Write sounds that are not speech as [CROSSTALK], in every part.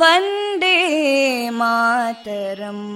वन्दे मातरम्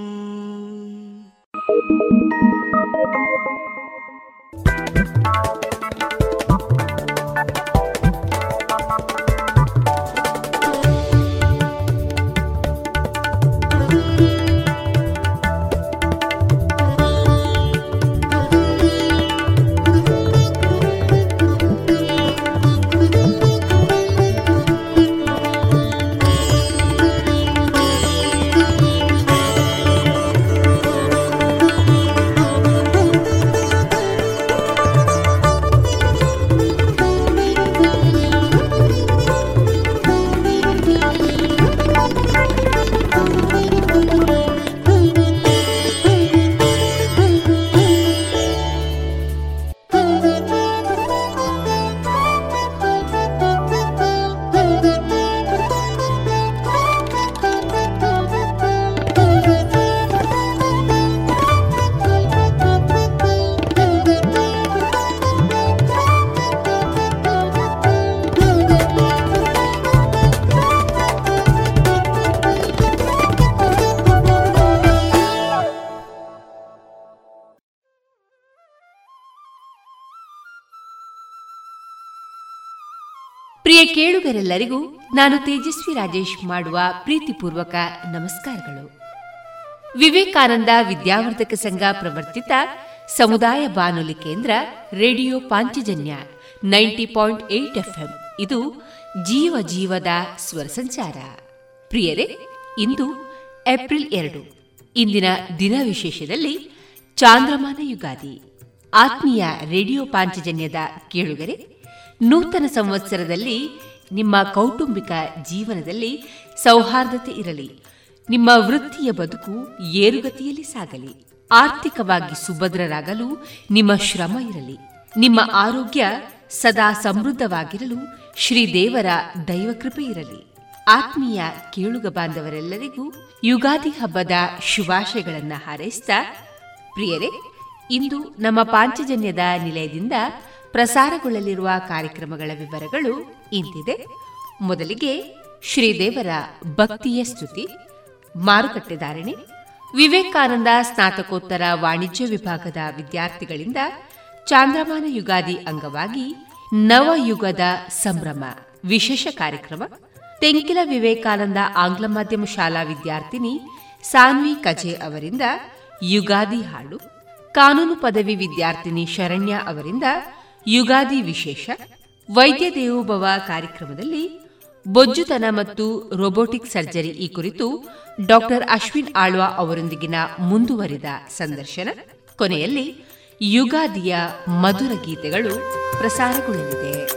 ಕೇಳುಗರೆಲ್ಲರಿಗೂ ನಾನು ತೇಜಸ್ವಿ ರಾಜೇಶ್ ಮಾಡುವ ಪ್ರೀತಿಪೂರ್ವಕ ನಮಸ್ಕಾರಗಳು. ವಿವೇಕಾನಂದ ವಿದ್ಯಾವರ್ಧಕ ಸಂಘ ಪ್ರವರ್ತಿತ ಸಮುದಾಯ ಬಾನುಲಿ ಕೇಂದ್ರ radio Panchajanya ninety point eight FM. ಇದು ಜೀವ ಜೀವದ ಸ್ವರ ಸಂಚಾರ. ಪ್ರಿಯರೇ, ಇಂದು ಏಪ್ರಿಲ್ ಎರಡು, ಇಂದಿನ ದಿನ ವಿಶೇಷದಲ್ಲಿ ಚಾಂದ್ರಮಾನ ಯುಗಾದಿ. ಆತ್ಮೀಯ ರೇಡಿಯೋ ಪಾಂಚಜನ್ಯದ ಕೇಳುಗರೆ, ನೂತನ ಸಂವತ್ಸರದಲ್ಲಿ ನಿಮ್ಮ ಕೌಟುಂಬಿಕ ಜೀವನದಲ್ಲಿ ಸೌಹಾರ್ದತೆ ಇರಲಿ. ನಿಮ್ಮ ವೃತ್ತಿಯ ಬದುಕು ಏರುಗತಿಯಲ್ಲಿ ಸಾಗಲಿ. ಆರ್ಥಿಕವಾಗಿ ಸುಭದ್ರರಾಗಲು ನಿಮ್ಮ ಶ್ರಮ ಇರಲಿ. ನಿಮ್ಮ ಆರೋಗ್ಯ ಸದಾ ಸಮೃದ್ಧವಾಗಿರಲು ಶ್ರೀದೇವರ ದೈವಕೃಪೆ ಇರಲಿ. ಆತ್ಮೀಯ ಕೇಳುಗ ಬಾಂಧವರೆಲ್ಲರಿಗೂ ಯುಗಾದಿ ಹಬ್ಬದ ಶುಭಾಶಯಗಳನ್ನು ಹಾರೈಸಿದ ಪ್ರಿಯರೇ, ಇಂದು ನಮ್ಮ ಪಾಂಚಜನ್ಯದ ನಿಲಯದಿಂದ ಪ್ರಸಾರಗೊಳ್ಳಲಿರುವ ಕಾರ್ಯಕ್ರಮಗಳ ವಿವರಗಳು ಇಂತಿದೆ. ಮೊದಲಿಗೆ ಶ್ರೀದೇವರ ಭಕ್ತಿಯ ಸ್ತುತಿ ಮಾರುಕಟ್ಟೆದಾರಣೆ ವಿವೇಕಾನಂದ ಸ್ನಾತಕೋತ್ತರ ವಾಣಿಜ್ಯ ವಿಭಾಗದ ವಿದ್ಯಾರ್ಥಿಗಳಿಂದ ಚಾಂದ್ರಮಾನ ಯುಗಾದಿ ಅಂಗವಾಗಿ ನವಯುಗದ ಸಂಭ್ರಮ ವಿಶೇಷ ಕಾರ್ಯಕ್ರಮ, ತೆಂಕಿಲ ವಿವೇಕಾನಂದ ಆಂಗ್ಲ ಮಾಧ್ಯಮ ಶಾಲಾ ವಿದ್ಯಾರ್ಥಿನಿ ಸಾನ್ವಿ ಕಜೆ ಅವರಿಂದ ಯುಗಾದಿ ಹಾಡು, ಕಾನೂನು ಪದವಿ ವಿದ್ಯಾರ್ಥಿನಿ ಶರಣ್ಯ ಅವರಿಂದ ಯುಗಾದಿ ವಿಶೇಷ, ವೈದ್ಯ ದೇವೋಭವ ಕಾರ್ಯಕ್ರಮದಲ್ಲಿ ಬೊಜ್ಜುತನ ಮತ್ತು ರೋಬೋಟಿಕ್ ಸರ್ಜರಿ ಈ ಕುರಿತು ಡಾಕ್ಟರ್ ಅಶ್ವಿನ್ ಆಳ್ವಾ ಅವರೊಂದಿಗಿನ ಮುಂದುವರಿದ ಸಂದರ್ಶನ. ಕೊನೆಯಲ್ಲಿ ಯುಗಾದಿಯ ಮಧುರ ಗೀತೆಗಳು ಪ್ರಸಾರಗೊಳ್ಳಲಿದೆ.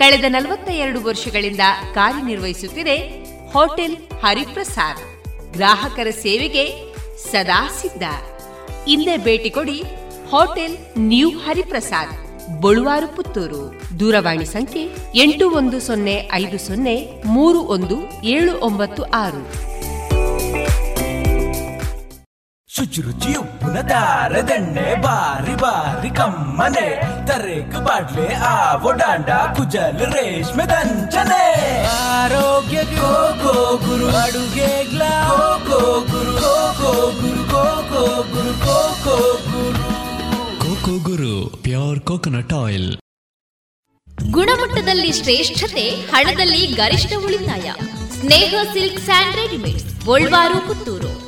ಕಳೆದ ನಲವತ್ತ ಎರಡು ವರ್ಷಗಳಿಂದ ಕಾರ್ಯನಿರ್ವಹಿಸುತ್ತಿದೆ ಹೋಟೆಲ್ ಹರಿಪ್ರಸಾದ್. ಗ್ರಾಹಕರ ಸೇವೆಗೆ ಸದಾ ಸಿದ್ಧ. ಇಲ್ಲೇ ಭೇಟಿ ಕೊಡಿ ಹೋಟೆಲ್ ನ್ಯೂ ಹರಿಪ್ರಸಾದ್, ಬಳುವಾರು ಪುತ್ತೂರು. ದೂರವಾಣಿ ಸಂಖ್ಯೆ ಎಂಟು ಒಂದು ಸೊನ್ನೆ ಐದು ಸೊನ್ನೆ ಮೂರು ಒಂದು ಏಳು ಒಂಬತ್ತು ಆರು. ಶುಚಿರುಚಿ ಉಪ್ಪಿನ ದಾರದೆಣ್ಣೆ ಬಾರಿ ಬಾರಿ ಕಮ್ಮನೆ. ತರೇಕ ಬಾಡ್ಲೆ ಆವೋ ಡಾಂಡ ಕುಜಲ್ ರೇಷ್ಮೆ ದಂಚನೆ. ಆರೋಗ್ಯ ಗೋ ಗೋ ಗುರು ಅಡುಗೆ ಗ್ಲಾ ಕೋ ಗುರು ಗೋ ಗೋ ಗುರು ಕೋ ಕೋ ಗುರು ಕೋ ಕೋ ಗುರು. Coco Guru pure coconut oil. ಗುಣಮಟ್ಟದಲ್ಲಿ ಶ್ರೇಷ್ಠತೆ ಹಣದಲ್ಲಿ ಗರಿಷ್ಠ ಉಳಿತಾಯ. Sneha silk and readymade Puttur.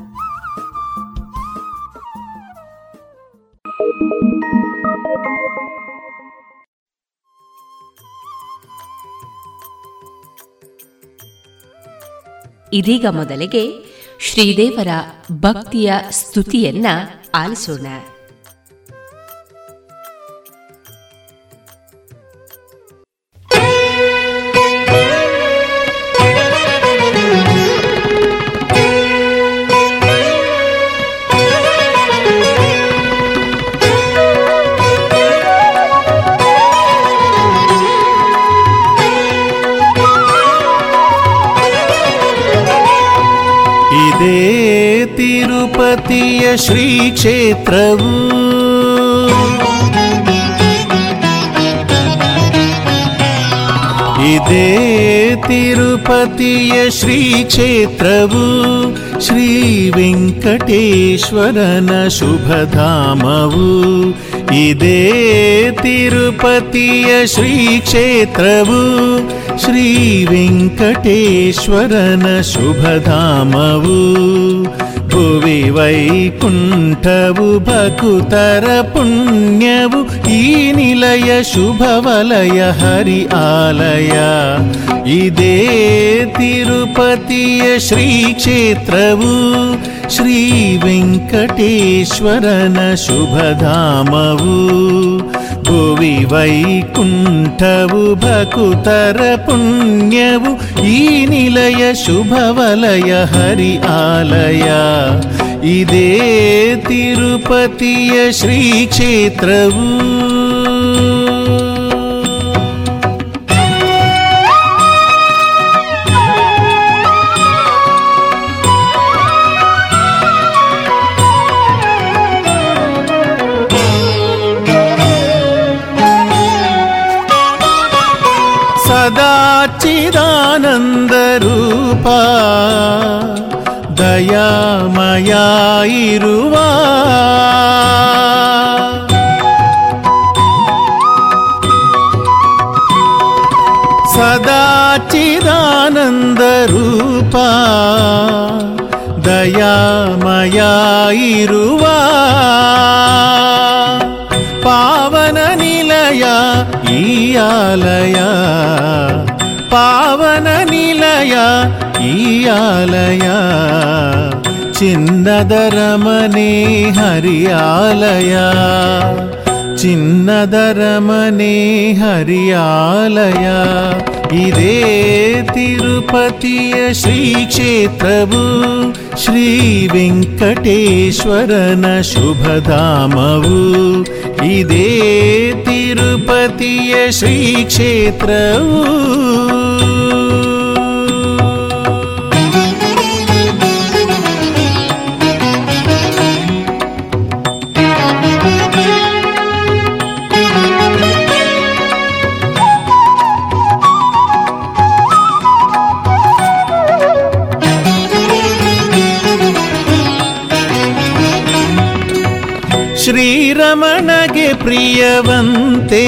ಇದೀಗ ಮೊದಲಿಗೆ ಶ್ರೀದೇವರ ಭಕ್ತಿಯ ಸ್ತುತಿಯನ್ನ ಆಲಿಸೋಣ. ತಿರುಪತಿಯ ಶ್ರೀ ಕ್ಷೇತ್ರವು ಇದೇ ತಿರುಪತಿಯ ಶ್ರೀ ಕ್ಷೇತ್ರವು ಶ್ರೀ ವೆಂಕಟೇಶ್ವರನ ಶುಭಧಾಮವು ಇದೇ ತಿರುಪತಿಯ ಶ್ರೀ ಕ್ಷೇತ್ರವು ಶ್ರೀ ವೆಂಕಟೇಶ್ವರನ ಶುಭಧಾಮವು ಭುವಿ ವೈಕುಂಠವು ಭಕುತರ ಪುಣ್ಯವು ಈ ನಿಲಯ ಶುಭ ವಲಯ ಹರಿ ಆಲಯ ಇದೇ ತಿರುಪತಿಯ ಶ್ರೀ ಕ್ಷೇತ್ರವು ಶ್ರೀ ವೆಂಕಟೇಶ್ವರನ ಶುಭಧಾಮವು ಭುವಿ ವೈಕುಂಠವು ಭಕುತರ ಪುಣ್ಯವು ಈ ನಿಲಯ ಶುಭ ವಲಯ ಹರಿ ಆಲಯ ಇದೇ ತಿರುಪತಿಯ ಶ್ರೀ ಕ್ಷೇತ್ರವು ರೂಪ ದಯಾಮಯ ಇರುವ ಸದಾಚಿದಾನಂದ ರೂಪ ದಯಾಮಯ ಇರುವ ಪಾವನ ನಿಲಯ ಈ ಆಲಯ ಪಾವನ ನಿಲಯ ಈ ಆಲಯ ಚಿನ್ನದ ರಮನೆ ಹರಿಯಾಲಯ ಚಿನ್ನದ ರಮನೆ ಹರಿಯಾಲಯ ಇದೇ ತಿರುಪತಿಯ ಶ್ರೀ ಕ್ಷೇತ್ರವು ಶ್ರೀ ವೆಂಕಟೇಶ್ವರನ ಶುಭಧಾಮವು ಇದೇ ತಿರುಪತಿಯ ಶ್ರೀ ಕ್ಷೇತ್ರವು ಪ್ರಿಯವಂತೆ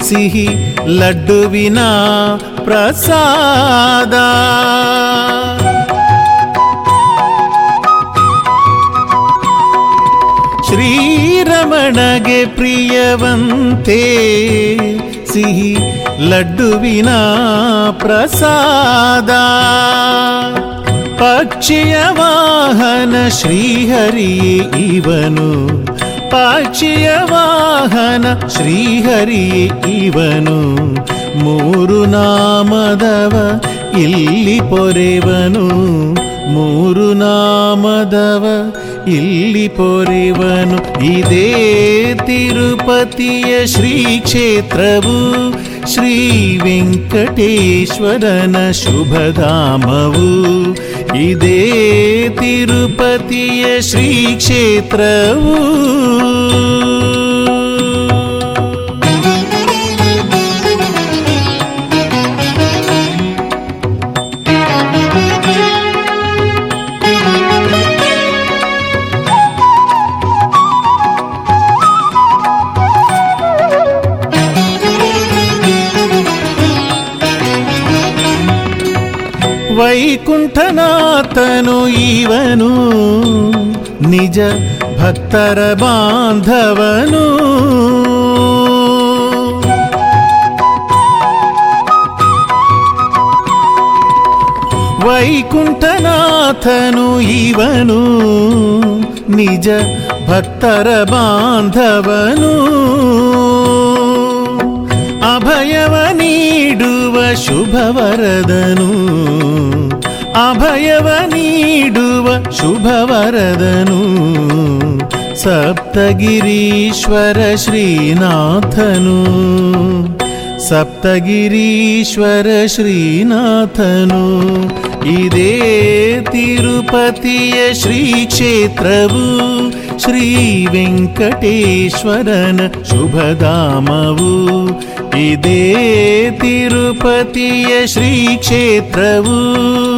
ಸಿಹಿ ಲಡ್ಡುವಿನ ಪ್ರಸಾದ. ಶ್ರೀರಮಣಗೆ ಪ್ರಿಯವಂತೆ ಸಿಹಿ ಲಡ್ಡುವಿನ ಪ್ರಸಾದ. ಪಕ್ಷಿಯ ವಾಹನ ಶ್ರೀಹರಿ ಇವನು ಪಕ್ಷಿಯ ವಾಹನ ಶ್ರೀಹರಿ ಇವನು. ಮೂರು ನಾಮದವ ಇಲ್ಲಿ ಪೊರೆವನು. ಮೂರು ನಾಮದವ ಇಲ್ಲಿ ಪೊರೆವನು. ಇದೇ ತಿರುಪತಿಯ ಶ್ರೀ ಕ್ಷೇತ್ರವು. ಶ್ರೀ ವೆಂಕಟೇಶ್ವರನ ಶುಭಧಾಮವು. ಇದೇ ತಿರುಪತಿಯ ಶ್ರೀ ಕ್ಷೇತ್ರವು ವೈಕುಂಠನಾಥನು ಇವನು ನಿಜ ಭಕ್ತರ ಬಾಂಧವನು ವೈಕುಂಠನಾಥನು ಇವನು ನಿಜ ಭಕ್ತರ ಬಾಂಧವನು ಅಭಯವ ನೀಡುವ ಶುಭವರದನು ಅಭಯವ ನೀಡುವ ಶುಭವರದನು. ಸಪ್ತಗಿರೀಶ್ವರ ಶ್ರೀನಾಥನು. ಸಪ್ತಗಿರೀಶ್ವರ ಶ್ರೀನಾಥನು. ಇದೇ ತಿರುಪತಿಯ ಶ್ರೀ ಕ್ಷೇತ್ರವು ಶ್ರೀ ವೆಂಕಟೇಶ್ವರನ ಶುಭಧಾಮವು. ಇದೇ ತಿರುಪತಿಯ ಶ್ರೀ ಕ್ಷೇತ್ರವು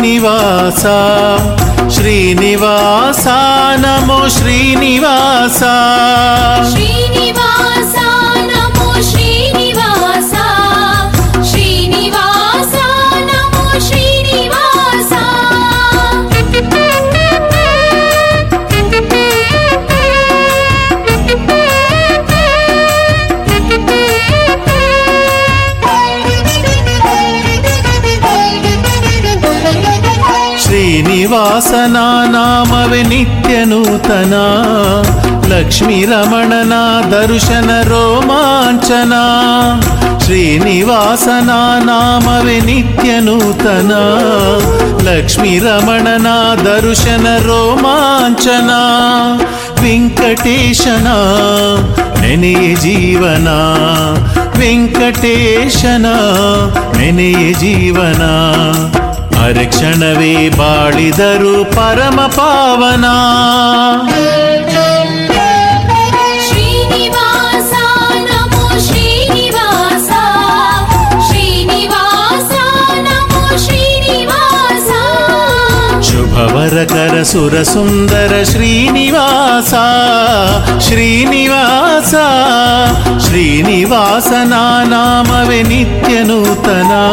श्रीनिवासा। श्रीनिवासा नमो श्रीनिवासी। सना नाम विनित्यनूतना लक्ष्मीरमणना दर्शनरोमाञ्चना श्रीनिवासनाम विनित्यनूतनं लक्ष्मीरमणना दर्शन रोमाञ्चना वेङ्कटेशना मनीयजीवना वेङ्कटेशना मैनियजीवना ಅರಕ್ಷಣವೇ ಬಾಳಿದರು ಪರಮ ಪಾವನ. रकरसुरसुन्दरश्रीनिवासा श्रीनिवासा श्रीनिवासनाम नित्यनूतना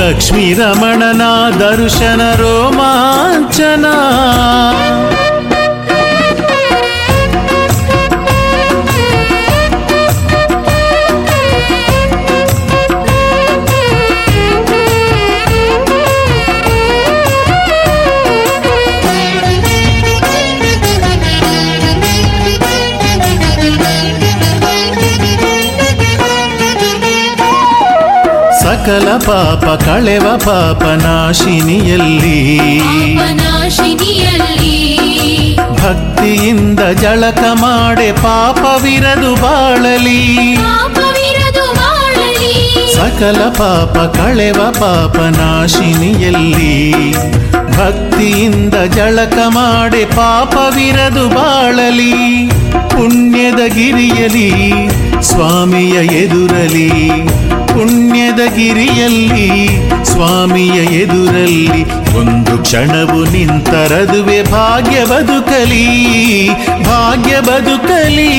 लक्ष्मीरमणना दर्शन रोमाञ्चना ಸಕಲ ಪಾಪ ಕಳೆವ ಪಾಪ ನಾಶಿನಿಯಲ್ಲಿ. ಪಾಪನಾಶಿನಿಯಲ್ಲಿ. ಭಕ್ತಿಯಿಂದ ಜಳಕ ಮಾಡೆ ಪಾಪವಿರದು ಬಾಳಲಿ. ಸಕಲ ಪಾಪ ಕಳೆವ ಪಾಪ ನಾಶಿನಿಯಲ್ಲಿ. ಭಕ್ತಿಯಿಂದ ಜಳಕ ಮಾಡೆ ಪಾಪವಿರದು ಬಾಳಲಿ. ಪುಣ್ಯದ ಗಿರಿಯಲಿ ಸ್ವಾಮಿಯ ಎದುರಲಿ ಪುಣ್ಯದ ಗಿರಿಯಲ್ಲಿ ಸ್ವಾಮಿಯ ಎದುರಲ್ಲಿ ಒಂದು ಕ್ಷಣವು ನಿಂತರದುವೆ ಭಾಗ್ಯ ಬದುಕಲಿ ಭಾಗ್ಯ ಬದುಕಲಿ.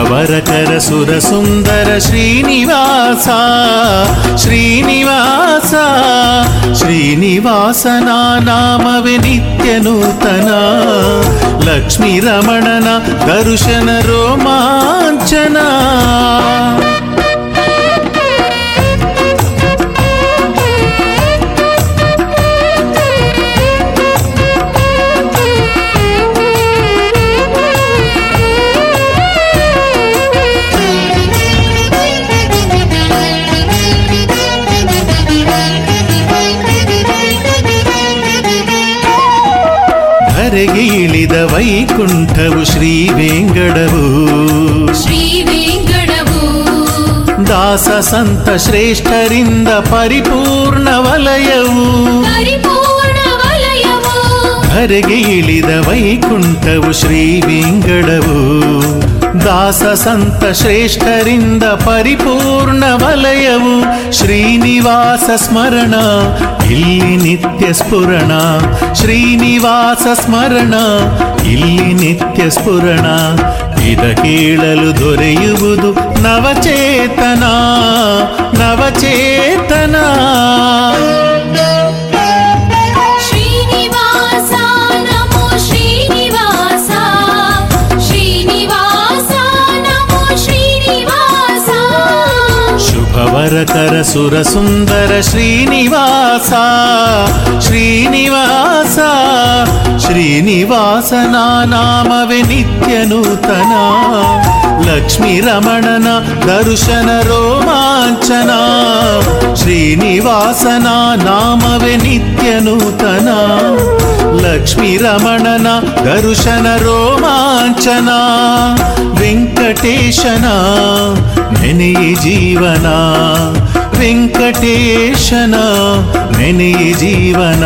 अवरकरसुरसुन्दर श्रीनिवासः श्रीनिवासः श्रीनिवासनामविनित्यनूतना लक्ष्मीरमणन करुशनरोमाञ्चना ಧರೆಗೆ ಇಳಿದ ವೈಕುಂಠವು ಶ್ರೀ ವೆಂಗಡವು ಶ್ರೀ ವೆಂಕಟವು. ದಾಸ ಸಂತ ಶ್ರೇಷ್ಠರಿಂದ ಪರಿಪೂರ್ಣ ವಲಯವು. ಕರೆಗೆ ಇಳಿದ ವೈಕುಂಠವು ಶ್ರೀ ವೆಂಗಡವು ದಾಸ ಸಂತ ಶ್ರೇಷ್ಠರಿಂದ ಪರಿಪೂರ್ಣ ವಲಯವು. ಶ್ರೀನಿವಾಸ ಸ್ಮರಣ ಇಲ್ಲಿ ನಿತ್ಯ ಸ್ಫುರಣ ಶ್ರೀನಿವಾಸ ಸ್ಮರಣ ಇಲ್ಲಿ ನಿತ್ಯ ಸ್ಫುರಣ. ಇದ ಕೇಳಲು ದೊರೆಯುವುದು ನವಚೇತನ ನವಚೇತನ. करकरसुरसुन्दर श्रीनिवासा श्रीनिवासा श्रीनिवासनामविनित्यनूतना ಲಕ್ಷ್ಮೀ ರಮಣನ, ದರ್ಶನ ರೋಮಾಂಚನ, ಶ್ರೀನಿವಾಸನ, ನಾಮವೇ ನಿತ್ಯ ನೂತನ. ಲಕ್ಷ್ಮೀ ರಮಣನ, ದರ್ಶನ ರೋಮಾಂಚನ, ವೆಂಕಟೇಶನ, ನೆನೆಯ ಜೀವನ. ವೆಂಕಟೇಶನ, ನೆನೆಯ ಜೀವನ.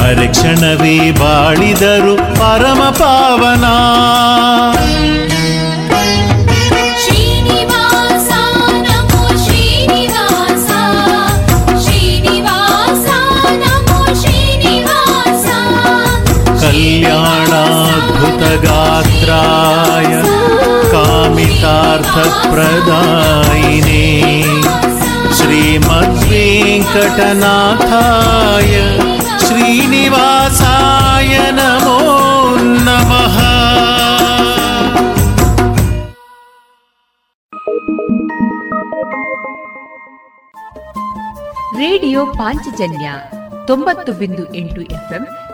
ಹರಕ್ಷಣವೇ ಬಾಳಿದರು ಪರಮ ಪಾವನ. ಕಲ್ಯಾಣಾದ್ಭುತ ಗಾತ್ರಾಯ कामितार्थप्रदायिने श्रीमद्वेङ्कटनाथाय श्रीनिवासाय नमो नमः ರೇಡಿಯೋ ಪಾಂಚಜನ್ಯ ತೊಂಬತ್ತು ಬಿಂದು ಎಂಟು ಎಫ್ಎಂ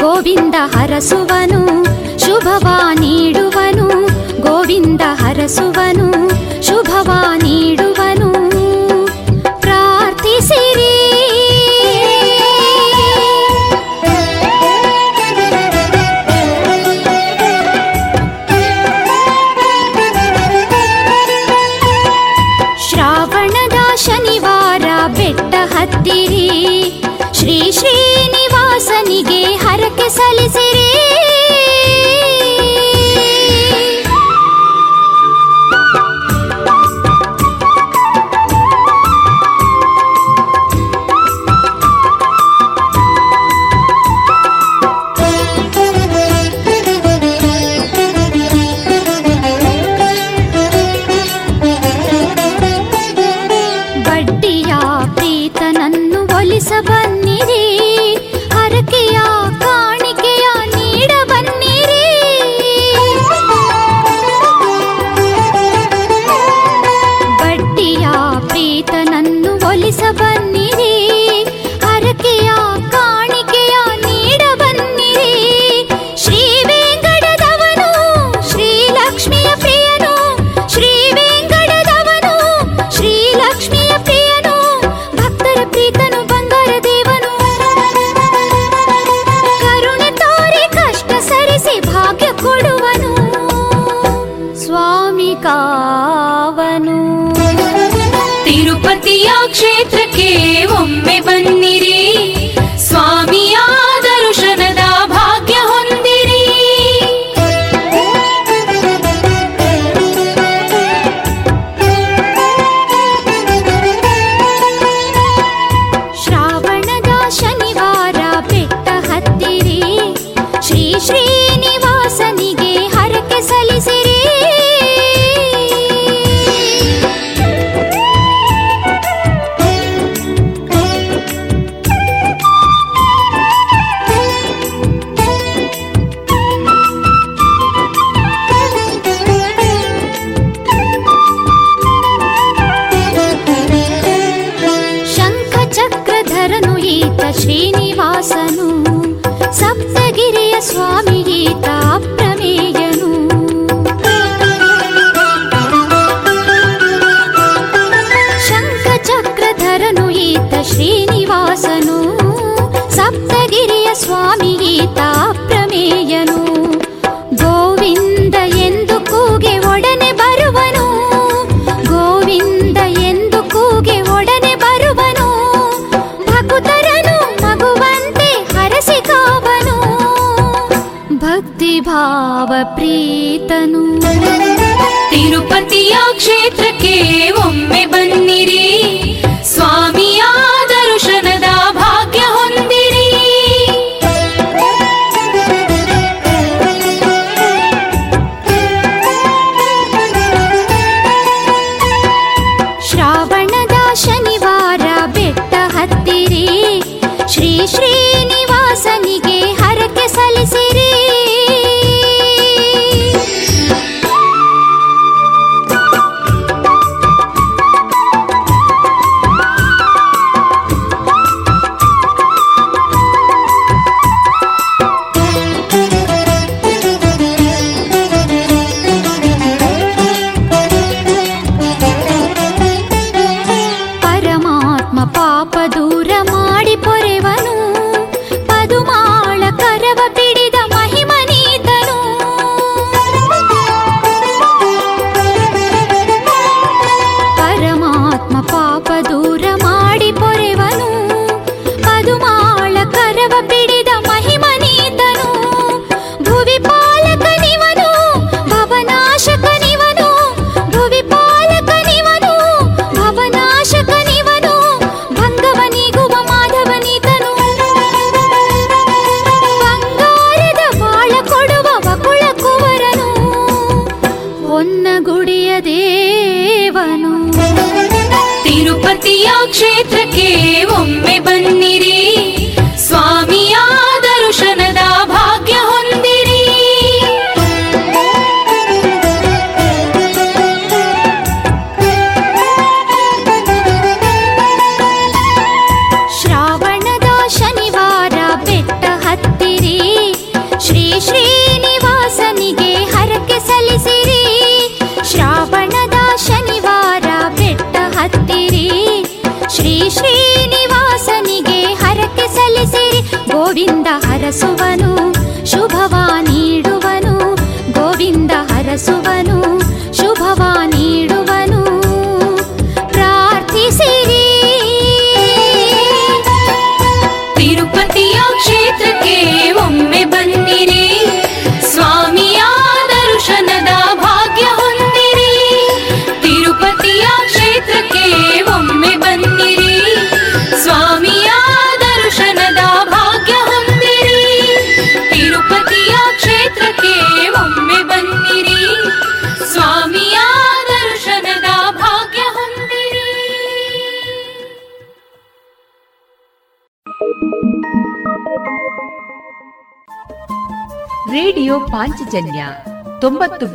ಗೋವಿಂದ ಹರಸುವನು ಶುಭವ ನೀಡುವನು ಗೋವಿಂದ ಹರಸುವನು.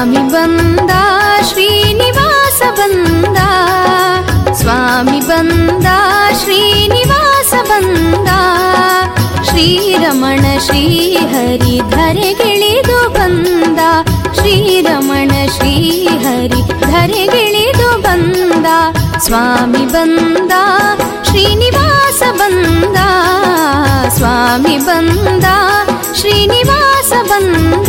ಸ್ವಾಮಿ ಬಂದ, ಶ್ರೀನಿವಾಸ ಬಂದ. ಸ್ವಾಮಿ ಬಂದ, ಶ್ರೀನಿವಾಸ ಬಂದ. ಶ್ರೀರಮಣ ಶ್ರೀಹರಿ ಧರೆಗಿಳಿದು ಬಂದ. ಶ್ರೀರಮಣ ಶ್ರೀಹರಿ ಧರೆಗಿಳಿದು ಬಂದ. ಸ್ವಾಮಿ ಬಂದ, ಶ್ರೀನಿವಾಸ ಬಂದ. ಸ್ವಾಮಿ ಬಂದ, ಶ್ರೀನಿವಾಸ ಬಂದ.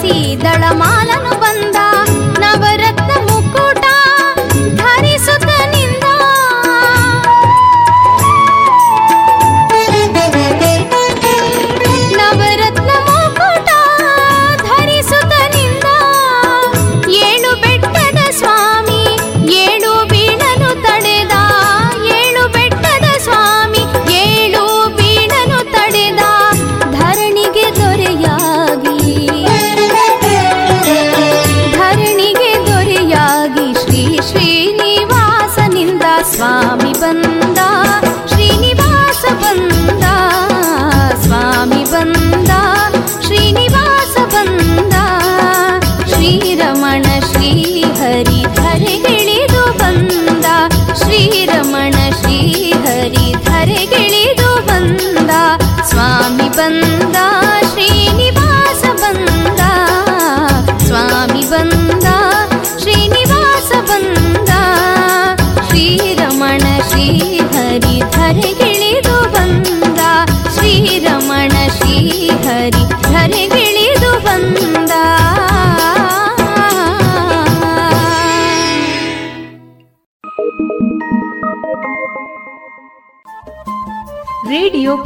దళమాలను బంద నవరత్న ముక్కుటా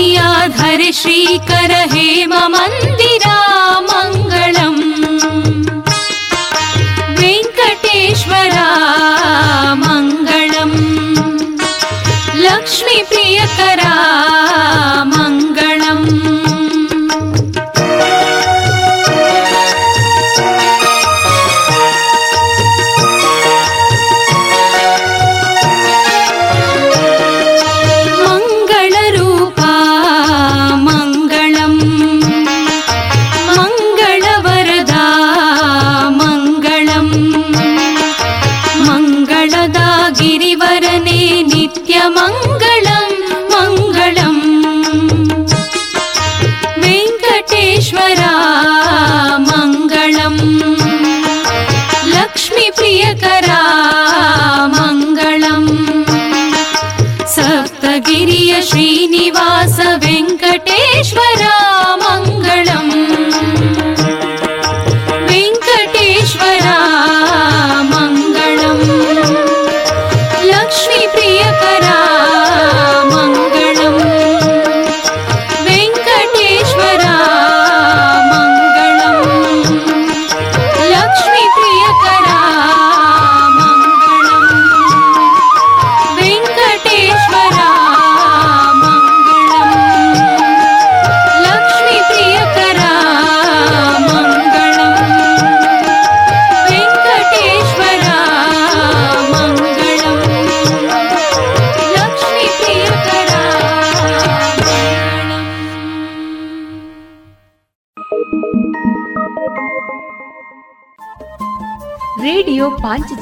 धर श्रीकर हे मम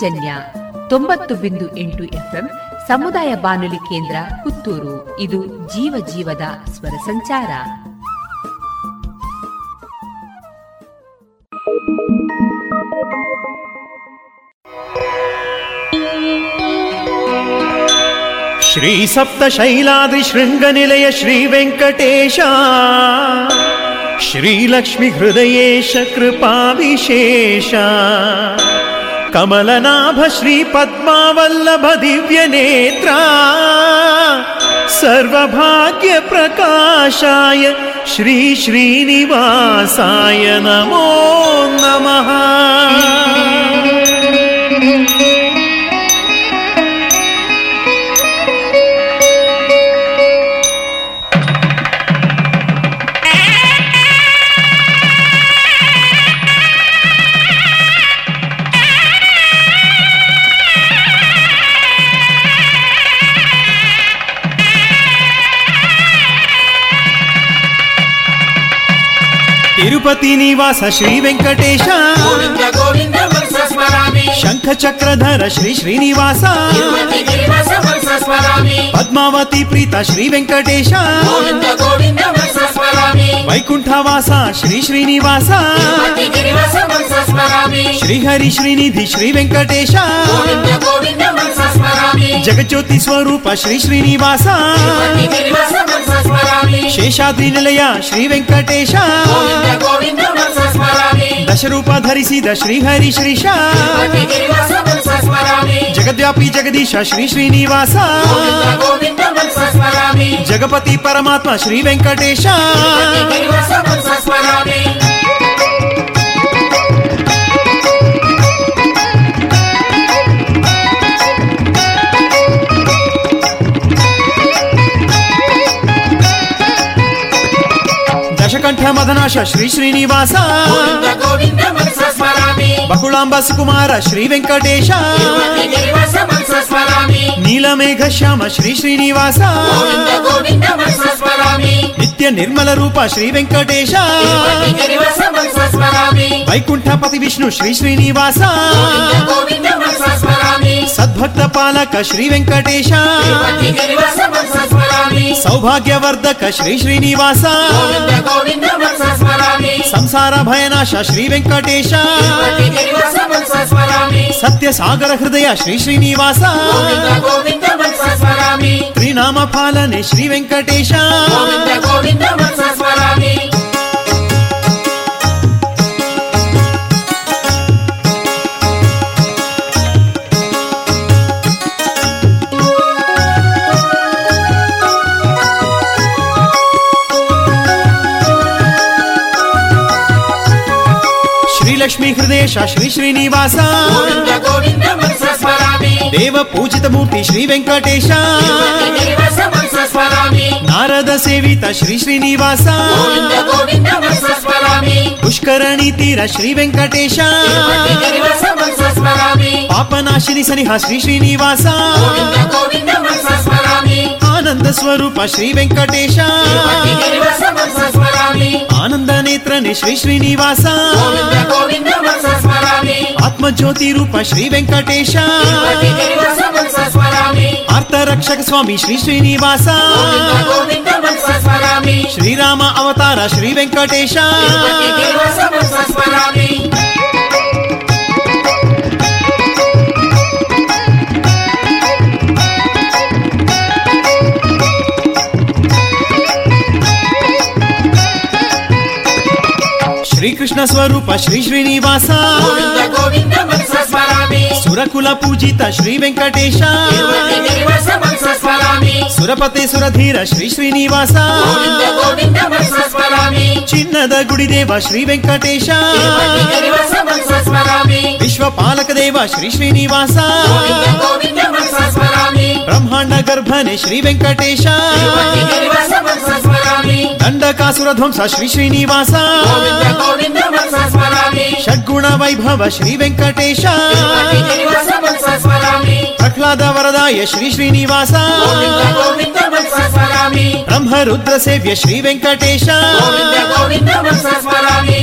ಪಾಂಚಜನ್ಯ ತೊಂಬತ್ತು ಬಿಂದು ಎಂಟು ಎಫ್ಎಂ ಸಮುದಾಯ ಬಾನುಲಿ ಕೇಂದ್ರ ಪುತ್ತೂರು. ಇದು ಜೀವ ಜೀವದ ಸ್ವರ ಸಂಚಾರ. ಶ್ರೀ ಸಪ್ತ ಶೈಲಾದ್ರಿ ಶೃಂಗನಿಲಯ ಶ್ರೀ ವೆಂಕಟೇಶ. ಶ್ರೀಲಕ್ಷ್ಮಿ ಹೃದಯೇಶ ಕೃಪಾ ವಿಶೇಷ कमलनाभ श्रीपद्मावल्लभ दिव्यनेत्रा सर्वभाग्यप्रकाशाय श्रीश्रीनिवासाय नमो नमः తిరుపతి నివాస శ్రీ వెంకటేశ. శంఖ చక్రధర శ్రీ శ్రీనివాస. పద్మావతి ప్రీత శ్రీ వెంకటేశ. వైకుంఠవాస శ్రీ శ్రీనివాస. శ్రీహరి శ్రీనిధి శ్రీ వెంకటేశ. ವೆಂಕಟೇಶ ಗೋವಿಂದ ಗೋವಿಂದ ಮನಸ ಸ್ಮರಾಮಿ ಜಗಜ್ಯೋತಿ ಸ್ವರೂಪ ಶ್ರೀ ಶ್ರೀನಿವಾಸ ತಿರುಪತಿ ಗಿರಿವಾಸ ಮನಸ ಸ್ಮರಾಮಿ ಶೇಷಾದ್ರಿ ನಿಲಯ ಶ್ರೀ ವೆಂಕಟೇಶ ಗೋವಿಂದ ಗೋವಿಂದ ಮನಸ కంఠ మదనాశ శ్రీ శ్రీనివాస. బకుళాంబ సుకుమార శ్రీ వెంకటేశ. నీలమేఘ శ్యామ శ్రీ శ్రీనివాస. నిత్య నిర్మల రూప శ్రీ వెంకటేశ. వైకుంఠపతి విష్ణు శ్రీ శ్రీనివాస. సద్భక్త పాలక శ్రీ వెంకటేశ. సౌభాగ్యవర్ధక శ్రీ శ్రీనివాస. సంసార భయనాశ శ్రీ వెంకటేశ. సత్య సాగర హృదయ శ్రీ శ్రీనివాస. త్రినామ పాలనే శ్రీ వెంకటేశ. ನೀಲಮೇಘ ಶ್ಯಾಮ ಶ್ರೀ ಶ್ರೀನಿವಾಸ ಗೋವಿಂದ ಗೋವಿಂದ ಮನಸ ಸ್ಮರಾಮಿ ನಿತ್ಯ ನಿರ್ಮಲ ರೂಪ ಶ್ರೀ ವೆಂಕಟೇಶ ತಿರುಪತಿ ಗಿರಿವಾಸ ಮನಸ ಸ್ಮರಾಮಿ ವೈಕುಂಠಪತಿ ವಿಷ್ಣು ಶ್ರೀ ಶ್ರೀನಿವಾಸ ಗೋವಿಂದ ಗೋವಿಂದ ಮನಸ ಸ್ಮರಾಮಿ ಸದ್ಭಕ್ತ ಪಾಲಕ ಶ್ರೀ ವೆಂಕಟೇಶ ತಿರುಪತಿ ಗಿರಿವಾಸ ಮನಸ ಸ್ಮರಾಮಿ ಸೌಭಾಗ್ಯವರ್ಧಕ ಶ್ರೀ ಶ್ರೀನಿವಾಸ ಗೋವಿಂದ ಗೋವಿಂದ ಮನಸ ಸ್ಮರಾಮಿ ಸಂಸಾರ ಭಯನಾಶ ಶ್ರೀ ವೆಂಕಟೇಶ ತಿರುಪತಿ ಗಿರಿವಾಸ ಮನಸ ಸ್ಮರಾಮಿ ಸತ್ಯ ಸಾಗರ ಹೃದಯ ಶ್ರೀ ಶ್ರೀನಿವಾಸ ಗೋವಿಂದ ಗೋವಿಂದ ಮನಸ ಸ್ಮರಾಮಿ ತ್ರಿನಾಮ ಪಾಲನೆ ಶ್ರೀ ವೆಂಕಟೇಶ ಗೋವಿಂದ ಗೋವಿಂದ ಮನಸ ಸ್ಮರಾಮಿ ಶ್ರೀಲಕ್ಷ್ಮಿ ಹೃದಯೇಶ ಶ್ರೀ ಶ್ರೀನಿವಾಸ ಗೋವಿಂದ ಗೋವಿಂದ ಮನಸ ಸ್ಮರಾಮಿ ದೇವ ಪೂಜಿತ ಮೂರ್ತಿ ಶ್ರೀ ವೆಂಕಟೇಶ ತಿರುಪತಿ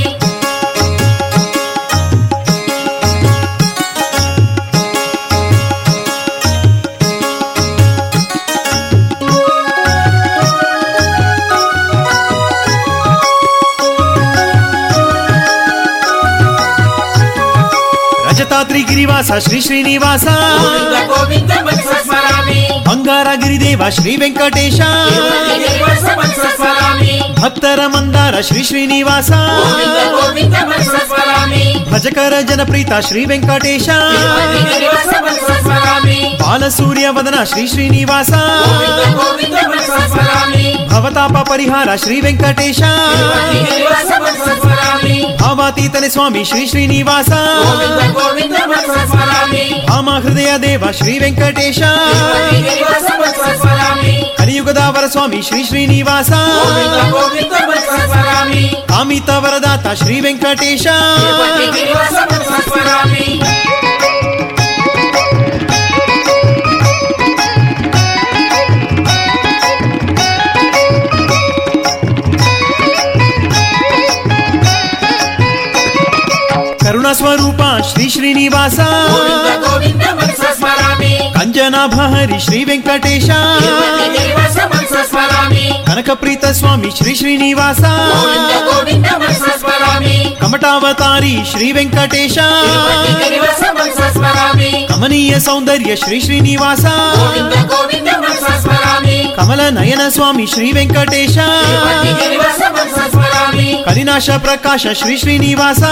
ಗಿರಿವಾಸ ಮನಸ ಸ್ಮರಾಮಿ ನಾರದ ಸೇವಿತ ಶ್ರೀ ಶ್ರೀನಿವಾಸ ಗೋವಿಂದ ಗೋವಿಂದ ಮನಸ ಸ್ಮರಾಮಿ ಪುಷ್ಕರಣಿ ತೀರ ಶ್ರೀ ವೆಂಕಟೇಶ ತಿರುಪತಿ ಗಿರಿವಾಸ ಮನಸ ಸ್ಮರಾಮಿ ಪಾಪನಾಶಿನಿ ಸನಿಹ ಶ್ರೀ ಶ್ರೀನಿವಾಸ ಗೋವಿಂದ ಗೋವಿಂದ ಮನಸ ಸ್ಮರಾಮಿ ಆನಂದ ಸ್ವರೂಪ ಶ್ರೀ ವೆಂಕಟೇಶ ತಿರುಪತಿ ಗಿರಿವಾಸ ಮನಸ ಸ್ಮರಾಮಿ ಆನಂದ ನೇತ್ರನೆ ಶ್ರೀ ಶ್ರೀನಿವಾಸ ಗೋವಿಂದ स्वरूपा श्री श्रीनिवासा। కంజనాభహరి శ్రీ వెంకటేశ. కనక ప్రీత స్వామి శ్రీ శ్రీనివాస. కమటావతారి శ్రీ వెంకటేశ. కమనీయ సౌందర్య శ్రీ శ్రీనివాస. కమల నయన స్వామి శ్రీ వెంకటేశ. కరినాశ ప్రకాశ శ్రీ శ్రీనివాస.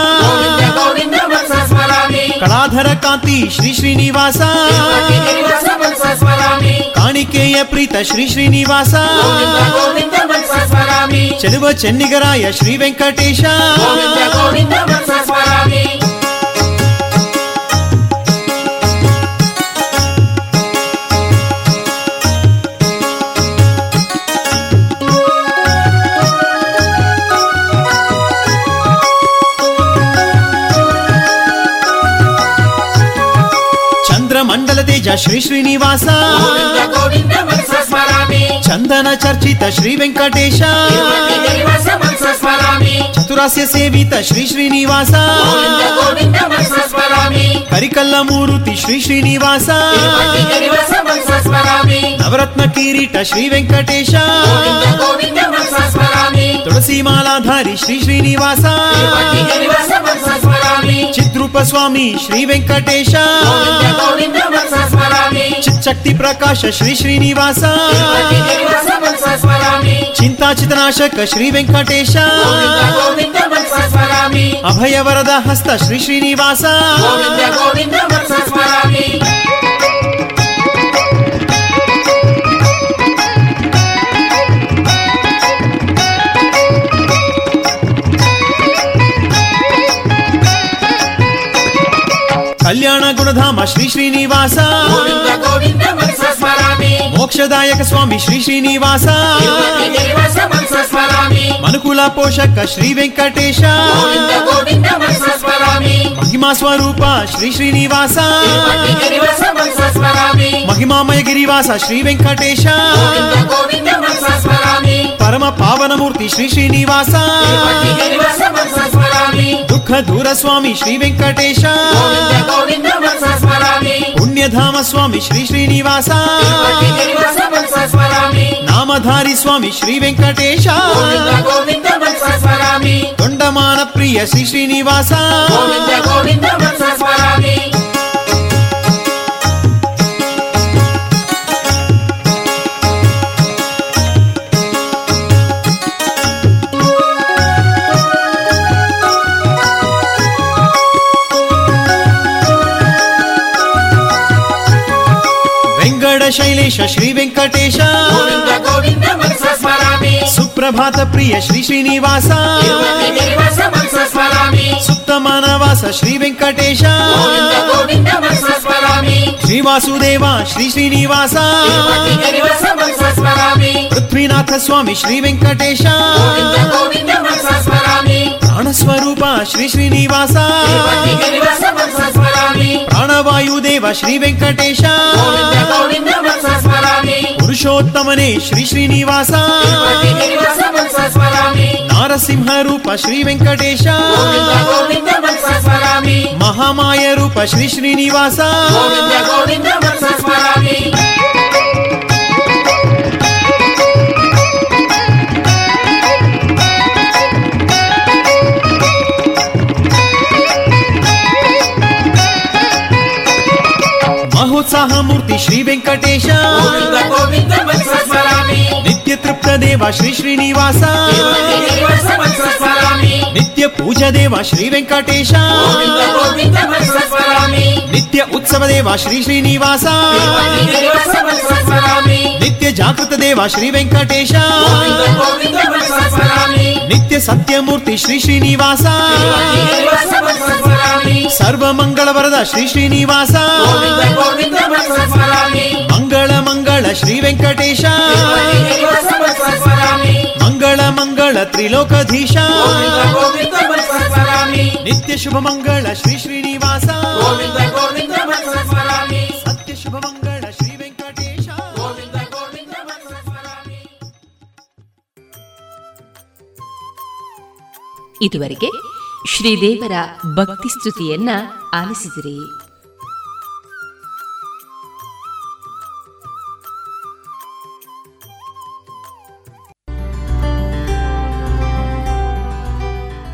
కళాధర కాంతి శ్రీ శ్రీనివాసా. ಸ್ವರೂಪ ಶ್ರೀ ಶ್ರೀನಿವಾಸ ಗೋವಿಂದ ಗೋವಿಂದ ಮನಸ ಸ್ಮರಾಮಿ ಸುರಕುಲ ಪೂಜಿತ ಶ್ರೀ ವೆಂಕಟೇಶ ತಿರುಪತಿ ಗಿರಿವಾಸ ಮನಸ ಸ್ಮರಾಮಿ ಸುರಪತಿ ಸುರಧೀರ ಶ್ರೀ ಶ್ರೀನಿವಾಸ ಗೋವಿಂದ ಗೋವಿಂದ ಮನಸ ಸ್ಮರಾಮಿ ಚಿನ್ನದ ಗುಡಿದೇವ ಶ್ರೀ ವೆಂಕಟೇಶ ತಿರುಪತಿ ಗಿರಿವಾಸ ಮನಸ ಸ್ಮರಾಮಿ ವಿಶ್ವಪಾಲಕ ದೇವ ಶ್ರೀ ಶ್ರೀನಿವಾಸ ಗೋವಿಂದ ಗೋವಿಂದ ಮನಸ ಸ್ಮರಾಮಿ ಬ್ರಹ್ಮಾಂಡ ಗರ್ಭನೆ ಶ್ರೀ ವೆಂಕಟೇಶ ತಿರುಪತಿ ಗಿರಿವಾಸ ಮನಸ ಸ್ಮರಾಮಿ ದಂಡಕಾಸುರ ಧ್ವಂಸ ಶ್ರೀ ಶ್ರೀನಿವಾಸ ಗೋವಿಂದ ಗೋವಿಂದ ಮನಸ ಸ್ಮರಾಮಿ ಷಡ್ಗುಣ ವೈಭವ ಶ್ರೀ ವೆಂಕಟೇಶ ತಿರುಪತಿ ಗಿರಿವಾಸ ಮನಸ ಸ್ಮರಾಮಿ ಪ್ರಹ್ಲಾದ ವರದಾಯ ಶ್ರೀ ಶ್ರೀನಿವಾಸ ಗೋವಿಂದ ಗೋವಿಂದ ಮನಸ ಸ್ಮರಾಮಿ ಬ್ರಹ್ಮ ರುದ್ರ ಸೇವ್ಯ ಶ್ರೀ ವೆಂಕಟೇಶ ಗೋವಿಂದ ಗೋವಿಂದ ಮನಸ ಸ್ಮರಾಮಿ ರಜತಾದ್ರಿ ಗಿರಿವಾಸ ಶ್ರೀ ಶ್ರೀನಿವಾಸ ಗೋವಿಂದ ಗೋವಿಂದ ಮನಸ ಸ್ಮರಾಮಿ ಬಂಗಾರ ಗಿರಿದೇವ ಶ್ರೀ ವೆಂಕಟೇಶ ತಿರುಪತಿ ಗಿರಿವಾಸ ಮನಸ ಸ್ಮರಾಮಿ ಭಕ್ತರ ಮಂದಾರ ಶ್ರೀ ಶ್ರೀನಿವಾಸ ಗೋವಿಂದ ಗೋವಿಂದ ಮನಸ ಸ್ಮರಾಮಿ ಭಜಕರ ಜನಪ್ರೀತ ಶ್ರೀ ವೆಂಕಟೇಶ ತಿರುಪತಿ ಗಿರಿವಾಸ ಮನಸ ಸ್ಮರಾಮಿ ಬಾಲಸೂರ್ಯ ವದನ ಶ್ರೀ ಶ್ರೀನಿವಾಸ ಗೋವಿಂದ ಗೋವಿಂದ ಮನಸ ಸ್ಮರಾಮಿ ಭವತಾಪ ಪರಿಹಾರ ಶ್ರೀ ವೆಂಕಟೇಶ ತಿರುಪತಿ ಗಿರಿವಾಸ ಮನಸ ಸ್ಮರಾಮಿ ಭಾವಾತೀತನೆ ಸ್ವಾಮಿ ಶ್ರೀ ಶ್ರೀನಿವಾಸ ಗೋವಿಂದ ಗೋವಿಂದ ಮನಸ ಸ್ಮರಾಮಿ ಭಾಮ ಹೃದಯ ದೇವ ಶ್ರೀ ವೆಂಕಟೇಶ ತಿರುಪತಿ ಗಿರಿವಾಸ ಮನಸ ಸ್ಮರಾಮಿ ಕಲಿಯುಗದ ವರ ಸ್ವಾಮಿ ಶ್ರೀ ಶ್ರೀನಿವಾಸ ಗೋವಿಂದ ಗೋವಿಂದ ಮನಸ ಸ್ಮರಾಮಿ ಕಾಮಿತ ವರದಾತ ಶ್ರೀ ವೆಂಕಟೇಶ ತಿರುಪತಿ ಗಿರಿವಾಸ ಮನಸ ಸ್ಮರಾಮಿ ಕರುಣ ಸ್ವರೂಪ ಶ್ರೀ ಶ್ರೀನಿವಾಸ ಗೋವಿಂದ ಗೋವಿಂದ ಮನಸ ಸ್ಮರಾಮಿ ಅಂಜನಾಭ ಹರಿ ಶ್ರೀ ವೆಂಕಟೇಶ ಶ್ರೀನಿವಾಸ ಮನಸ ಸ್ಮರಾಮಿ ಕನಕಪ್ರೀತ ಸ್ವಾಮಿ ಶ್ರೀ ಶ್ರೀನಿವಾಸ ಗೋವಿಂದ ಗೋವಿಂದ ಮನಸ ಸ್ಮರಾಮಿ ಕಮಟಾವತಾರಿ ಶ್ರೀ ವೆಂಕಟೇಶ ಶ್ರೀನಿವಾಸ ಮನಸ ಸ್ಮರಾಮಿ ಕಮನೀಯ ಸೌಂದರ್ಯ ಶ್ರೀ ಶ್ರೀನಿವಾಸ ಗೋವಿಂದ ಗೋವಿಂದ ಮನಸ ಸ್ಮರಾಮಿ ಕಮಲ ನಯನ ಸ್ವಾಮಿ ಶ್ರೀ ವೆಂಕಟೇಶ ಶ್ರೀನಿವಾಸ ಮನಸ ಸ್ಮರಾಮಿ ಕಲಿನಾಶ ಪ್ರಕಾಶ ಶ್ರೀ ಶ್ರೀನಿವಾಸ ಗೋವಿಂದ ಗೋವಿಂದ ಮನಸ ಸ್ಮರಾಮಿ ಕಳಾಧರ ಕಾಂತಿ ಶ್ರೀ ಶ್ರೀನಿವಾಸ ಶ್ರೀನಿವಾಸ ಮನಸ ಸ್ಮರಾಮಿ ಕಾಣಿಕೆಯ ಪ್ರೀತ ಶ್ರೀ ಶ್ರೀನಿವಾಸ ಗೋವಿಂದ ಗೋವಿಂದ ಮನಸ ಸ್ಮರಾಮಿ ಚೆಲುವ ಚೆನ್ನಿಗರಾಯ ಶ್ರೀ ವೆಂಕಟೇಶ ಗೋವಿಂದ ಗೋವಿಂದ ಮನಸ ಸ್ಮರಾಮಿ ಚಂದ್ರಮಂಡಲ ತೇಜ ಶ್ರೀ ಶ್ರೀನಿವಾಸ ಗೋವಿಂದ ಗೋವಿಂದ ಮನಸ ಸ್ಮರಾಮಿ ಚಂದನ ಚರ್ಚಿತ ಶ್ರೀ ವೆಂಕಟೇಶ ಶ್ರೀನಿವಾಸ ಮನಸ ಸ್ಮರಾಮಿ ಚತುರಾಸ್ಯ ಸೇವಿತ ಶ್ರೀ ಶ್ರೀನಿವಾಸ ಗೋವಿಂದ ಗೋವಿಂದ ಮನಸ ಸ್ಮರಾಮಿ ಕರಿಕಲ್ಲ ಮೂರುತಿ ಶ್ರೀ ಶ್ರೀನಿವಾಸ ಶ್ರೀನಿವಾಸ ಮನಸ ಸ್ಮರಾಮಿ ನವರತ್ನ ಕಿರೀಟ ಶ್ರೀ ಕಲ್ಯಾಣ ಗುಣಧಾಮ ಶ್ರೀ ಶ್ರೀನಿವಾಸ ಗೋವಿಂದ ಗೋವಿಂದ ಮನಸ ಸ್ಮರಾಮಿ ಮೋಕ್ಷದಾಯಕ ಸ್ವಾಮಿ ಶ್ರೀ ಶ್ರೀನಿವಾಸ ಶ್ರೀನಿವಾಸ ಮನಸ ಸ್ಮರಾಮಿ ಮನುಕುಲ ಪೋಷಕ ಶ್ರೀ ವೆಂಕಟೇಶ ಗೋವಿಂದ ಗೋವಿಂದ ಮನಸ ಸ್ಮರಾಮಿ ಮಹಿಮಾ ಸ್ವರೂಪ ಶ್ರೀ ಶ್ರೀನಿವಾಸ ಶ್ರೀನಿವಾಸ ಮನಸ ಸ್ಮರಾಮಿ ಮಹಿಮಾಮಯ ಗಿರಿವಾಸ ಶ್ರೀ ವೆಂಕಟೇಶ ಗೋವಿಂದ ಗೋವಿಂದ ಮನಸ ಸ್ಮರಾಮಿ ಪರಮ ಪಾವನ ಮೂರ್ತಿ ಶ್ರೀ ಶ್ರೀನಿವಾಸ ಶ್ರೀನಿವಾಸ ಮನಸ ಸ್ಮರಾಮಿ ದುಃಖ ದೂರ ಸ್ವಾಮಿ ಶ್ರೀ ವೆಂಕಟೇಶ ಗೋವಿಂದ ಗೋವಿಂದ ಮನಸ ಸ್ಮರಾಮಿ ಪುಣ್ಯಧಾಮ ಸ್ವಾಮಿ ಶ್ರೀ ಶ್ರೀನಿವಾಸ ಶ್ರೀನಿವಾಸ ಮನಸ ಸ್ಮರಾಮಿ ನಾಮಧಾರಿ ಸ್ವಾಮಿ ಶ್ರೀ ವೆಂಕಟೇಶ ಗೋವಿಂದ ಗೋವಿಂದ ಮನಸ ಸ್ಮರಾಮಿ ತೊಂಡಮಾನ ಪ್ರಿಯ ಶ್ರೀ ಶ್ರೀನಿವಾಸ ಗೋವಿಂದ ಗೋವಿಂದ ಮನಸ ಸ್ಮರಾಮಿ ವೆಂಕಟ ಶೈಲೇಶ ಶ್ರೀ ವೆಂಕಟೇಶ ಗೋವಿಂದ ಗೋವಿಂದ ಮನಸ ಸ್ಮರಾಮಿ ಸುಪ್ರಭಾತ ಪ್ರಿಯ ಶ್ರೀ ಶ್ರೀನಿವಾಸ ಶ್ರೀನಿವಾಸ ಮನಸ ಸ್ಮರಾಮಿ ಸುತ್ತ ಮಾನವಾಸ ಶ್ರೀ ವೆಂಕಟೇಶ ಗೋವಿಂದ ಗೋವಿಂದ ಮನಸ ಸ್ಮರಾಮಿ ಶ್ರೀ ವಾಸುದೇವ ಶ್ರೀ ಶ್ರೀನಿವಾಸ ಶ್ರೀ ಶ್ರೀನಿವಾಸ. ಸರ್ವ ಮಂಗಳ ವರದ ಶ್ರೀ ಶ್ರೀನಿವಾಸ ಮಂಗಳ ಮಂಗಳ ಶ್ರೀ ವೆಂಕಟೇಶ. ಮಂಗಳ ಮಂಗಳ ತ್ರಿಲೋಕಧೀಶ. ನಿತ್ಯ ಶುಭ ಮಂಗಳ ಶ್ರೀ ಶ್ರೀನಿವಾಸ. ಸತ್ಯ ಶುಭ ಮಂಗಳ ಶ್ರೀ ವೆಂಕಟೇಶ. ಇದುವರೆಗೆ ಶ್ರೀದೇವರ ಭಕ್ತಿ ಸ್ತುತಿಯನ್ನ ಆಲಿಸಿದಿರಿ.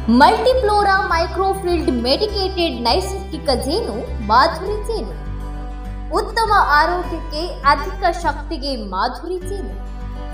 ಮಲ್ಟಿಫ್ಲೋರಾ ಮೈಕ್ರೋಫಿಲ್ಡ್ ಮೆಡಿಕೇಟೆಡ್ ನೈಸರ್ಗಿಕ ಜೇನು, ಮಾಧುರಿ ಜೇನು. ಉತ್ತಮ ಆರೋಗ್ಯಕ್ಕೆ ಅಧಿಕ ಶಕ್ತಿಗೆ ಮಾಧುರಿ ಜೇನು.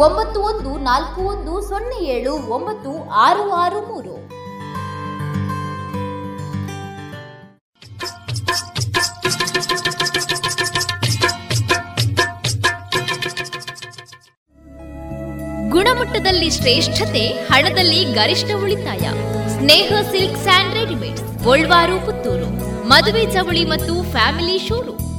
ಒಂಬತ್ತು ಒಂದು ನಾಲ್ಕು ಒಂದು ಸೊನ್ನೆ ಏಳು ಒಂಬತ್ತು ಆರು ಆರು ಮೂರು. ಗುಣಮಟ್ಟದಲ್ಲಿ ಶ್ರೇಷ್ಠತೆ, ಹಣದಲ್ಲಿ ಗರಿಷ್ಠ ಉಳಿತಾಯ. Sneha silk and readymade Golwaru Puttur. ಮದುವೆ ಚವಳಿ ಮತ್ತು ಫ್ಯಾಮಿಲಿ ಶೋರು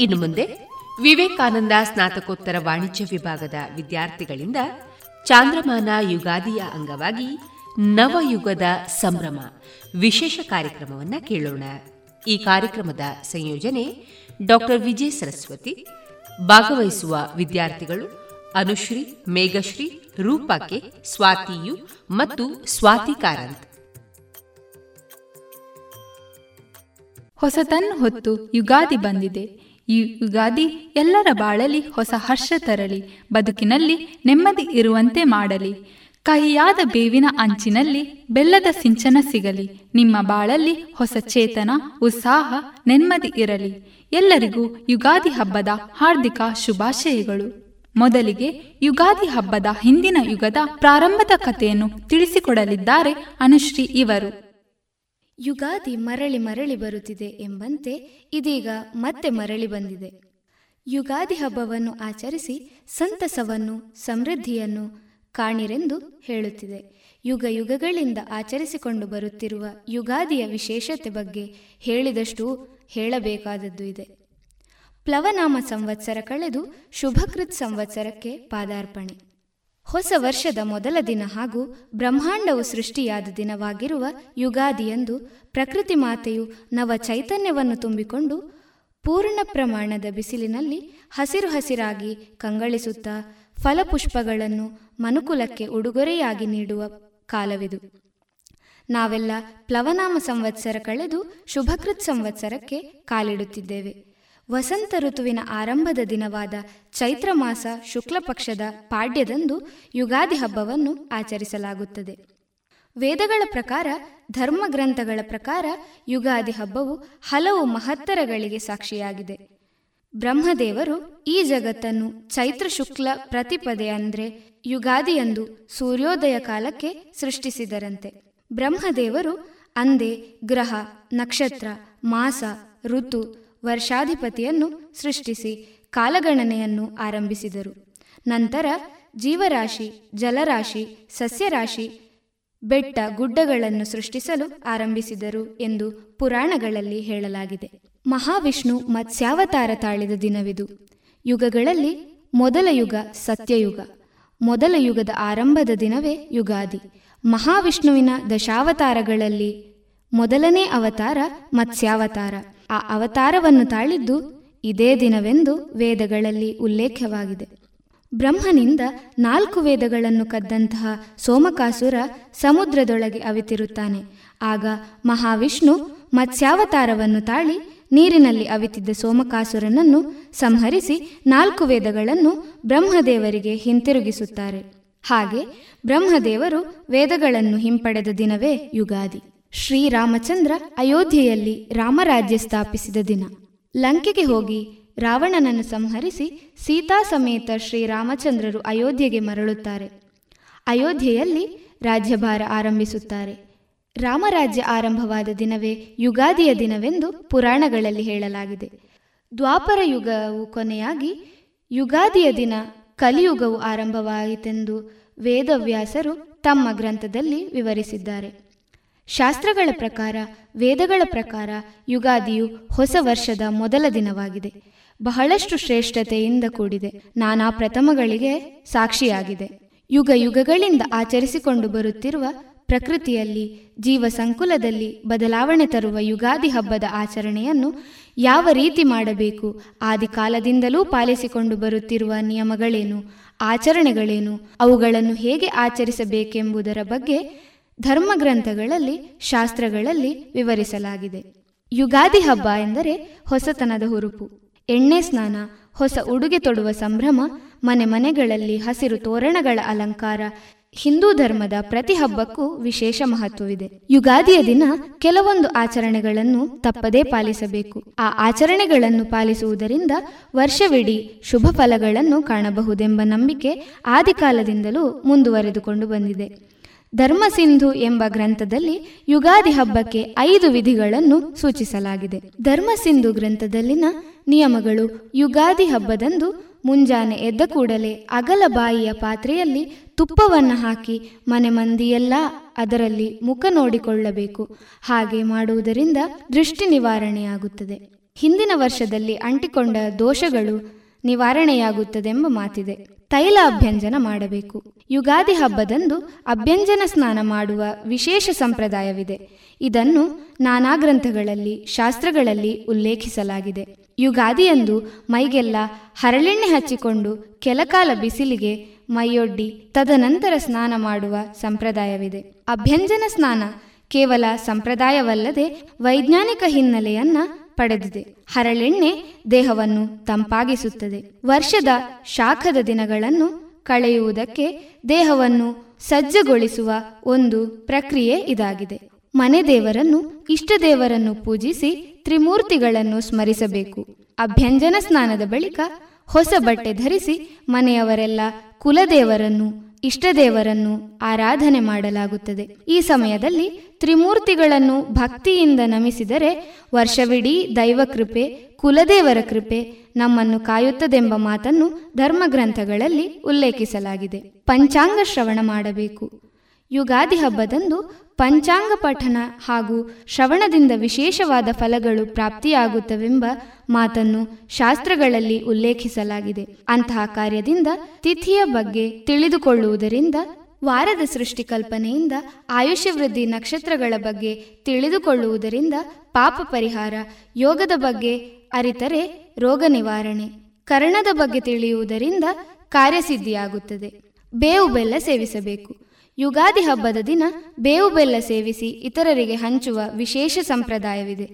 ಇನ್ನು ಮುಂದೆ ವಿವೇಕಾನಂದ ಸ್ನಾತಕೋತ್ತರ ವಾಣಿಜ್ಯ ವಿಭಾಗದ ವಿದ್ಯಾರ್ಥಿಗಳಿಂದ ಚಾಂದ್ರಮಾನ ಯುಗಾದಿಯ ಅಂಗವಾಗಿ ನವಯುಗದ ಸಂಭ್ರಮ ವಿಶೇಷ ಕಾರ್ಯಕ್ರಮವನ್ನ ಕೇಳೋಣ. ಈ ಕಾರ್ಯಕ್ರಮದ ಸಂಯೋಜನೆ ಡಾಕ್ಟರ್ ವಿಜಯ ಸರಸ್ವತಿ ಭಾಗವಹಿಸುವ ವಿದ್ಯಾರ್ಥಿಗಳು ಅನುಶ್ರೀ, ಮೇಘಶ್ರೀ ರೂಪಕ್ಕೆ ಸ್ವಾತಿಯು ಮತ್ತು ಸ್ವಾತಿ ಕಾರಂತ್ ಹೊಸತನ್ನು ಹೊತ್ತು ಯುಗಾದಿ ಬಂದಿದೆ. ಈ ಯುಗಾದಿ ಎಲ್ಲರ ಬಾಳಲಿ ಹೊಸ ಹರ್ಷ ತರಲಿ, ಬದುಕಿನಲ್ಲಿ ನೆಮ್ಮದಿ ಇರುವಂತೆ ಮಾಡಲಿ. ಕಹಿಯಾದ ಬೇವಿನ ಅಂಚಿನಲ್ಲಿ ಬೆಲ್ಲದ ಸಿಂಚನ ಸಿಗಲಿ. ನಿಮ್ಮ ಬಾಳಲ್ಲಿ ಹೊಸ ಚೇತನ, ಉತ್ಸಾಹ, ನೆಮ್ಮದಿ ಇರಲಿ. ಎಲ್ಲರಿಗೂ ಯುಗಾದಿ ಹಬ್ಬದ ಹಾರ್ದಿಕ ಶುಭಾಶಯಗಳು. ಮೊದಲಿಗೆ ಯುಗಾದಿ ಹಬ್ಬದ ಹಿಂದಿನ ಯುಗದ ಪ್ರಾರಂಭದ ಕಥೆಯನ್ನು ತಿಳಿಸಿಕೊಡಲಿದ್ದಾರೆ ಅನುಶ್ರೀ ಇವರು. ಯುಗಾದಿ ಮರಳಿ ಮರಳಿ ಬರುತ್ತಿದೆ ಎಂಬಂತೆ ಇದೀಗ ಮತ್ತೆ ಮರಳಿ ಬಂದಿದೆ. ಯುಗಾದಿ ಹಬ್ಬವನ್ನು ಆಚರಿಸಿ ಸಂತಸವನ್ನು, ಸಮೃದ್ಧಿಯನ್ನು ಕಾಣಿರೆಂದು ಹೇಳುತ್ತಿದೆ. ಯುಗ ಯುಗಗಳಿಂದ ಆಚರಿಸಿಕೊಂಡು ಬರುತ್ತಿರುವ ಯುಗಾದಿಯ ವಿಶೇಷತೆ ಬಗ್ಗೆ ಹೇಳಿದಷ್ಟು ಹೇಳಬೇಕಾದದ್ದು ಇದೆ. ಪ್ಲವನಾಮ ಸಂವತ್ಸರ ಕಳೆದು ಶುಭಕೃತ್ ಸಂವತ್ಸರಕ್ಕೆ ಪಾದಾರ್ಪಣೆ. ಹೊಸ ವರ್ಷದ ಮೊದಲ ದಿನ ಹಾಗೂ ಬ್ರಹ್ಮಾಂಡವು ಸೃಷ್ಟಿಯಾದ ದಿನವಾಗಿರುವ ಯುಗಾದಿಯಂದು ಪ್ರಕೃತಿ ಮಾತೆಯು ನವ ಚೈತನ್ಯವನ್ನು ತುಂಬಿಕೊಂಡು ಪೂರ್ಣ ಪ್ರಮಾಣದ ಬಿಸಿಲಿನಲ್ಲಿ ಹಸಿರು ಹಸಿರಾಗಿ ಕಂಗಳಿಸುತ್ತಾ ಫಲಪುಷ್ಪಗಳನ್ನು ಮನುಕುಲಕ್ಕೆ ಉಡುಗೊರೆಯಾಗಿ ನೀಡುವ ಕಾಲವಿದು. ನಾವೆಲ್ಲ ಪ್ಲವನಾಮ ಸಂವತ್ಸರ ಕಳೆದು ಶುಭಕೃತ್ ಸಂವತ್ಸರಕ್ಕೆ ಕಾಲಿಡುತ್ತಿದ್ದೇವೆ. ವಸಂತ ಋತುವಿನ ಆರಂಭದ ದಿನವಾದ ಚೈತ್ರ ಮಾಸ ಶುಕ್ಲ ಪಕ್ಷದ ಪಾಡ್ಯದಂದು ಯುಗಾದಿ ಹಬ್ಬವನ್ನು ಆಚರಿಸಲಾಗುತ್ತದೆ. ವೇದಗಳ ಪ್ರಕಾರ ಧರ್ಮ ಗ್ರಂಥಗಳ ಪ್ರಕಾರ ಯುಗಾದಿ ಹಬ್ಬವು ಹಲವು ಮಹತ್ತರಗಳಿಗೆ ಸಾಕ್ಷಿಯಾಗಿದೆ. ಬ್ರಹ್ಮದೇವರು ಈ ಜಗತ್ತನ್ನು ಚೈತ್ರ ಶುಕ್ಲ ಪ್ರತಿಪದೆ ಅಂದ್ರೆ ಯುಗಾದಿಯಂದು ಸೂರ್ಯೋದಯ ಕಾಲಕ್ಕೆ ಸೃಷ್ಟಿಸಿದರಂತೆ. ಬ್ರಹ್ಮದೇವರು ಅಂದೇ ಗ್ರಹ, ನಕ್ಷತ್ರ, ಮಾಸ, ಋತು ವರ್ಷಾಧಿಪತಿಯನ್ನು ಸೃಷ್ಟಿಸಿ ಕಾಲಗಣನೆಯನ್ನು ಆರಂಭಿಸಿದರು. ನಂತರ ಜೀವರಾಶಿ, ಜಲರಾಶಿ, ಸಸ್ಯರಾಶಿ, ಬೆಟ್ಟ ಗುಡ್ಡಗಳನ್ನು ಸೃಷ್ಟಿಸಲು ಆರಂಭಿಸಿದರು ಎಂದು ಪುರಾಣಗಳಲ್ಲಿ ಹೇಳಲಾಗಿದೆ. ಮಹಾವಿಷ್ಣು ಮತ್ಸ್ಯಾವತಾರ ತಾಳಿದ ದಿನವಿದು. ಯುಗಗಳಲ್ಲಿ ಮೊದಲ ಯುಗ ಸತ್ಯಯುಗ. ಮೊದಲ ಯುಗದ ಆರಂಭದ ದಿನವೇ ಯುಗಾದಿ. ಮಹಾವಿಷ್ಣುವಿನ ದಶಾವತಾರಗಳಲ್ಲಿ ಮೊದಲನೇ ಅವತಾರ ಮತ್ಸ್ಯಾವತಾರ. ಆ ಅವತಾರವನ್ನು ತಾಳಿದ್ದು ಇದೇ ದಿನವೆಂದು ವೇದಗಳಲ್ಲಿ ಉಲ್ಲೇಖವಾಗಿದೆ ಬ್ರಹ್ಮನಿಂದ ನಾಲ್ಕು ವೇದಗಳನ್ನು ಕದ್ದಂತಹ ಸೋಮಕಾಸುರ ಸಮುದ್ರದೊಳಗೆ ಅವಿತಿರುತ್ತಾನೆ. ಆಗ ಮಹಾವಿಷ್ಣು ಮತ್ಸ್ಯಾವತಾರವನ್ನು ತಾಳಿ ನೀರಿನಲ್ಲಿ ಅವಿತಿದ್ದ ಸೋಮಕಾಸುರನನ್ನು ಸಂಹರಿಸಿ ನಾಲ್ಕು ವೇದಗಳನ್ನು ಬ್ರಹ್ಮದೇವರಿಗೆ ಹಿಂತಿರುಗಿಸುತ್ತಾರೆ. ಹಾಗೆ ಬ್ರಹ್ಮದೇವರು ವೇದಗಳನ್ನು ಹಿಂಪಡೆದ ದಿನವೇ ಯುಗಾದಿ. ಶ್ರೀರಾಮಚಂದ್ರ ಅಯೋಧ್ಯೆಯಲ್ಲಿ ರಾಮರಾಜ್ಯ ಸ್ಥಾಪಿಸಿದ ದಿನ. ಲಂಕೆಗೆ ಹೋಗಿ ರಾವಣನನ್ನು ಸಂಹರಿಸಿ ಸೀತಾ ಸಮೇತ ಶ್ರೀರಾಮಚಂದ್ರರು ಅಯೋಧ್ಯೆಗೆ ಮರಳುತ್ತಾರೆ. ಅಯೋಧ್ಯೆಯಲ್ಲಿ ರಾಜ್ಯಭಾರ ಆರಂಭಿಸುತ್ತಾರೆ. ರಾಮರಾಜ್ಯ ಆರಂಭವಾದ ದಿನವೇ ಯುಗಾದಿಯ ದಿನವೆಂದು ಪುರಾಣಗಳಲ್ಲಿ ಹೇಳಲಾಗಿದೆ. ದ್ವಾಪರ ಯುಗವು ಕೊನೆಯಾಗಿ ಯುಗಾದಿಯ ದಿನ ಕಲಿಯುಗವು ಆರಂಭವಾಯಿತೆಂದು ವೇದವ್ಯಾಸರು ತಮ್ಮ ಗ್ರಂಥದಲ್ಲಿ ವಿವರಿಸಿದ್ದಾರೆ. ಶಾಸ್ತ್ರಗಳ ಪ್ರಕಾರ, ವೇದಗಳ ಪ್ರಕಾರ ಯುಗಾದಿಯು ಹೊಸ ವರ್ಷದ ಮೊದಲ ದಿನವಾಗಿದೆ. ಬಹಳಷ್ಟು ಶ್ರೇಷ್ಠತೆಯಿಂದ ಕೂಡಿದೆ. ನಾನಾ ಪ್ರಥಮಗಳಿಗೆ ಸಾಕ್ಷಿಯಾಗಿದೆ. ಯುಗ ಯುಗಗಳಿಂದ ಆಚರಿಸಿಕೊಂಡು ಬರುತ್ತಿರುವ ಪ್ರಕೃತಿಯಲ್ಲಿ, ಜೀವ ಸಂಕುಲದಲ್ಲಿ ಬದಲಾವಣೆ ತರುವ ಯುಗಾದಿ ಹಬ್ಬದ ಆಚರಣೆಯನ್ನು ಯಾವ ರೀತಿ ಮಾಡಬೇಕು, ಆದಿಕಾಲದಿಂದಲೂ ಪಾಲಿಸಿಕೊಂಡು ಬರುತ್ತಿರುವ ನಿಯಮಗಳೇನು, ಆಚರಣೆಗಳೇನು, ಅವುಗಳನ್ನು ಹೇಗೆ ಆಚರಿಸಬೇಕೆಂಬುದರ ಬಗ್ಗೆ ಧರ್ಮಗ್ರಂಥಗಳಲ್ಲಿ, ಶಾಸ್ತ್ರಗಳಲ್ಲಿ ವಿವರಿಸಲಾಗಿದೆ. ಯುಗಾದಿ ಹಬ್ಬ ಎಂದರೆ ಹೊಸತನದ ಹುರುಪು. ಎಣ್ಣೆ ಸ್ನಾನ, ಹೊಸ ಉಡುಗೆ ತೊಡುವ ಸಂಭ್ರಮ, ಮನೆ ಮನೆಗಳಲ್ಲಿ ಹಸಿರು ತೋರಣಗಳ ಅಲಂಕಾರ, ಹಿಂದೂ ಧರ್ಮದ ಪ್ರತಿ ಹಬ್ಬಕ್ಕೂ ವಿಶೇಷ ಮಹತ್ವವಿದೆ. ಯುಗಾದಿಯ ದಿನ ಕೆಲವೊಂದು ಆಚರಣೆಗಳನ್ನು ತಪ್ಪದೇ ಪಾಲಿಸಬೇಕು. ಆ ಆಚರಣೆಗಳನ್ನು ಪಾಲಿಸುವುದರಿಂದ ವರ್ಷವಿಡೀ ಶುಭ ಫಲಗಳನ್ನು ಕಾಣಬಹುದೆಂಬ ನಂಬಿಕೆ ಆದಿಕಾಲದಿಂದಲೂ ಮುಂದುವರೆದುಕೊಂಡು ಬಂದಿದೆ. ಧರ್ಮಸಿಂಧು ಎಂಬ ಗ್ರಂಥದಲ್ಲಿ ಯುಗಾದಿ ಹಬ್ಬಕ್ಕೆ ಐದು ವಿಧಿಗಳನ್ನು ಸೂಚಿಸಲಾಗಿದೆ. ಧರ್ಮಸಿಂಧು ಗ್ರಂಥದಲ್ಲಿನ ನಿಯಮಗಳು ಯುಗಾದಿ ಹಬ್ಬದಂದು ಮುಂಜಾನೆ ಎದ್ದ ಕೂಡಲೇ ಅಗಲ ಬಾಯಿಯ ಪಾತ್ರೆಯಲ್ಲಿ ತುಪ್ಪವನ್ನು ಹಾಕಿ ಮನೆ ಮಂದಿಯೆಲ್ಲ ಅದರಲ್ಲಿ ಮುಖ ನೋಡಿಕೊಳ್ಳಬೇಕು. ಹಾಗೆ ಮಾಡುವುದರಿಂದ ದೃಷ್ಟಿ ನಿವಾರಣೆಯಾಗುತ್ತದೆ. ಹಿಂದಿನ ವರ್ಷದಲ್ಲಿ ಅಂಟಿಕೊಂಡ ದೋಷಗಳು ನಿವಾರಣೆಯಾಗುತ್ತದೆಂಬ ಮಾತಿದೆ. ತೈಲ ಅಭ್ಯಂಜನ ಮಾಡಬೇಕು. ಯುಗಾದಿ ಹಬ್ಬದಂದು ಅಭ್ಯಂಜನ ಸ್ನಾನ ಮಾಡುವ ವಿಶೇಷ ಸಂಪ್ರದಾಯವಿದೆ. ಇದನ್ನು ನಾನಾ ಗ್ರಂಥಗಳಲ್ಲಿ, ಶಾಸ್ತ್ರಗಳಲ್ಲಿ ಉಲ್ಲೇಖಿಸಲಾಗಿದೆ. ಯುಗಾದಿಯಂದು ಮೈಗೆಲ್ಲ ಹರಳೆಣ್ಣೆ ಹಚ್ಚಿಕೊಂಡು ಕೆಲಕಾಲ ಬಿಸಿಲಿಗೆ ಮೈಯೊಡ್ಡಿ ತದನಂತರ ಸ್ನಾನ ಮಾಡುವ ಸಂಪ್ರದಾಯವಿದೆ. ಅಭ್ಯಂಜನ ಸ್ನಾನ ಕೇವಲ ಸಂಪ್ರದಾಯವಲ್ಲದೆ ವೈಜ್ಞಾನಿಕ ಹಿನ್ನೆಲೆಯನ್ನ ಪಡೆದಿದೆ. ಹರಳೆಣ್ಣೆ ದೇಹವನ್ನು ತಂಪಾಗಿಸುತ್ತದೆ. ವರ್ಷದ ಶಾಖದ ದಿನಗಳನ್ನು ಕಳೆಯುವುದಕ್ಕೆ ದೇಹವನ್ನು ಸಜ್ಜುಗೊಳಿಸುವ ಒಂದು ಪ್ರಕ್ರಿಯೆ ಇದಾಗಿದೆ. ಮನೆ ದೇವರನ್ನು, ಇಷ್ಟ ದೇವರನ್ನು ಪೂಜಿಸಿ ತ್ರಿಮೂರ್ತಿಗಳನ್ನು ಸ್ಮರಿಸಬೇಕು. ಅಭ್ಯಂಜನ ಸ್ನಾನದ ಬಳಿಕ ಹೊಸ ಬಟ್ಟೆ ಧರಿಸಿ ಮನೆಯವರೆಲ್ಲ ಕುಲದೇವರನ್ನು ಇಷ್ಟದೇವರನ್ನು ಆರಾಧನೆ ಮಾಡಲಾಗುತ್ತದೆ. ಈ ಸಮಯದಲ್ಲಿ ತ್ರಿಮೂರ್ತಿಗಳನ್ನು ಭಕ್ತಿಯಿಂದ ನಮಿಸಿದರೆ ವರ್ಷವಿಡೀ ದೈವ ಕೃಪೆ ಕುಲದೇವರ ಕೃಪೆ ನಮ್ಮನ್ನು ಕಾಯುತ್ತದೆಂಬ ಮಾತನ್ನು ಧರ್ಮಗ್ರಂಥಗಳಲ್ಲಿ ಉಲ್ಲೇಖಿಸಲಾಗಿದೆ. ಪಂಚಾಂಗ ಶ್ರವಣ ಮಾಡಬೇಕು. ಯುಗಾದಿ ಹಬ್ಬದಂದು ಪಂಚಾಂಗ ಪಠನ ಹಾಗೂ ಶ್ರವಣದಿಂದ ವಿಶೇಷವಾದ ಫಲಗಳು ಪ್ರಾಪ್ತಿಯಾಗುತ್ತವೆಂಬ ಮಾತನ್ನು ಶಾಸ್ತ್ರಗಳಲ್ಲಿ ಉಲ್ಲೇಖಿಸಲಾಗಿದೆ. ಅಂತಹ ಕಾರ್ಯದಿಂದ ತಿಥಿಯ ಬಗ್ಗೆ ತಿಳಿದುಕೊಳ್ಳುವುದರಿಂದ ವಾರದ ಸೃಷ್ಟಿ ಕಲ್ಪನೆಯಿಂದ ಆಯುಷ್ಯ ವೃದ್ಧಿ ನಕ್ಷತ್ರಗಳ ಬಗ್ಗೆ ತಿಳಿದುಕೊಳ್ಳುವುದರಿಂದ ಪಾಪ ಪರಿಹಾರ, ಯೋಗದ ಬಗ್ಗೆ ಅರಿತರೆ ರೋಗ ನಿವಾರಣೆ, ಕರ್ಣದ ಬಗ್ಗೆ ತಿಳಿಯುವುದರಿಂದ ಕಾರ್ಯಸಿದ್ಧಿಯಾಗುತ್ತದೆ. ಬೇವು ಬೆಲ್ಲ ಸೇವಿಸಬೇಕು. ಯುಗಾದಿ ಹಬ್ಬದ ದಿನ ಬೇವು ಬೆಲ್ಲ ಸೇವಿಸಿ ಇತರರಿಗೆ ಹಂಚುವ ವಿಶೇಷ ಸಂಪ್ರದಾಯವಿದೆ.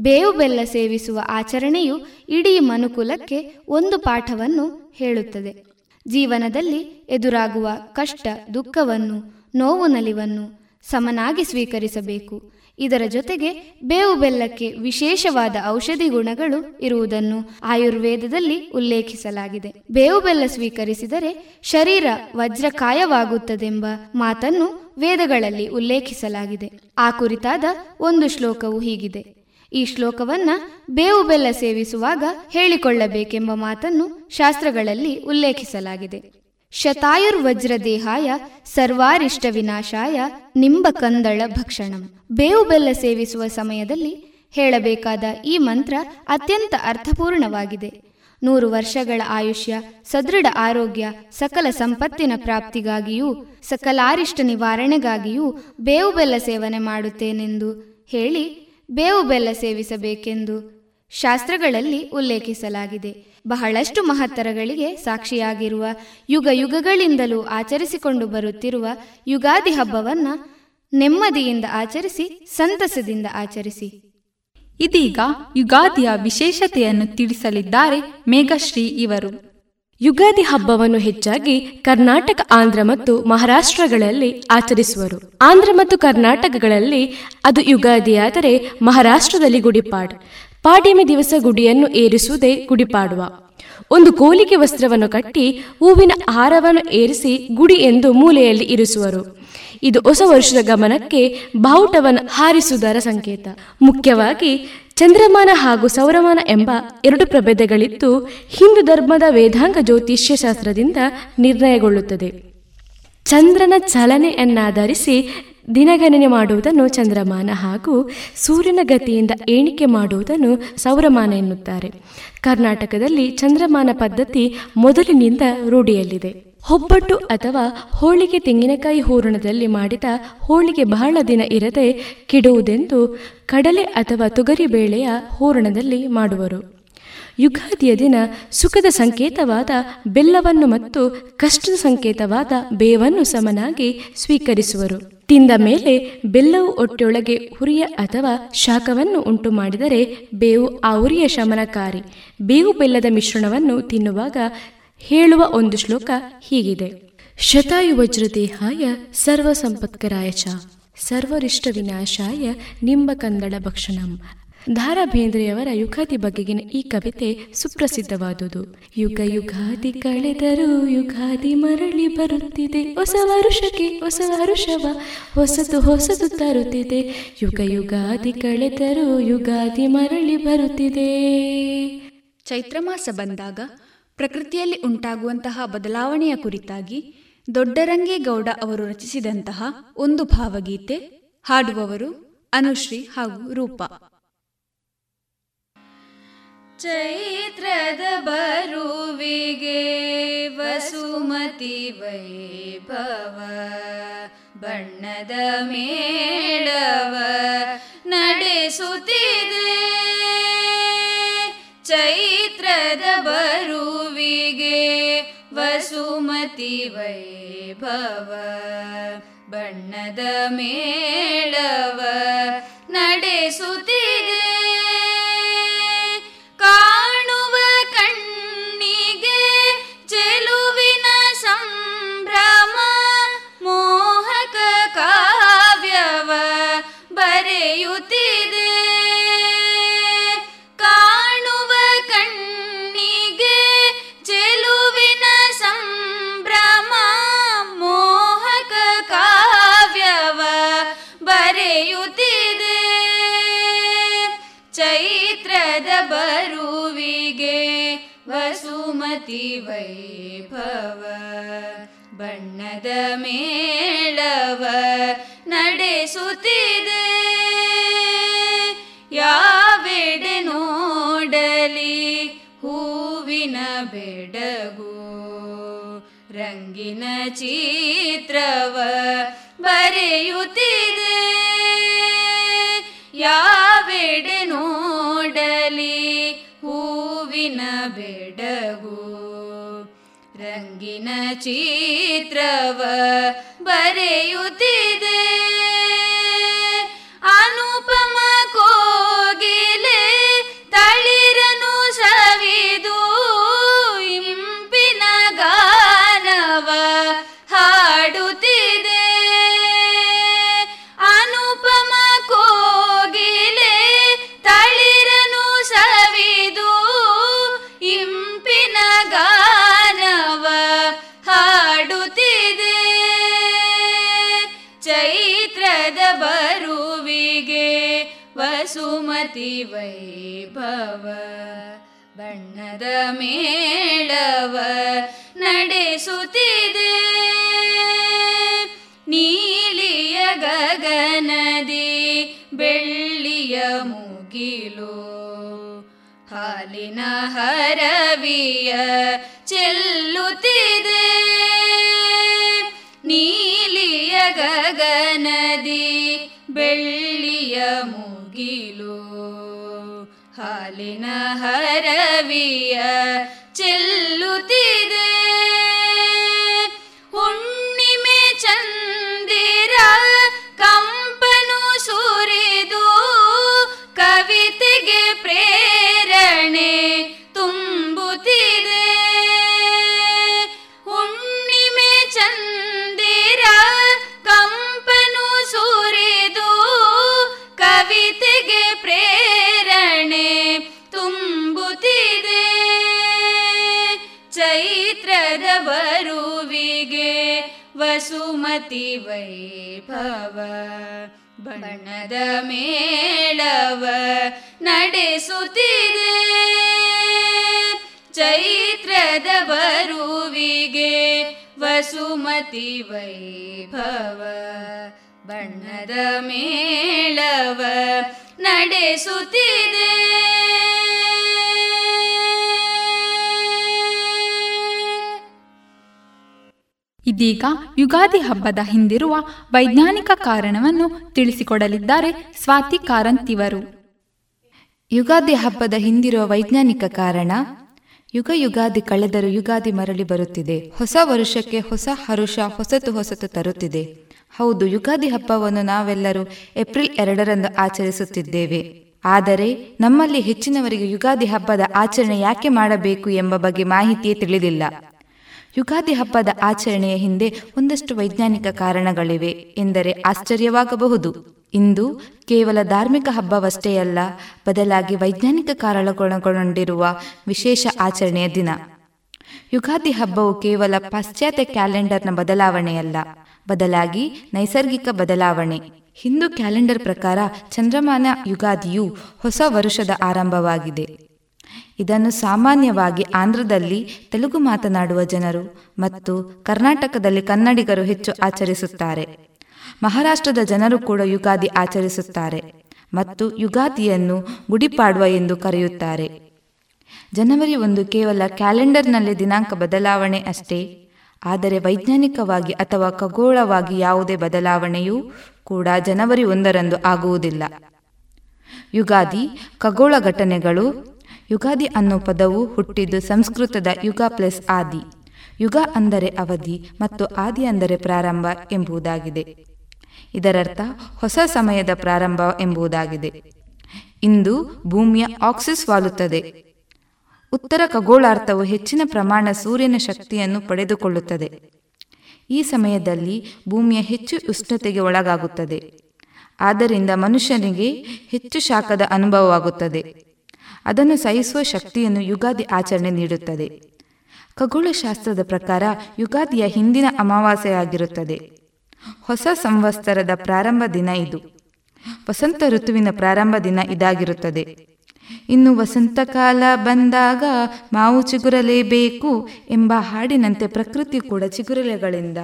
ಬೇವು ಬೆಲ್ಲ ಸೇವಿಸುವ ಆಚರಣೆಯು ಇಡೀ ಮನುಕುಲಕ್ಕೆ ಒಂದು ಪಾಠವನ್ನು ಹೇಳುತ್ತದೆ. ಜೀವನದಲ್ಲಿ ಎದುರಾಗುವ ಕಷ್ಟ, ದುಃಖವನ್ನು, ನೋವು, ನಲಿವನ್ನು ಸಮನಾಗಿ ಸ್ವೀಕರಿಸಬೇಕು. ಇದರ ಜೊತೆಗೆ ಬೇವು ಬೆಲ್ಲಕ್ಕೆ ವಿಶೇಷವಾದ ಔಷಧಿ ಗುಣಗಳು ಇರುವುದನ್ನು ಆಯುರ್ವೇದದಲ್ಲಿ ಉಲ್ಲೇಖಿಸಲಾಗಿದೆ. ಬೇವು ಬೆಲ್ಲ ಸ್ವೀಕರಿಸಿದರೆ ಶರೀರ ವಜ್ರಕಾಯವಾಗುತ್ತದೆಂಬ ಮಾತನ್ನು ವೇದಗಳಲ್ಲಿ ಉಲ್ಲೇಖಿಸಲಾಗಿದೆ. ಆ ಕುರಿತಾದ ಒಂದು ಶ್ಲೋಕವು ಹೀಗಿದೆ. ಈ ಶ್ಲೋಕವನ್ನ ಬೇವು ಬೆಲ್ಲ ಸೇವಿಸುವಾಗ ಹೇಳಿಕೊಳ್ಳಬೇಕೆಂಬ ಮಾತನ್ನು ಶಾಸ್ತ್ರಗಳಲ್ಲಿ ಉಲ್ಲೇಖಿಸಲಾಗಿದೆ. ಶತಾಯುರ್ವಜ್ರದೇಹಾಯ ಸರ್ವಾರಿಷ್ಟ ವಿನಾಶಾಯ ನಿಂಬ ಕಂದಳ ಭಕ್ಷಣಂ. ಬೇವು ಬೆಲ್ಲ ಸೇವಿಸುವ ಸಮಯದಲ್ಲಿ ಹೇಳಬೇಕಾದ ಈ ಮಂತ್ರ ಅತ್ಯಂತ ಅರ್ಥಪೂರ್ಣವಾಗಿದೆ. ನೂರು ವರ್ಷಗಳ ಆಯುಷ್ಯ, ಸದೃಢ ಆರೋಗ್ಯ, ಸಕಲ ಸಂಪತ್ತಿನ ಪ್ರಾಪ್ತಿಗಾಗಿಯೂ, ಸಕಲಾರಿಷ್ಟ ನಿವಾರಣೆಗಾಗಿಯೂ ಬೇವು ಬೆಲ್ಲ ಸೇವನೆ ಮಾಡುತ್ತೇನೆಂದು ಹೇಳಿ, ಬೇವು ಬೆಲ್ಲ ಸೇವಿಸಬೇಕೆಂದು ಶಾಸ್ತ್ರಗಳಲ್ಲಿ ಉಲ್ಲೇಖಿಸಲಾಗಿದೆ. ಬಹಳಷ್ಟು ಮಹತ್ತರಗಳಿಗೆ ಸಾಕ್ಷಿಯಾಗಿರುವ ಯುಗ ಯುಗಗಳಿಂದಲೂ ಆಚರಿಸಿಕೊಂಡು ಬರುತ್ತಿರುವ ಯುಗಾದಿ ಹಬ್ಬವನ್ನ ನೆಮ್ಮದಿಯಿಂದ ಆಚರಿಸಿ, ಸಂತಸದಿಂದ ಆಚರಿಸಿ. ಇದೀಗ ಯುಗಾದಿಯ ವಿಶೇಷತೆಯನ್ನು ತಿಳಿಸಲಿದ್ದಾರೆ ಮೇಘಶ್ರೀ ಇವರು. ಯುಗಾದಿ ಹಬ್ಬವನ್ನು ಹೆಚ್ಚಾಗಿ ಕರ್ನಾಟಕ, ಆಂಧ್ರ ಮತ್ತು ಮಹಾರಾಷ್ಟ್ರಗಳಲ್ಲಿ ಆಚರಿಸುವರು. ಆಂಧ್ರ ಮತ್ತು ಕರ್ನಾಟಕಗಳಲ್ಲಿ ಅದು ಯುಗಾದಿಯಾದರೆ ಮಹಾರಾಷ್ಟ್ರದಲ್ಲಿ ಗುಡಿಪಾಡ್. ಪಾಡ್ಯಮಿ ದಿವಸ ಗುಡಿಯನ್ನು ಏರಿಸುವುದೇ ಗುಡಿಪಾಡುವ. ಒಂದು ಕೋಲಿಕೆ ವಸ್ತ್ರವನ್ನು ಕಟ್ಟಿ ಹೂವಿನ ಹಾರವನ್ನು ಏರಿಸಿ ಗುಡಿ ಎಂದು ಮೂಲೆಯಲ್ಲಿ ಇರಿಸುವರು. ಇದು ಹೊಸ ವರ್ಷದ ಗಮನಕ್ಕೆ ಬಾವುಟವನ್ನು ಹಾರಿಸುವುದರ ಸಂಕೇತ. ಮುಖ್ಯವಾಗಿ ಚಂದ್ರಮಾನ ಹಾಗೂ ಸೌರಮಾನ ಎಂಬ ಎರಡು ಪ್ರಭೇದಗಳಿದ್ದು ಹಿಂದೂ ಧರ್ಮದ ವೇದಾಂಗ ಜ್ಯೋತಿಷ್ಯ ಶಾಸ್ತ್ರದಿಂದ ನಿರ್ಣಯಗೊಳ್ಳುತ್ತದೆ. ಚಂದ್ರನ ಚಲನೆಯನ್ನಾಧರಿಸಿ ದಿನಗಣನೆ ಮಾಡುವುದನ್ನು ಚಂದ್ರಮಾನ ಹಾಗೂ ಸೂರ್ಯನ ಗತಿಯಿಂದ ಎಣಿಕೆ ಮಾಡುವುದನ್ನು ಸೌರಮಾನ ಎನ್ನುತ್ತಾರೆ. ಕರ್ನಾಟಕದಲ್ಲಿ ಚಂದ್ರಮಾನ ಪದ್ಧತಿ ಮೊದಲಿನಿಂದ ರೂಢಿಯಲ್ಲಿದೆ. ಹೊಬ್ಬಟ್ಟು ಅಥವಾ ಹೋಳಿಗೆ ತೆಂಗಿನಕಾಯಿ ಹೂರಣದಲ್ಲಿ ಮಾಡಿದ ಹೋಳಿಗೆ ಬಹಳ ದಿನ ಇರದೆ ಕೆಡುವುದೆಂದು ಕಡಲೆ ಅಥವಾ ತೊಗರಿ ಬೇಳೆಯ ಹೂರಣದಲ್ಲಿ ಮಾಡುವರು. ಯುಗಾದಿಯ ದಿನ ಸುಖದ ಸಂಕೇತವಾದ ಬೆಲ್ಲವನ್ನು ಮತ್ತು ಕಷ್ಟದ ಸಂಕೇತವಾದ ಬೇವನ್ನು ಸಮನಾಗಿ ಸ್ವೀಕರಿಸುವರು. ತಿಂದ ಮೇಲೆ ಬೆಲ್ಲವು ಒಟ್ಟೆಯೊಳಗೆ ಹುರಿಯ ಅಥವಾ ಶಾಖವನ್ನು ಉಂಟು ಮಾಡಿದರೆ ಬೇವು ಆ ಉರಿಯ ಶಮನಕಾರಿ. ಬೇವು ಬೆಲ್ಲದ ಮಿಶ್ರಣವನ್ನು ತಿನ್ನುವಾಗ ಹೇಳುವ ಒಂದು ಶ್ಲೋಕ ಹೀಗಿದೆ. ಶತಾಯು ವಜ್ರದೇಹಾಯ ಸರ್ವ ಸಂಪತ್ಕರಾಯ ಚ. ಸರ್ವರಿಷ್ಟ ವಿನಾಶಾಯ ನಿಂಬ ಕಂದಳ ಭಕ್ಷಣಂ. ದಾರಾ ಬೇಂದ್ರೆಯವರ ಯುಗಾದಿ ಬಗೆಗಿನ ಈ ಕವಿತೆ ಸುಪ್ರಸಿದ್ಧವಾದುದು. ಯುಗ ಯುಗಾದಿ ಕಳೆದರೂ ಯುಗಾದಿ ಮರಳಿ ಬರುತ್ತಿದೆ. ಹೊಸ ವರುಷಕ್ಕೆ ಹೊಸ ವರುಷವ ಹೊಸದು ಹೊಸದು ತರುತ್ತಿದೆ. ಯುಗ ಯುಗಾದಿ ಕಳೆದರೂ ಯುಗಾದಿ ಮರಳಿ ಬರುತ್ತಿದೆ. ಚೈತ್ರ ಮಾಸ ಬಂದಾಗ ಪ್ರಕೃತಿಯಲ್ಲಿ ಉಂಟಾಗುವಂತಹ ಬದಲಾವಣೆಯ ಕುರಿತಾಗಿ ದೊಡ್ಡರಂಗೇಗೌಡ ಅವರು ರಚಿಸಿದಂತಹ ಒಂದು ಭಾವಗೀತೆ ಹಾಡುವವರು ಅನುಶ್ರೀ ಹಾಗೂ ರೂಪ. ಚೈತ್ರದ ಬರುವಿಗೆ ವಸುಮತಿ ವೈಭವ ಬಣ್ಣದ ಮೇಳವ ನಡೆಸುತ್ತಿದೆ. ಚೈತ್ರದ ಬರುವಿಗೆ ವಸುಮತಿ ವೈಭವ ಬಣ್ಣದ ಮೇಳವ ನಡೆಸುತ್ತಿದೆ. ಬರೆಯುತ್ತಿದೆ ಕಾಣುವ ಕಣ್ಣಿಗೆ ಚೆಲುವಿನ ಸಂಭ್ರಮ ಮೋಹಕ ಕಾವ್ಯವ ಬರೆಯುತ್ತಿದೆ. ಚೈತ್ರದ ಬರುವಿಗೆ ವಸುಮತಿ ವೈಭವ. ಬಣ್ಣದ ಮೇಳವ ನಡೆಸುತ್ತಿದೆ. ಯಾವೆಡೆ ನೋಡಲಿ ಹೂವಿನ ಬೆಡಗು ರಂಗಿನ ಚಿತ್ರವ ಬರೆಯುತ್ತಿದೆ. ಯಾವೆಡೆ ನೋಡಲಿ ಹೂವಿನ ಬೆಡಗು ರಂಗಿನ ಚಿತ್ರವ ಬರೆಯುತ್ತಿದೆ. ಚೈತ್ರದ ಬರುವಿಗೆ ವಸುಮತಿ ವೈಭವ, ಬಣ್ಣದ ಮೇಳವ ನಡೆಸುತ್ತಿದೆ. ನೀಲಿಯ ಗಗನದಿ ಬೆಳ್ಳಿಯ ಮುಗಿಲು, ಹಾಲಿನ ಹರವಿಯ ಚೆಲ್ಲುತ್ತಿದೆ. ನೀಲಿಯ ಗಗನದಿ ಬೆಳ್ಳಿಯ ಮುಗಿಲು ಹಾಲಿನ ಹರವಿಯ ಚೆಲ್ಲುತ್ತಿದೆ. ಪ್ರೇರಣೆ ತುಂಬುತ್ತಿದೆ. ಚೈತ್ರದ ಬರುವಿಗೆ ವಸುಮತಿ ವೈಭವ ಬಣ್ಣದ ಮೇಳವ ನಡೆಸುತ್ತಿದೆ. ಚೈತ್ರದ ಬರುವಿಗೆ ವಸುಮತಿ ವೈಭವ ಬಣ್ಣದ ಮೇಳವ ನಡೆಸುತ್ತಿದೆ. ಇದೀಗ ಯುಗಾದಿ ಹಬ್ಬದ ಹಿಂದಿರುವ ವೈಜ್ಞಾನಿಕ ಕಾರಣವನ್ನು ತಿಳಿಸಿಕೊಡಲಿದ್ದಾರೆ ಸ್ವಾತಿ ಕಾರಂತಿವರು. ಯುಗಾದಿ ಹಬ್ಬದ ಹಿಂದಿರುವ ವೈಜ್ಞಾನಿಕ ಕಾರಣ, ಯುಗ ಯುಗಾದಿ ಕಳೆದರೂ ಯುಗಾದಿ ಮರಳಿ ಬರುತ್ತಿದೆ. ಹೊಸ ವರುಷಕ್ಕೆ ಹೊಸ ಹರುಷ ಹೊಸತು ಹೊಸತು ತರುತ್ತಿದೆ. ಹೌದು, ಯುಗಾದಿ ಹಬ್ಬವನ್ನು ನಾವೆಲ್ಲರೂ ಏಪ್ರಿಲ್ ಎರಡರಂದು ಆಚರಿಸುತ್ತಿದ್ದೇವೆ. ಆದರೆ ನಮ್ಮಲ್ಲಿ ಹೆಚ್ಚಿನವರಿಗೆ ಯುಗಾದಿ ಹಬ್ಬದ ಆಚರಣೆ ಯಾಕೆ ಮಾಡಬೇಕು ಎಂಬ ಬಗ್ಗೆ ಮಾಹಿತಿಯೇ ತಿಳಿದಿಲ್ಲ. ಯುಗಾದಿ ಹಬ್ಬದ ಆಚರಣೆಯ ಹಿಂದೆ ಒಂದಷ್ಟು ವೈಜ್ಞಾನಿಕ ಕಾರಣಗಳಿವೆ ಎಂದರೆ ಆಶ್ಚರ್ಯವಾಗಬಹುದು. ಇಂದು ಕೇವಲ ಧಾರ್ಮಿಕ ಹಬ್ಬವಷ್ಟೇ ಅಲ್ಲ, ಬದಲಾಗಿ ವೈಜ್ಞಾನಿಕ ಕಾರಣಗಳೊಳಗೊಂಡಿರುವ ವಿಶೇಷ ಆಚರಣೆಯ ದಿನ. ಯುಗಾದಿ ಹಬ್ಬವು ಕೇವಲ ಪಾಶ್ಚಾತ್ಯ ಕ್ಯಾಲೆಂಡರ್ನ ಬದಲಾವಣೆಯಲ್ಲ, ಬದಲಾಗಿ ನೈಸರ್ಗಿಕ ಬದಲಾವಣೆ. ಹಿಂದೂ ಕ್ಯಾಲೆಂಡರ್ ಪ್ರಕಾರ ಚಂದ್ರಮಾನ ಯುಗಾದಿಯು ಹೊಸ ವರುಷದ ಆರಂಭವಾಗಿದೆ. ಇದನ್ನು ಸಾಮಾನ್ಯವಾಗಿ ಆಂಧ್ರದಲ್ಲಿ, ತೆಲುಗು ಮಾತನಾಡುವ ಜನರು ಮತ್ತು ಕರ್ನಾಟಕದಲ್ಲಿ ಕನ್ನಡಿಗರು ಹೆಚ್ಚು ಆಚರಿಸುತ್ತಾರೆ. ಮಹಾರಾಷ್ಟ್ರದ ಜನರು ಕೂಡ ಯುಗಾದಿ ಆಚರಿಸುತ್ತಾರೆ ಮತ್ತು ಯುಗಾದಿಯನ್ನು ಗುಡಿಪಾಡುವ ಎಂದು ಕರೆಯುತ್ತಾರೆ. ಜನವರಿ ಒಂದು ಕೇವಲ ಕ್ಯಾಲೆಂಡರ್ನಲ್ಲಿ ದಿನಾಂಕ ಬದಲಾವಣೆ ಅಷ್ಟೇ. ಆದರೆ ವೈಜ್ಞಾನಿಕವಾಗಿ ಅಥವಾ ಖಗೋಳವಾಗಿ ಯಾವುದೇ ಬದಲಾವಣೆಯೂ ಕೂಡ ಜನವರಿ ಒಂದರಂದು ಆಗುವುದಿಲ್ಲ. ಯುಗಾದಿ ಖಗೋಳ ಘಟನೆಗಳು, ಯುಗಾದಿ ಅನ್ನೋ ಪದವು ಹುಟ್ಟಿದ್ದು ಸಂಸ್ಕೃತದ ಯುಗ ಪ್ಲಸ್ ಆದಿ. ಯುಗ ಅಂದರೆ ಅವಧಿ ಮತ್ತು ಆದಿ ಅಂದರೆ ಪ್ರಾರಂಭ ಎಂಬುದಾಗಿದೆ. ಇದರರ್ಥ ಹೊಸ ಸಮಯದ ಪ್ರಾರಂಭ ಎಂಬುದಾಗಿದೆ. ಇಂದು ಭೂಮಿಯ ಆಕ್ಸಿಸ್ ವಾಲುತ್ತದೆ. ಉತ್ತರ ಖಗೋಳಾರ್ಥವು ಹೆಚ್ಚಿನ ಪ್ರಮಾಣ ಸೂರ್ಯನ ಶಕ್ತಿಯನ್ನು ಪಡೆದುಕೊಳ್ಳುತ್ತದೆ. ಈ ಸಮಯದಲ್ಲಿ ಭೂಮಿಯ ಹೆಚ್ಚು ಉಷ್ಣತೆಗೆ ಒಳಗಾಗುತ್ತದೆ. ಆದ್ದರಿಂದ ಮನುಷ್ಯನಿಗೆ ಹೆಚ್ಚು ಶಾಖದ ಅನುಭವವಾಗುತ್ತದೆ. ಅದನ್ನು ಸಹಿಸುವ ಶಕ್ತಿಯನ್ನು ಯುಗಾದಿ ಆಚರಣೆ ನೀಡುತ್ತದೆ. ಖಗೋಳಶಾಸ್ತ್ರದ ಪ್ರಕಾರ ಯುಗಾದಿಯ ಹಿಂದಿನ ಅಮಾವಾಸ್ಯೆಯಾಗಿರುತ್ತದೆ. ಹೊಸ ಸಂವತ್ಸರದ ಪ್ರಾರಂಭ ದಿನ ಇದು. ವಸಂತ ಋತುವಿನ ಪ್ರಾರಂಭ ದಿನ ಇದಾಗಿರುತ್ತದೆ. ಇನ್ನು ವಸಂತಕಾಲ ಬಂದಾಗ ಮಾವು ಚಿಗುರಲೇಬೇಕು ಎಂಬ ಹಾಡಿನಂತೆ ಪ್ರಕೃತಿ ಕೂಡ ಚಿಗುರಲೆಗಳಿಂದ.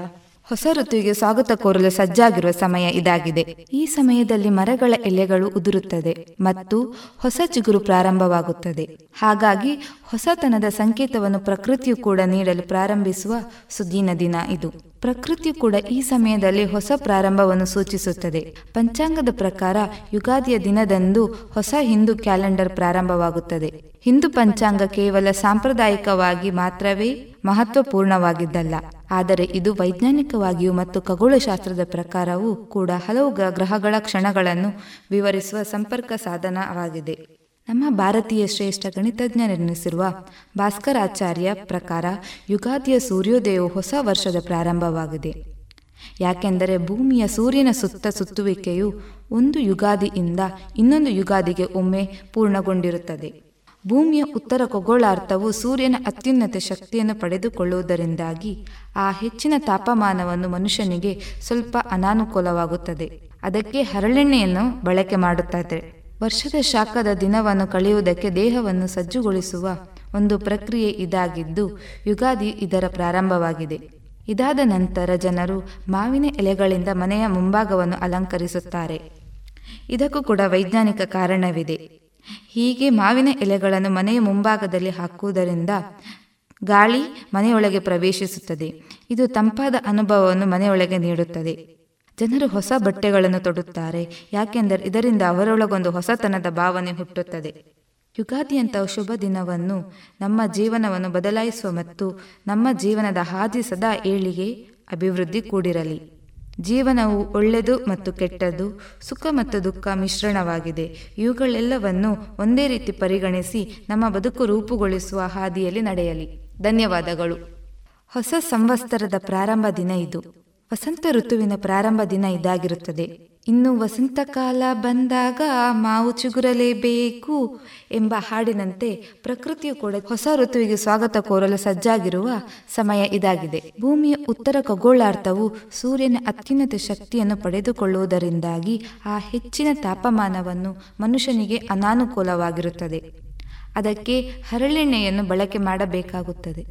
ಹೊಸ ಋತುವಿಗೆ ಸ್ವಾಗತ ಕೋರಲು ಸಜ್ಜಾಗಿರುವ ಸಮಯ ಇದಾಗಿದೆ. ಈ ಸಮಯದಲ್ಲಿ ಮರಗಳ ಎಲೆಗಳು ಉದುರುತ್ತದೆ ಮತ್ತು ಹೊಸ ಚಿಗುರು ಪ್ರಾರಂಭವಾಗುತ್ತದೆ. ಹಾಗಾಗಿ ಹೊಸತನದ ಸಂಕೇತವನ್ನು ಪ್ರಕೃತಿಯು ಕೂಡ ನೀಡಲು ಪ್ರಾರಂಭಿಸುವ ಸುದೀನ ದಿನ ಇದು. ಪ್ರಕೃತಿಯು ಕೂಡ ಈ ಸಮಯದಲ್ಲಿ ಹೊಸ ಪ್ರಾರಂಭವನ್ನು ಸೂಚಿಸುತ್ತದೆ. ಪಂಚಾಂಗದ ಪ್ರಕಾರ ಯುಗಾದಿಯ ದಿನದಂದು ಹೊಸ ಹಿಂದೂ ಕ್ಯಾಲೆಂಡರ್ ಪ್ರಾರಂಭವಾಗುತ್ತದೆ. ಹಿಂದೂ ಪಂಚಾಂಗ ಕೇವಲ ಸಾಂಪ್ರದಾಯಿಕವಾಗಿ ಮಾತ್ರವೇ ಮಹತ್ವಪೂರ್ಣವಾಗಿದ್ದಲ್ಲ. ಆದರೆ ಇದು ವೈಜ್ಞಾನಿಕವಾಗಿಯೂ ಮತ್ತು ಖಗೋಳಶಾಸ್ತ್ರದ ಪ್ರಕಾರವೂ ಕೂಡ ಹಲವು ಗ್ರಹಗಳ ಕ್ಷಣಗಳನ್ನು ವಿವರಿಸುವ ಸಂಪರ್ಕ ಸಾಧನವಾಗಿದೆ. ನಮ್ಮ ಭಾರತೀಯ ಶ್ರೇಷ್ಠ ಗಣಿತಜ್ಞನೆನಿಸಿರುವ ಭಾಸ್ಕರಾಚಾರ್ಯ ಪ್ರಕಾರ ಯುಗಾದಿಯ ಸೂರ್ಯೋದಯವು ಹೊಸ ವರ್ಷದ ಪ್ರಾರಂಭವಾಗಿದೆ. ಯಾಕೆಂದರೆ ಭೂಮಿಯ ಸೂರ್ಯನ ಸುತ್ತ ಸುತ್ತುವಿಕೆಯು ಒಂದು ಯುಗಾದಿಯಿಂದ ಇನ್ನೊಂದು ಯುಗಾದಿಗೆ ಒಮ್ಮೆ ಪೂರ್ಣಗೊಂಡಿರುತ್ತದೆ. ಭೂಮಿಯ ಉತ್ತರ ಖಗೋಳಾರ್ಥವು ಸೂರ್ಯನ ಅತ್ಯುನ್ನತ ಶಕ್ತಿಯನ್ನು ಪಡೆದುಕೊಳ್ಳುವುದರಿಂದಾಗಿ ಆ ಹೆಚ್ಚಿನ ತಾಪಮಾನವನ್ನು ಮನುಷ್ಯನಿಗೆ ಸ್ವಲ್ಪ ಅನಾನುಕೂಲವಾಗುತ್ತದೆ. ಅದಕ್ಕೆ ಹರಳೆಣ್ಣೆಯನ್ನು ಬಳಕೆ ಮಾಡುತ್ತದೆ ವರ್ಷದ ಶಾಖದ ದಿನವನ್ನು ಕಳೆಯುವುದಕ್ಕೆ ದೇಹವನ್ನು ಸಜ್ಜುಗೊಳಿಸುವ ಒಂದು ಪ್ರಕ್ರಿಯೆ ಇದಾಗಿದ್ದು, ಯುಗಾದಿ ಇದರ ಪ್ರಾರಂಭವಾಗಿದೆ. ಇದಾದ ನಂತರ ಜನರು ಮಾವಿನ ಎಲೆಗಳಿಂದ ಮನೆಯ ಮುಂಭಾಗವನ್ನು ಅಲಂಕರಿಸುತ್ತಾರೆ. ಇದಕ್ಕೂ ಕೂಡ ವೈಜ್ಞಾನಿಕ ಕಾರಣವಿದೆ. ಹೀಗೆ ಮಾವಿನ ಎಲೆಗಳನ್ನು ಮನೆಯ ಮುಂಭಾಗದಲ್ಲಿ ಹಾಕುವುದರಿಂದ ಗಾಳಿ ಮನೆಯೊಳಗೆ ಪ್ರವೇಶಿಸುತ್ತದೆ. ಇದು ತಂಪಾದ ಅನುಭವವನ್ನು ಮನೆಯೊಳಗೆ ನೀಡುತ್ತದೆ. ಜನರು ಹೊಸ ಬಟ್ಟೆಗಳನ್ನು ತೊಡುತ್ತಾರೆ, ಯಾಕೆಂದರೆ ಇದರಿಂದ ಅವರೊಳಗೊಂದು ಹೊಸತನದ ಭಾವನೆ ಹುಟ್ಟುತ್ತದೆ. ಯುಗಾದಿಯಂತಹ ಶುಭ ದಿನವನ್ನು ನಮ್ಮ ಜೀವನವನ್ನು ಬದಲಾಯಿಸುವ ಮತ್ತು ನಮ್ಮ ಜೀವನದ ಹಾದಿ ಸದಾ ಏಳಿಗೆ ಅಭಿವೃದ್ಧಿ ಕೂಡಿರಲಿ. ಜೀವನವು ಒಳ್ಳೆಯದು ಮತ್ತು ಕೆಟ್ಟದ್ದು ಸುಖ ಮತ್ತು ದುಃಖ ಮಿಶ್ರಣವಾಗಿದೆ. ಇವುಗಳೆಲ್ಲವನ್ನು ಒಂದೇ ರೀತಿ ಪರಿಗಣಿಸಿ ನಮ್ಮ ಬದುಕು ರೂಪುಗೊಳಿಸುವ ಹಾದಿಯಲ್ಲಿ ನಡೆಯಲಿ. ಧನ್ಯವಾದಗಳು. ಹೊಸ ಸಂವತ್ಸರದ ಪ್ರಾರಂಭ ದಿನ ಇದು. ವಸಂತ ಋತುವಿನ ಪ್ರಾರಂಭ ದಿನ ಇದಾಗಿರುತ್ತದೆ. ಇನ್ನು ವಸಂತ ಕಾಲ ಬಂದಾಗ ಮಾವು ಚಿಗುರಲೇಬೇಕು ಎಂಬ ಹಾಡಿನಂತೆ ಪ್ರಕೃತಿಯು ಕೂಡ ಹೊಸ ಋತುವಿಗೆ ಸ್ವಾಗತ ಕೋರಲು ಸಜ್ಜಾಗಿರುವ ಸಮಯ ಇದಾಗಿದೆ. ಭೂಮಿಯ ಉತ್ತರ ಖಗೋಳಾರ್ಥವು ಸೂರ್ಯನ ಅತ್ಯುನ್ನತ ಶಕ್ತಿಯನ್ನು ಪಡೆದುಕೊಳ್ಳುವುದರಿಂದಾಗಿ ಆ ಹೆಚ್ಚಿನ ತಾಪಮಾನವನ್ನು ಮನುಷ್ಯನಿಗೆ ಅನಾನುಕೂಲವಾಗಿರುತ್ತದೆ. ಅದಕ್ಕೆ ಹರಳೆಣ್ಣೆಯನ್ನು ಬಳಕೆ ಮಾಡಬೇಕಾಗುತ್ತದೆ.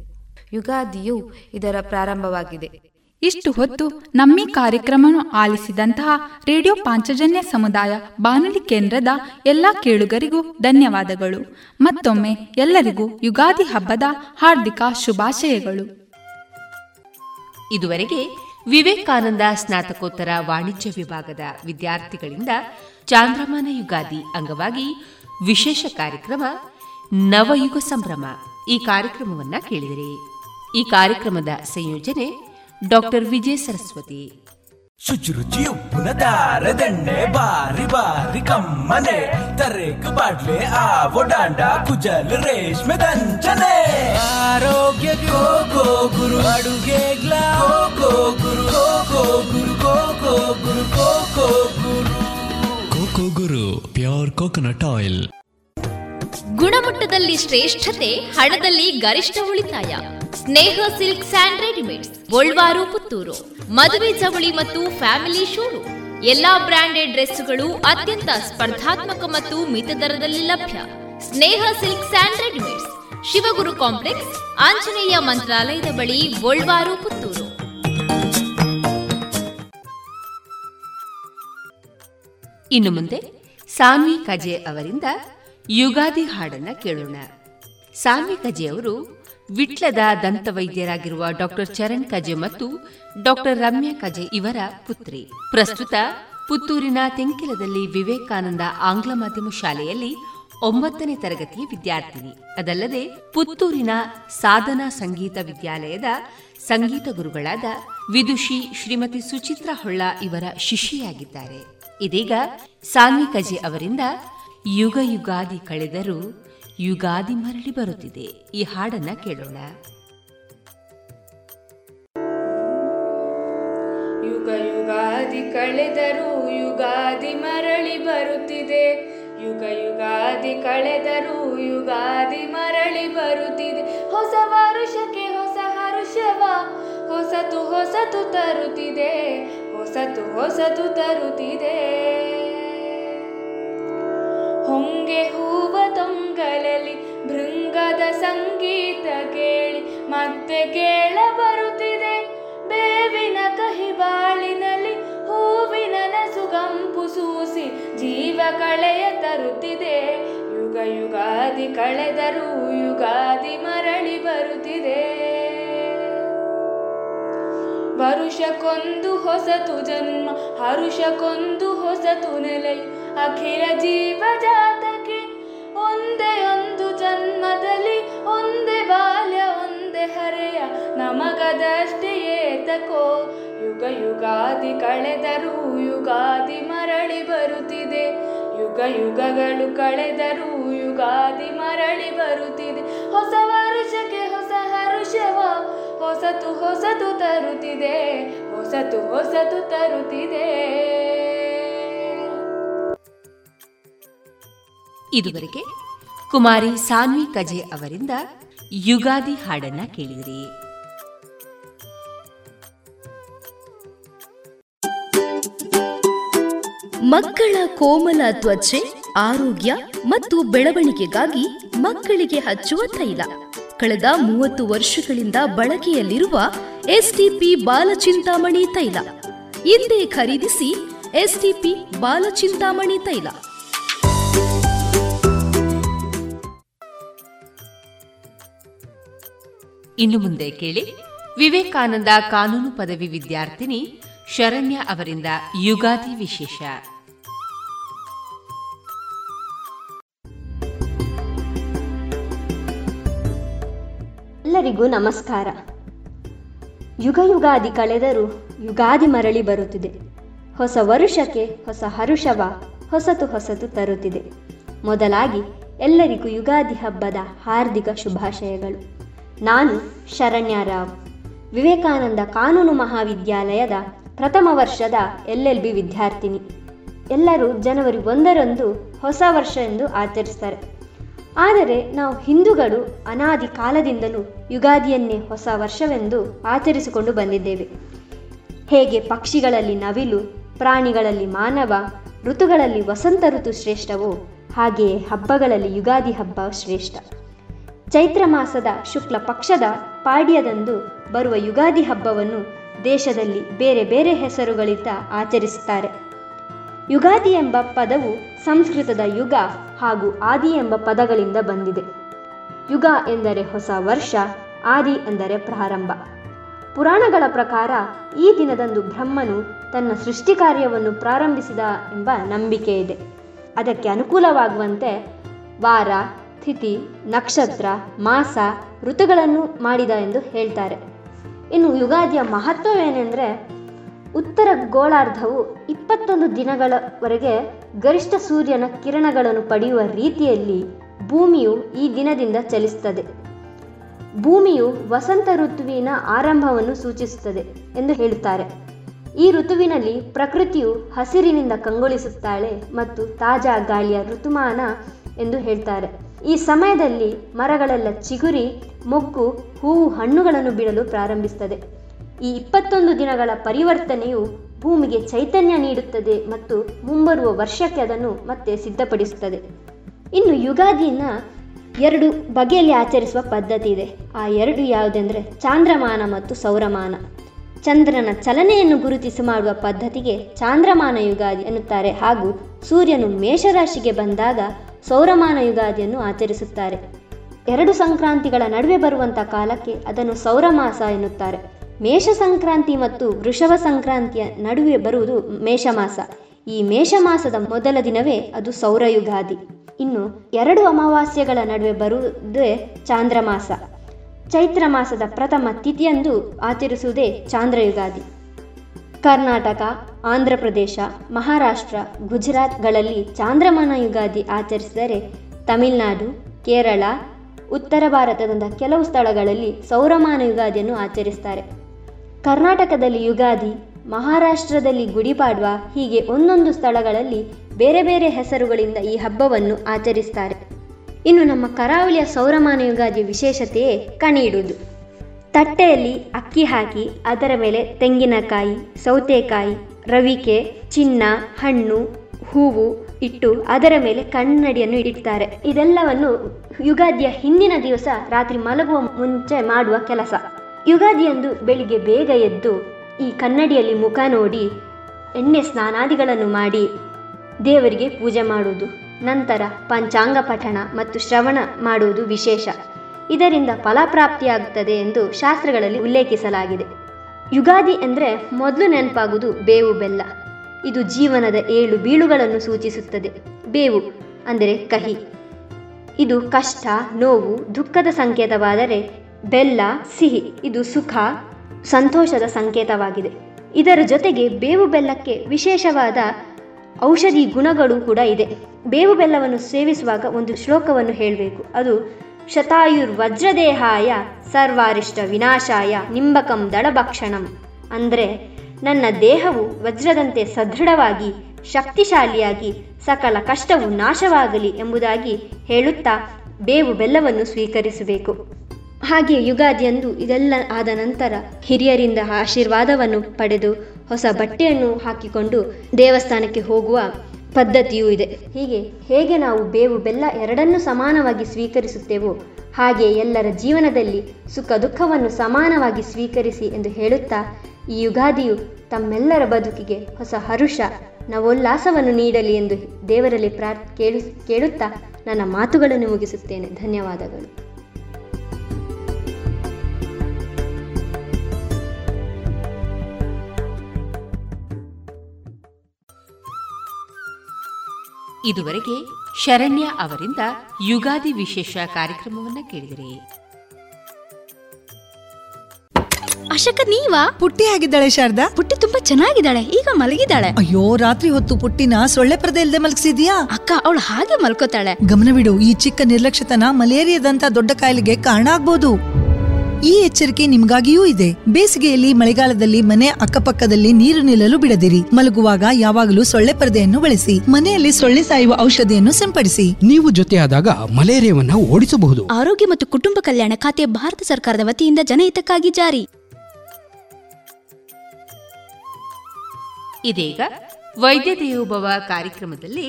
ಯುಗಾದಿಯು ಇದರ ಪ್ರಾರಂಭವಾಗಿದೆ. ಇಷ್ಟು ಹೊತ್ತು ನಮ್ಮಿ ಕಾರ್ಯಕ್ರಮವನ್ನು ಆಲಿಸಿದಂತಹ ರೇಡಿಯೋ ಪಾಂಚಜನ್ಯ ಸಮುದಾಯ ಬಾನುಲಿ ಕೇಂದ್ರದ ಎಲ್ಲ ಕೇಳುಗರಿಗೂ ಧನ್ಯವಾದಗಳು. ಮತ್ತೊಮ್ಮೆ ಎಲ್ಲರಿಗೂ ಯುಗಾದಿ ಹಬ್ಬದ ಹಾರ್ದಿಕ ಶುಭಾಶಯಗಳು. ಇದುವರೆಗೆ ವಿವೇಕಾನಂದ ಸ್ನಾತಕೋತ್ತರ ವಾಣಿಜ್ಯ ವಿಭಾಗದ ವಿದ್ಯಾರ್ಥಿಗಳಿಂದ ಚಾಂದ್ರಮಾನ ಯುಗಾದಿ ಅಂಗವಾಗಿ ವಿಶೇಷ ಕಾರ್ಯಕ್ರಮ, ನವಯುಗ ಸಂಭ್ರಮ ಈ ಕಾರ್ಯಕ್ರಮವನ್ನ ಕೇಳಿದಿರಿ. ಈ ಕಾರ್ಯಕ್ರಮದ ಸಂಯೋಜನೆ ಡಾಕ್ಟರ್ ವಿಜಯ ಸರಸ್ವತಿ. ಶುಚಿರುಚಿ ಉಪ್ಪುನ ದಾರದೆಣ್ಣೆ ಬಾರಿ ಬಾರಿ ಕಮ್ಮನೆ ತರೇಕು ಬಾಡ್ಲೆ ಆವೋ ಡಾಂಡ ಕುಜಲ್ ರೇಷ್ಮೆ ದಂಚನೆ. ಆರೋಗ್ಯ ಗೋ ಗೋ ಗುರು ಅಡುಗೆ ಗ್ಲಾ ಗೋ ಗುರು ಗೋ ಗೋ ಗುರು ಗೋ ಗೋ ಗುರು ಗೋ ಗೋ ಗುರು. Coco Guru pure coconut oil. ಗುಣಮಟ್ಟದಲ್ಲಿ ಶ್ರೇಷ್ಠತೆ ಹಣದಲ್ಲಿ ಗರಿಷ್ಠ ಉಳಿತಾಯ. Sneha silk and readymade Golwaru, Puttur. ಮದುವೆ ಚವಳಿ ಮತ್ತು ಫ್ಯಾಮಿಲಿ ಶೋರೂಮ್. ಎಲ್ಲಾ ಬ್ರಾಂಡೆಡ್ ಡ್ರೆಸ್ಗಳು ಅತ್ಯಂತ ಸ್ಪರ್ಧಾತ್ಮಕ ಮತ್ತು ಮಿತ ದರದಲ್ಲಿ ಲಭ್ಯ. Sneha silk and readymade Shivaguru complex, Anjaneya ಮಂತ್ರಾಲಯದ ಬಳಿ ಗೋಲ್ವಾರು, ಪುತ್ತೂರು. ಇನ್ನು ಮುಂದೆ ಸಾಮಿ ಕಜೆ ಅವರಿಂದ ಯುಗಾದಿ ಹಾಡನ್ನ ಕೇಳೋಣ. ಸಾಮಿ ಕಜೆ ಅವರು ವಿಟ್ಲದ ದಂತವೈದ್ಯರಾಗಿರುವ ಡಾಕ್ಟರ್ ಚರಣ್ ಕಜೆ ಮತ್ತು ಡಾಕ್ಟರ್ ರಮ್ಯಾ ಕಜೆ ಇವರ ಪುತ್ರಿ. ಪ್ರಸ್ತುತ ಪುತ್ತೂರಿನ ತೆಂಕಿಲದಲ್ಲಿ ವಿವೇಕಾನಂದ ಆಂಗ್ಲ ಮಾಧ್ಯಮ ಶಾಲೆಯಲ್ಲಿ ಒಂಬತ್ತನೇ ತರಗತಿಯ ವಿದ್ಯಾರ್ಥಿನಿ. ಅದಲ್ಲದೆ ಪುತ್ತೂರಿನ ಸಾಧನಾ ಸಂಗೀತ ವಿದ್ಯಾಲಯದ ಸಂಗೀತ ಗುರುಗಳಾದ ವಿದುಷಿ ಶ್ರೀಮತಿ ಸುಚಿತ್ರಾ ಹೊಳ್ಳ ಇವರ ಶಿಷ್ಯೆಯಾಗಿದ್ದಾರೆ. ಇದೀಗ ಸಾನ್ವಿ ಕಜೆ ಅವರಿಂದ ಯುಗ ಯುಗಾದಿ ಕಳೆದರೂ ಯುಗಾದಿ ಮರಳಿ ಬರುತ್ತಿದೆ. ಈ ಹಾಡನ್ನ ಕೇಳೋಣ. ಯುಗ ಯುಗಾದಿ ಕಳೆದರೂ ಯುಗಾದಿ ಮರಳಿ ಬರುತ್ತಿದೆ. ಯುಗ ಯುಗಾದಿ ಕಳೆದರೂ ಯುಗಾದಿ ಮರಳಿ ಬರುತ್ತಿದೆ. ಹೊಸ ವರುಷಕ್ಕೆ ಹೊಸ ಹರುಷವ, ಹೊಸತು ಹೊಸತು ತರುತ್ತಿದೆ. ಹೊಸತು ಹೊಸತು ತರುತ್ತಿದೆ. ಹೊಂಗೆ ಹೂವ ತೊಂಗಲಲಿ, ಭೃಂಗದ ಸಂಗೀತ ಕೇಳಿ ಮತ್ತೆ ಕೇಳ ಬರುತ್ತಿದೆ. ಬೇವಿನ ಕಹಿ ಬಾಳಿನಲ್ಲಿ ಹೂವಿನ ನಸುಗಂಪು ಸೂಸಿ ಜೀವ ಕಳೆಯ ತರುತ್ತಿದೆ. ಯುಗ ಯುಗಾದಿ ಕಳೆದರೂ ಯುಗಾದಿ ಮರಳಿ ಬರುತ್ತಿದೆ. ವರುಷಕ್ಕೊಂದು ಹೊಸತು ಜನ್ಮ, ಹರುಷಕ್ಕೊಂದು ಹೊಸತು ನೆಲೆ ಅಖಿಲ ಜೀವ ಜಾತಕಿ ಒಂದೇ ಒಂದು ಜನ್ಮದಲ್ಲಿ, ಒಂದೇ ಬಾಲ್ಯ, ಒಂದೇ ಹರೆಯ ನಮಗದಷ್ಟೇ ಏತಕೋ ಯುಗ ಯುಗಾದಿ ಕಳೆದರೂ ಯುಗಾದಿ ಮರಳಿ ಬರುತ್ತಿದೆ. ಯುಗ ಯುಗಗಳು ಕಳೆದರೂ ಯುಗಾದಿ ಮರಳಿ ಬರುತ್ತಿದೆ. ಹೊಸ ವರುಷಕ್ಕೆ ಹೊಸ ಹರುಷವ, ಹೊಸತು ಹೊಸತು ತರುತ್ತಿದೆ, ಹೊಸತು ಹೊಸತು ತರುತ್ತಿದೆ. ಇದುವರೆಗೆ ಕುಮಾರಿ ಸಾನ್ವಿ ಕಜೆ ಅವರಿಂದ ಯುಗಾದಿ ಹಾಡನ್ನ ಕೇಳಿದಿರಿ. ಮಕ್ಕಳ ಕೋಮಲ ತ್ವಚೆ, ಆರೋಗ್ಯ ಮತ್ತು ಬೆಳವಣಿಗೆಗಾಗಿ ಮಕ್ಕಳಿಗೆ ಹಚ್ಚುವ ತೈಲ. ಕಳೆದ ಮೂವತ್ತು ವರ್ಷಗಳಿಂದ ಬಳಕೆಯಲ್ಲಿರುವ ಎಸ್ಟಿಪಿ ಬಾಲಚಿಂತಾಮಣಿ ತೈಲ. ಹಿಂದೆ ಖರೀದಿಸಿ ಎಸ್ಟಿಪಿ ಬಾಲಚಿಂತಾಮಣಿ ತೈಲ. ಇನ್ನು ಮುಂದೆ ಕೇಳಿ. ವಿವೇಕಾನಂದ ಕಾನೂನು ಪದವಿ ವಿದ್ಯಾರ್ಥಿನಿ ಶರಣ್ಯ ಅವರಿಂದ ಯುಗಾದಿ ವಿಶೇಷ. ಎಲ್ಲರಿಗೂ ನಮಸ್ಕಾರ. ಯುಗ ಯುಗಾದಿ ಕಳೆದರೂ ಯುಗಾದಿ ಮರಳಿ ಬರುತ್ತಿದೆ. ಹೊಸ ವರುಷಕ್ಕೆ ಹೊಸ ಹರುಷವ ಹೊಸತು ಹೊಸತು ತರುತ್ತಿದೆ. ಮೊದಲಾಗಿ ಎಲ್ಲರಿಗೂ ಯುಗಾದಿ ಹಬ್ಬದ ಹಾರ್ದಿಕ ಶುಭಾಶಯಗಳು. ನಾನು ಶರಣ್ಯ ರಾವ್ ವಿವೇಕಾನಂದ ಕಾನೂನು ಮಹಾವಿದ್ಯಾಲಯದ ಪ್ರಥಮ ವರ್ಷದ ಎಲ್ ಎಲ್ ಬಿ ವಿದ್ಯಾರ್ಥಿನಿ. ಎಲ್ಲರೂ ಜನವರಿ ಒಂದರಂದು ಹೊಸ ವರ್ಷ ಎಂದು ಆಚರಿಸ್ತಾರೆ. ಆದರೆ ನಾವು ಹಿಂದೂಗಳು ಅನಾದಿ ಕಾಲದಿಂದಲೂ ಯುಗಾದಿಯನ್ನೇ ಹೊಸ ವರ್ಷವೆಂದು ಆಚರಿಸಿಕೊಂಡು ಬಂದಿದ್ದೇವೆ. ಹೇಗೆ ಪಕ್ಷಿಗಳಲ್ಲಿ ನವಿಲು, ಪ್ರಾಣಿಗಳಲ್ಲಿ ಮಾನವ, ಋತುಗಳಲ್ಲಿ ವಸಂತ ಋತು ಶ್ರೇಷ್ಠವೋ ಹಾಗೆಯೇ ಹಬ್ಬಗಳಲ್ಲಿ ಯುಗಾದಿ ಹಬ್ಬ ಶ್ರೇಷ್ಠ. ಚೈತ್ರ ಮಾಸದ ಶುಕ್ಲ ಪಕ್ಷದ ಪಾಡ್ಯದಂದು ಬರುವ ಯುಗಾದಿ ಹಬ್ಬವನ್ನು ದೇಶದಲ್ಲಿ ಬೇರೆ ಬೇರೆ ಹೆಸರುಗಳಿಂದ ಆಚರಿಸುತ್ತಾರೆ. ಯುಗಾದಿ ಎಂಬ ಪದವು ಸಂಸ್ಕೃತದ ಯುಗ ಹಾಗೂ ಆದಿ ಎಂಬ ಪದಗಳಿಂದ ಬಂದಿದೆ. ಯುಗ ಎಂದರೆ ಹೊಸ ವರ್ಷ, ಆದಿ ಎಂದರೆ ಪ್ರಾರಂಭ. ಪುರಾಣಗಳ ಪ್ರಕಾರ ಈ ದಿನದಂದು ಬ್ರಹ್ಮನು ತನ್ನ ಸೃಷ್ಟಿ ಕಾರ್ಯವನ್ನು ಪ್ರಾರಂಭಿಸಿದ ಎಂಬ ನಂಬಿಕೆ ಇದೆ ಅದಕ್ಕೆ ಅನುಕೂಲವಾಗುವಂತೆ ವಾರ ತಿಥಿ, ನಕ್ಷತ್ರ, ಮಾಸ ಋತುಗಳನ್ನು ಮಾಡಿದ ಎಂದು ಹೇಳ್ತಾರೆ. ಇನ್ನು ಯುಗಾದಿಯ ಮಹತ್ವವೇನೆಂದರೆ ಉತ್ತರ ಗೋಳಾರ್ಧವು ಇಪ್ಪತ್ತೊಂದು ದಿನಗಳವರೆಗೆ ಗರಿಷ್ಠ ಸೂರ್ಯನ ಕಿರಣಗಳನ್ನು ಪಡೆಯುವ ರೀತಿಯಲ್ಲಿ ಭೂಮಿಯು ಈ ದಿನದಿಂದ ಚಲಿಸುತ್ತದೆ. ಭೂಮಿಯು ವಸಂತ ಋತುವಿನ ಆರಂಭವನ್ನು ಸೂಚಿಸುತ್ತದೆ ಎಂದು ಹೇಳುತ್ತಾರೆ. ಈ ಋತುವಿನಲ್ಲಿ ಪ್ರಕೃತಿಯು ಹಸಿರಿನಿಂದ ಕಂಗೊಳಿಸುತ್ತಾಳೆ ಮತ್ತು ತಾಜಾ ಗಾಳಿಯ ಋತುಮಾನ ಎಂದು ಹೇಳ್ತಾರೆ. ಈ ಸಮಯದಲ್ಲಿ ಮರಗಳೆಲ್ಲ ಚಿಗುರಿ, ಮೊಗ್ಗು, ಹೂವು, ಹಣ್ಣುಗಳನ್ನು ಬಿಡಲು ಪ್ರಾರಂಭಿಸುತ್ತದೆ. ಈ ಇಪ್ಪತ್ತೊಂದು ದಿನಗಳ ಪರಿವರ್ತನೆಯು ಭೂಮಿಗೆ ಚೈತನ್ಯ ನೀಡುತ್ತದೆ ಮತ್ತು ಮುಂಬರುವ ವರ್ಷಕ್ಕೆ ಅದನ್ನು ಮತ್ತೆ ಸಿದ್ಧಪಡಿಸುತ್ತದೆ. ಇನ್ನು ಯುಗಾದಿನ ಎರಡು ಬಗೆಯಲ್ಲಿ ಆಚರಿಸುವ ಪದ್ಧತಿ ಇದೆ. ಆ ಎರಡು ಯಾವುದೆಂದರೆ ಚಾಂದ್ರಮಾನ ಮತ್ತು ಸೌರಮಾನ. ಚಂದ್ರನ ಚಲನೆಯನ್ನು ಗುರುತಿಸಿ ಮಾಡುವ ಪದ್ಧತಿಗೆ ಚಾಂದ್ರಮಾನ ಯುಗಾದಿ ಎನ್ನುತ್ತಾರೆ. ಹಾಗೂ ಸೂರ್ಯನು ಮೇಷರಾಶಿಗೆ ಬಂದಾಗ ಸೌರಮಾನ ಯುಗಾದಿಯನ್ನು ಆಚರಿಸುತ್ತಾರೆ. ಎರಡು ಸಂಕ್ರಾಂತಿಗಳ ನಡುವೆ ಬರುವಂಥ ಕಾಲಕ್ಕೆ ಅದನ್ನು ಸೌರಮಾಸ ಎನ್ನುತ್ತಾರೆ. ಮೇಷ ಸಂಕ್ರಾಂತಿ ಮತ್ತು ವೃಷಭ ಸಂಕ್ರಾಂತಿಯ ನಡುವೆ ಬರುವುದು ಮೇಷಮಾಸ. ಈ ಮೇಷಮಾಸದ ಮೊದಲ ದಿನವೇ ಅದು ಸೌರಯುಗಾದಿ. ಇನ್ನು ಎರಡು ಅಮಾವಾಸ್ಯೆಗಳ ನಡುವೆ ಬರುವುದೇ ಚಾಂದ್ರಮಾಸ. ಚೈತ್ರ ಮಾಸದ ಪ್ರಥಮ ತಿಥಿಯಂದು ಆಚರಿಸುವುದೇ ಚಾಂದ್ರಯುಗಾದಿ. ಕರ್ನಾಟಕ, ಆಂಧ್ರ ಪ್ರದೇಶ, ಮಹಾರಾಷ್ಟ್ರ, ಗುಜರಾತ್ಗಳಲ್ಲಿ ಚಾಂದ್ರಮಾನ ಯುಗಾದಿ ಆಚರಿಸಿದರೆ ತಮಿಳುನಾಡು, ಕೇರಳ, ಉತ್ತರ ಭಾರತದಂತಹ ಕೆಲವು ಸ್ಥಳಗಳಲ್ಲಿ ಸೌರಮಾನ ಯುಗಾದಿಯನ್ನು ಆಚರಿಸ್ತಾರೆ. ಕರ್ನಾಟಕದಲ್ಲಿ ಯುಗಾದಿ, ಮಹಾರಾಷ್ಟ್ರದಲ್ಲಿ ಗುಡಿಪಾಡ್ವ ಹೀಗೆ ಒಂದೊಂದು ಸ್ಥಳಗಳಲ್ಲಿ ಬೇರೆ ಬೇರೆ ಹೆಸರುಗಳಿಂದ ಈ ಹಬ್ಬವನ್ನು ಆಚರಿಸ್ತಾರೆ. ಇನ್ನು ನಮ್ಮ ಕರಾವಳಿಯ ಸೌರಮಾನ ಯುಗಾದಿಯ ವಿಶೇಷತೆಯೇ ಕಣಿ ಇಡುವುದು ತಟ್ಟೆಯಲ್ಲಿ ಅಕ್ಕಿ ಹಾಕಿ ಅದರ ಮೇಲೆ ತೆಂಗಿನಕಾಯಿ, ಸೌತೆಕಾಯಿ, ರವಿಕೆ, ಚಿನ್ನ, ಹಣ್ಣು, ಹೂವು ಇಟ್ಟು ಅದರ ಮೇಲೆ ಕನ್ನಡಿಯನ್ನು ಇಡುತ್ತಾರೆ ಇದೆಲ್ಲವನ್ನು ಯುಗಾದಿಯ ಹಿಂದಿನ ದಿವಸ ರಾತ್ರಿ ಮಲಗುವ ಮುಂಚೆ ಮಾಡುವ ಕೆಲಸ. ಯುಗಾದಿಯಂದು ಬೆಳಿಗ್ಗೆ ಬೇಗ ಎದ್ದು ಈ ಕನ್ನಡಿಯಲ್ಲಿ ಮುಖ ನೋಡಿ, ಎಣ್ಣೆ ಸ್ನಾನಾದಿಗಳನ್ನು ಮಾಡಿ ದೇವರಿಗೆ ಪೂಜೆ ಮಾಡುವುದು. ನಂತರ ಪಂಚಾಂಗ ಪಠಣ ಮತ್ತು ಶ್ರವಣ ಮಾಡುವುದು ವಿಶೇಷ. ಇದರಿಂದ ಫಲಪ್ರಾಪ್ತಿಯಾಗುತ್ತದೆ ಎಂದು ಶಾಸ್ತ್ರಗಳಲ್ಲಿ ಉಲ್ಲೇಖಿಸಲಾಗಿದೆ. ಯುಗಾದಿ ಅಂದರೆ ಮೊದಲು ನೆನಪಾಗುವುದು ಬೇವು ಬೆಲ್ಲ. ಇದು ಜೀವನದ ಏಳು ಬೀಳುಗಳನ್ನು ಸೂಚಿಸುತ್ತದೆ. ಬೇವು ಅಂದರೆ ಕಹಿ. ಇದು ಕಷ್ಟ, ನೋವು, ದುಃಖದ ಸಂಕೇತವಾದರೆ ಬೆಲ್ಲ, ಸಿಹಿ. ಇದು ಸುಖ, ಸಂತೋಷದ ಸಂಕೇತವಾಗಿದೆ. ಇದರ ಜೊತೆಗೆ ಬೇವು ಬೆಲ್ಲಕ್ಕೆ ವಿಶೇಷವಾದ ಔಷಧಿ ಗುಣಗಳು ಕೂಡ ಇದೆ. ಬೇವು ಬೆಲ್ಲವನ್ನು ಸೇವಿಸುವಾಗ ಒಂದು ಶ್ಲೋಕವನ್ನು ಹೇಳಬೇಕು. ಅದು ಶತಾಯುರ್ ವಜ್ರದೇಹಾಯ ಸರ್ವಾರಿಷ್ಟ ವಿನಾಶಾಯ ನಿಂಬಕಂ ದಳಭಕ್ಷಣಂ. ಅಂದರೆ ನನ್ನ ದೇಹವು ವಜ್ರದಂತೆ ಸದೃಢವಾಗಿ, ಶಕ್ತಿಶಾಲಿಯಾಗಿ, ಸಕಲ ಕಷ್ಟವು ನಾಶವಾಗಲಿ ಎಂಬುದಾಗಿ ಹೇಳುತ್ತಾ ಬೇವು ಬೆಲ್ಲವನ್ನು ಸ್ವೀಕರಿಸಬೇಕು. ಹಾಗೆ ಯುಗಾದಿಯಂದು ಇದೆಲ್ಲ ಆದ ನಂತರ ಹಿರಿಯರಿಂದ ಆಶೀರ್ವಾದವನ್ನು ಪಡೆದು ಹೊಸ ಬಟ್ಟೆಯನ್ನು ಹಾಕಿಕೊಂಡು ದೇವಸ್ಥಾನಕ್ಕೆ ಹೋಗುವ ಪದ್ಧತಿಯೂ ಇದೆ. ಹೀಗೆ ಹೇಗೆ ನಾವು ಬೇವು ಬೆಲ್ಲ ಎರಡನ್ನೂ ಸಮಾನವಾಗಿ ಸ್ವೀಕರಿಸುತ್ತೇವೋ ಹಾಗೆ ಎಲ್ಲರ ಜೀವನದಲ್ಲಿ ಸುಖ ದುಃಖವನ್ನು ಸಮಾನವಾಗಿ ಸ್ವೀಕರಿಸಿ ಎಂದು ಹೇಳುತ್ತಾ ಈ ಯುಗಾದಿಯು ತಮ್ಮೆಲ್ಲರ ಬದುಕಿಗೆ ಹೊಸ ಹರುಷ, ನವೋಲ್ಲಾಸವನ್ನು ನೀಡಲಿ ಎಂದು ದೇವರಲ್ಲಿ ಪ್ರಾರ್, ಕೇಳು, ಕೇಳುತ್ತಾ ನನ್ನ ಮಾತುಗಳನ್ನು ಮುಗಿಸುತ್ತೇನೆ. ಧನ್ಯವಾದಗಳು. ಇದುವರೆಗೆ ಶರಣ್ಯ ಅವರಿಂದ ಯುಗಾದಿ ವಿಶೇಷ ಕಾರ್ಯಕ್ರಮವನ್ನು ಕೇಳಿದಿರಿ. ಅಶಕ ನೀವಾ? ಪುಟ್ಟಿ ಆಗಿದ್ದಾಳೆ ಶಾರದಾ. ಪುಟ್ಟಿ ತುಂಬಾ ಚೆನ್ನಾಗಿದ್ದಾಳೆ ಈಗ ಮಲಗಿದ್ದಾಳೆ. ಅಯ್ಯೋ ರಾತ್ರಿ ಹೊತ್ತು ಪುಟ್ಟಿನ ಸೊಳ್ಳೆ ಪರದೆ ಇಲ್ಲದೆ ಮಲಗಿಸಿದ್ಯಾ? ಅಕ್ಕ ಅವಳು ಹಾಗೆ ಮಲ್ಕೋತಾಳೆ. ಗಮನವಿಡು ಈ ಚಿಕ್ಕ ನಿರ್ಲಕ್ಷ್ಯತನ ಮಲೇರಿಯಾದಂತ ದೊಡ್ಡ ಕಾಯಿಲೆಗೆ ಕಾರಣ ಆಗ್ಬೋದು. ಈ ಎಚ್ಚರಿಕೆ ನಿಮಗಾಗಿಯೂ ಇದೆ. ಬೇಸಿಗೆಯಲ್ಲಿ ಮಳೆಗಾಲದಲ್ಲಿ ಮನೆ ಅಕ್ಕಪಕ್ಕದಲ್ಲಿ ನೀರು ನಿಲ್ಲಲು ಬಿಡದಿರಿ. ಮಲಗುವಾಗ ಯಾವಾಗಲೂ ಸೊಳ್ಳೆ ಪರದೆಯನ್ನು ಬಳಸಿ. ಮನೆಯಲ್ಲಿ ಸೊಳ್ಳೆ ಸಾಯುವ ಔಷಧಿಯನ್ನು ಸಿಂಪಡಿಸಿ. ನೀವು ಜೊತೆಯಾದಾಗ ಮಲೇರಿಯಾವನ್ನ ಓಡಿಸಬಹುದು. ಆರೋಗ್ಯ ಮತ್ತು ಕುಟುಂಬ ಕಲ್ಯಾಣ ಖಾತೆ ಭಾರತ ಸರ್ಕಾರದ ವತಿಯಿಂದ ಜನಹಿತಕ್ಕಾಗಿ ಜಾರಿ. ಇದೀಗ ವೈದ್ಯ ದೇವೋಭವ ಕಾರ್ಯಕ್ರಮದಲ್ಲಿ